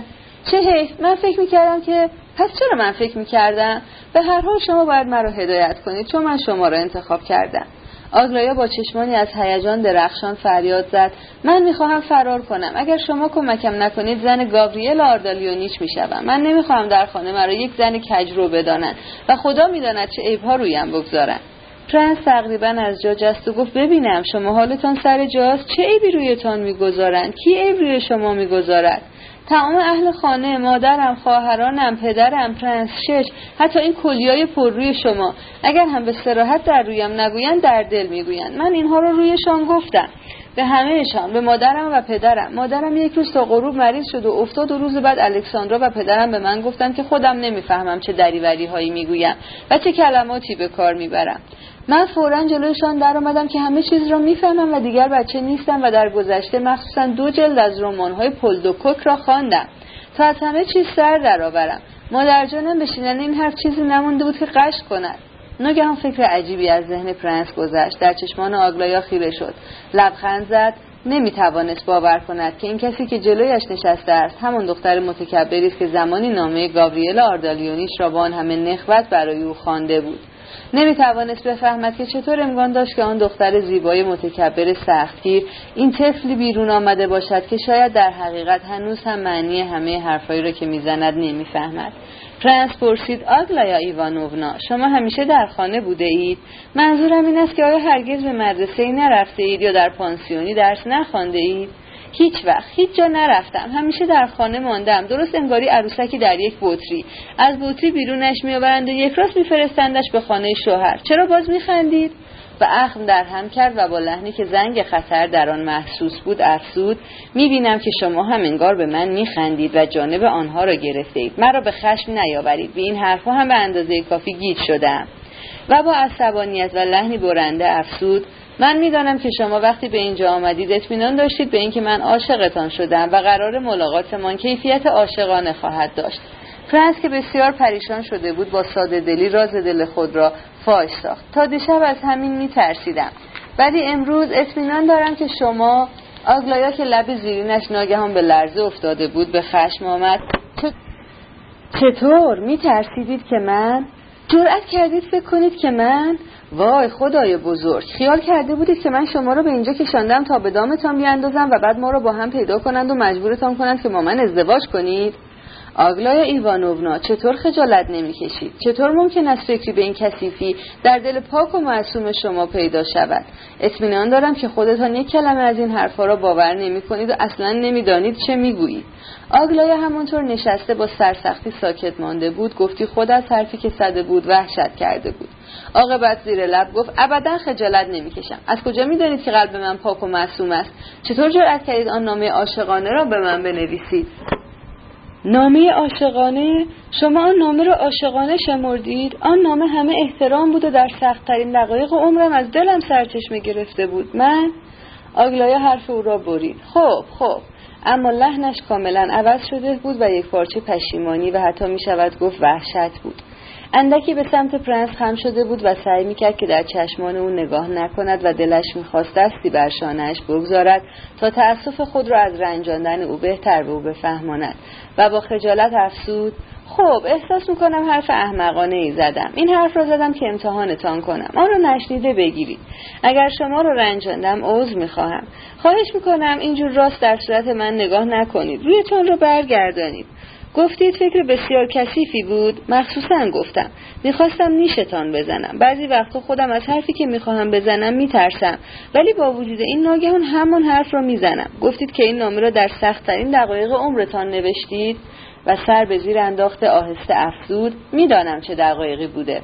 چه حیف. من فکر می‌کردم که پس چرا من فکر می‌کردم؟ به هر حال شما باید مرا هدایت کنید چون من شما را انتخاب کردم. آگلایا با چشمانی از هیجان درخشان فریاد زد. من می‌خواهم فرار کنم. اگر شما کمکم نکنید زن گاوریل آردالیونیچ می‌شوم. من نمی‌خواهم در خانه مرا یک زن کجرو بدانند و خدا می‌داند چه عیبها رویم بگذارند پرنس تقریبا از جا جست و گفت ببینم شما حالتان سر جاست؟ چه عیبی رویتان می‌گذارند کی عیب روی شما می‌گذارد؟ تمام اهل خانه مادرم خواهرانم پدرم پرنس شچ حتی این کولیای پر روی شما. اگر هم به صراحت در رویم نگویند در دل می‌گویند. من اینها رو رویشان گفتم. به همهشان به مادرم و پدرم. مادرم یک روز تا غروب مریض شد و افتاد و روز بعد الکساندرا و پدرم به من گفتند که خودم نمی‌فهمم چه دریوری هایی می‌گویم و چه کلماتی به کار می‌برم. من فورا جلوشان در آمدم که همه چیز را می‌فهمم و دیگر بچه نیستم و در گذشته مخصوصا دو جلد از رمان های پل دو کوک را خواندم. تا از همه چیز سر درآورم مادر جانم به این حرف چیزی نمونده بود که غش کند. ناگهان فکر عجیبی از ذهن پرنس گذشت. در چشمان آگلایا خیره شد. لبخند زد. نمی توانست باور کند که این کسی که جلویش نشسته است همان دختر متکبری است که زمانی نامه گاوریل آردالیونیچ را با آن همه نخوت برای او خوانده بود. نمی توانست بفهمد که چطور امکان داشت که آن دختر زیبای متکبر سختگیر این طفلی بیرون آمده باشد که شاید در حقیقت هنوز هم معنی همه حرفهایی را که می‌زند نمی‌فهمد. پرنس پرسید آگلایا ایوانوونا شما همیشه در خانه بوده اید؟ منظورم این است که آیا هرگز به مدرسه ای نرفته اید یا در پانسیونی درس نخوانده اید؟ هیچ وقت هیچ جا نرفتم. همیشه در خانه ماندم. درست انگاری عروسکی در یک بطری. از بطری بیرونش میآورند و یک راست میفرستندش به خانه شوهر. چرا باز میخندید؟ و اخم در هم کرد و با لحنی که زنگ خطر در آن محسوس بود افسود می‌بینم که شما هم انگار به من میخندید و جانب آنها را گرفته اید مرا به خشم نیاورید. به این حرفها هم به اندازه کافی گیج شدم. و با عصبانیت و لحنی برنده افسود من می‌دانم که شما وقتی به اینجا آمدید اطمینان داشتید به اینکه من عاشقتان شدم و قرار ملاقاتمان کیفیت عاشقانه خواهد داشت. فرانس که بسیار پریشان شده بود با ساده دلی راز دل خود را فاش ساخت. تا دیشب از همین میترسیدم. ولی امروز اطمینان دارم که شما آگلایا که لب زیرینش ناگهان به لرزه افتاده بود به خشم آمد. چطور؟ میترسیدید که من؟ جرأت کردید فکر کنید که من وای خدای بزرگ. خیال کرده بودید که من شما رو به اینجا کشاندم تا به دامتان بیاندازم و بعد ما رو با هم پیدا کنند و مجبورتان کنند که با من ازدواج کنید؟ آگلایا ایوانوونا چطور خجالت نمی‌کشید؟ چطور ممکن است فکری به این کثیفی در دل پاک و معصوم شما پیدا شود؟ اطمینان دارم که خودتان یک کلمه از این حرفها را باور نمی کنید و اصلا نمی‌دانید چه می‌گویید. آگلایا همانطور نشسته با سرسختی ساکت مانده بود گفتی خود از حرفی که صده بود وحشت کرده بود. عاقبت زیر لب گفت ابدا خجالت نمی‌کشم. از کجا می‌دانید که قلب من پاک و معصوم است؟ چطور جرأت کردید آن نامه عاشقانه را به من بنویسید؟ نامه عاشقانه شما آن نامه را عاشقانه شمردید آن نامه همه احترام بود و در سختترین دقایق عمرم از دلم سرچشمه گرفته بود. من؟ آگلایا حرف او را برید. خب خب. اما لحنش کاملا عوض شده بود و یک پارچه پشیمانی و حتی می شود گفت وحشت بود. اندکی به سمت پرنس خم شده بود و سعی می‌کرد که در چشمان او نگاه نکند و دلش می‌خواست دستی بر شانهاش بگذارد تا تأسف خود را از رنجاندن او بهتر به او بفهماند. و با خجالت افسود خب احساس می‌کنم حرف احمقانه ای زدم. این حرف را زدم که امتحانتان کنم. آن را نشنیده بگیرید. اگر شما را رنجاندم عذر می‌خواهم. خواهش می‌کنم اینجور راست در صورت من نگاه نکنید. رویتان را برگردانید. گفتید فکر بسیار کثیفی بود؟ مخصوصا گفتم. می‌خواستم نیشتان بزنم. بعضی وقتا خودم از حرفی که می‌خواهم بزنم میترسم. ولی با وجود این ناگهان همان حرف را می‌زنم. گفتید که این نامه را در سختترین دقایق عمرتان نوشتید و سر به زیر انداخته آهسته افزود. می‌دانم چه دقایقی بوده.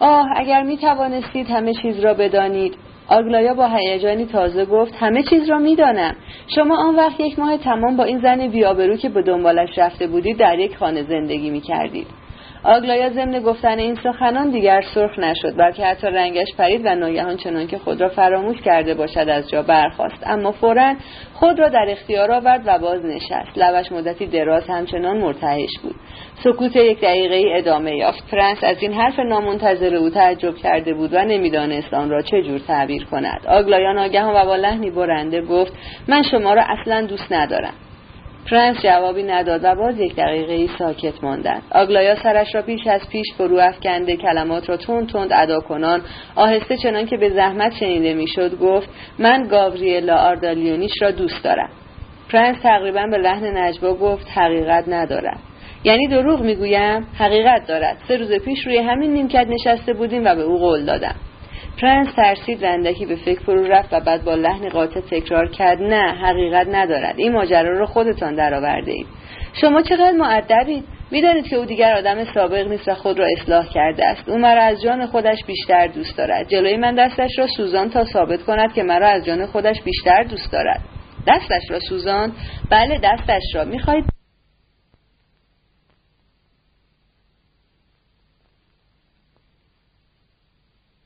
آه اگر می توانستید همه چیز را بدانید. آگلایا با هیجانی تازه گفت همه چیز را می‌دانم. شما آن وقت یک ماه تمام با این زن بیابرو که به دنبالش رفته بودید در یک خانه زندگی می کردید آگلایا ضمن گفتن این سخنان دیگر سرخ نشد بلکه حتی رنگش پرید و ناگهان چنان که خود را فراموش کرده باشد از جا برخاست. اما فورا خود را در اختیار آورد و باز نشست لبش مدتی دراز همچنان مرتعش بود. سکوت یک دقیقه ای ادامه یافت. پرنس از این حرف نامنتظر او تعجب کرده بود و نمی‌دانست آن را چه جور تعبیر کند. آگلایا ناگهان و با لحنی برنده گفت من شما را اصلا دوست ندارم. پرنس جوابی نداد و باز یک دقیقه ای ساکت ماندند آگلایا سرش را بیش از پیش فرو افکنده کلمات را تند تند ادا کنان. آهسته چنان که به زحمت شنیده می‌شد گفت من گاوریلا آردالیونیچ را دوست دارم. پرنس تقریبا به لحن نجوا گفت حقیقت ندارد یعنی دروغ می‌گویم؟ حقیقت دارد. سه روز پیش روی همین نیمکت نشسته بودیم و به او قول دادم. پرنس ترسید و اندکی به فکر فرو رفت و بعد با لحن قاطع تکرار کرد نه حقیقت ندارد این ماجرا رو خودتان درآورده اید. شما چقدر مؤدبید می‌دانید که او دیگر آدم سابق نیست و خود را اصلاح کرده است. او مرا از جان خودش بیشتر دوست دارد. جلوی من دستش را سوزاند تا ثابت کند که مرا از جان خودش بیشتر دوست دارد. دستش را سوزان؟ بله دستش را. می‌خواهید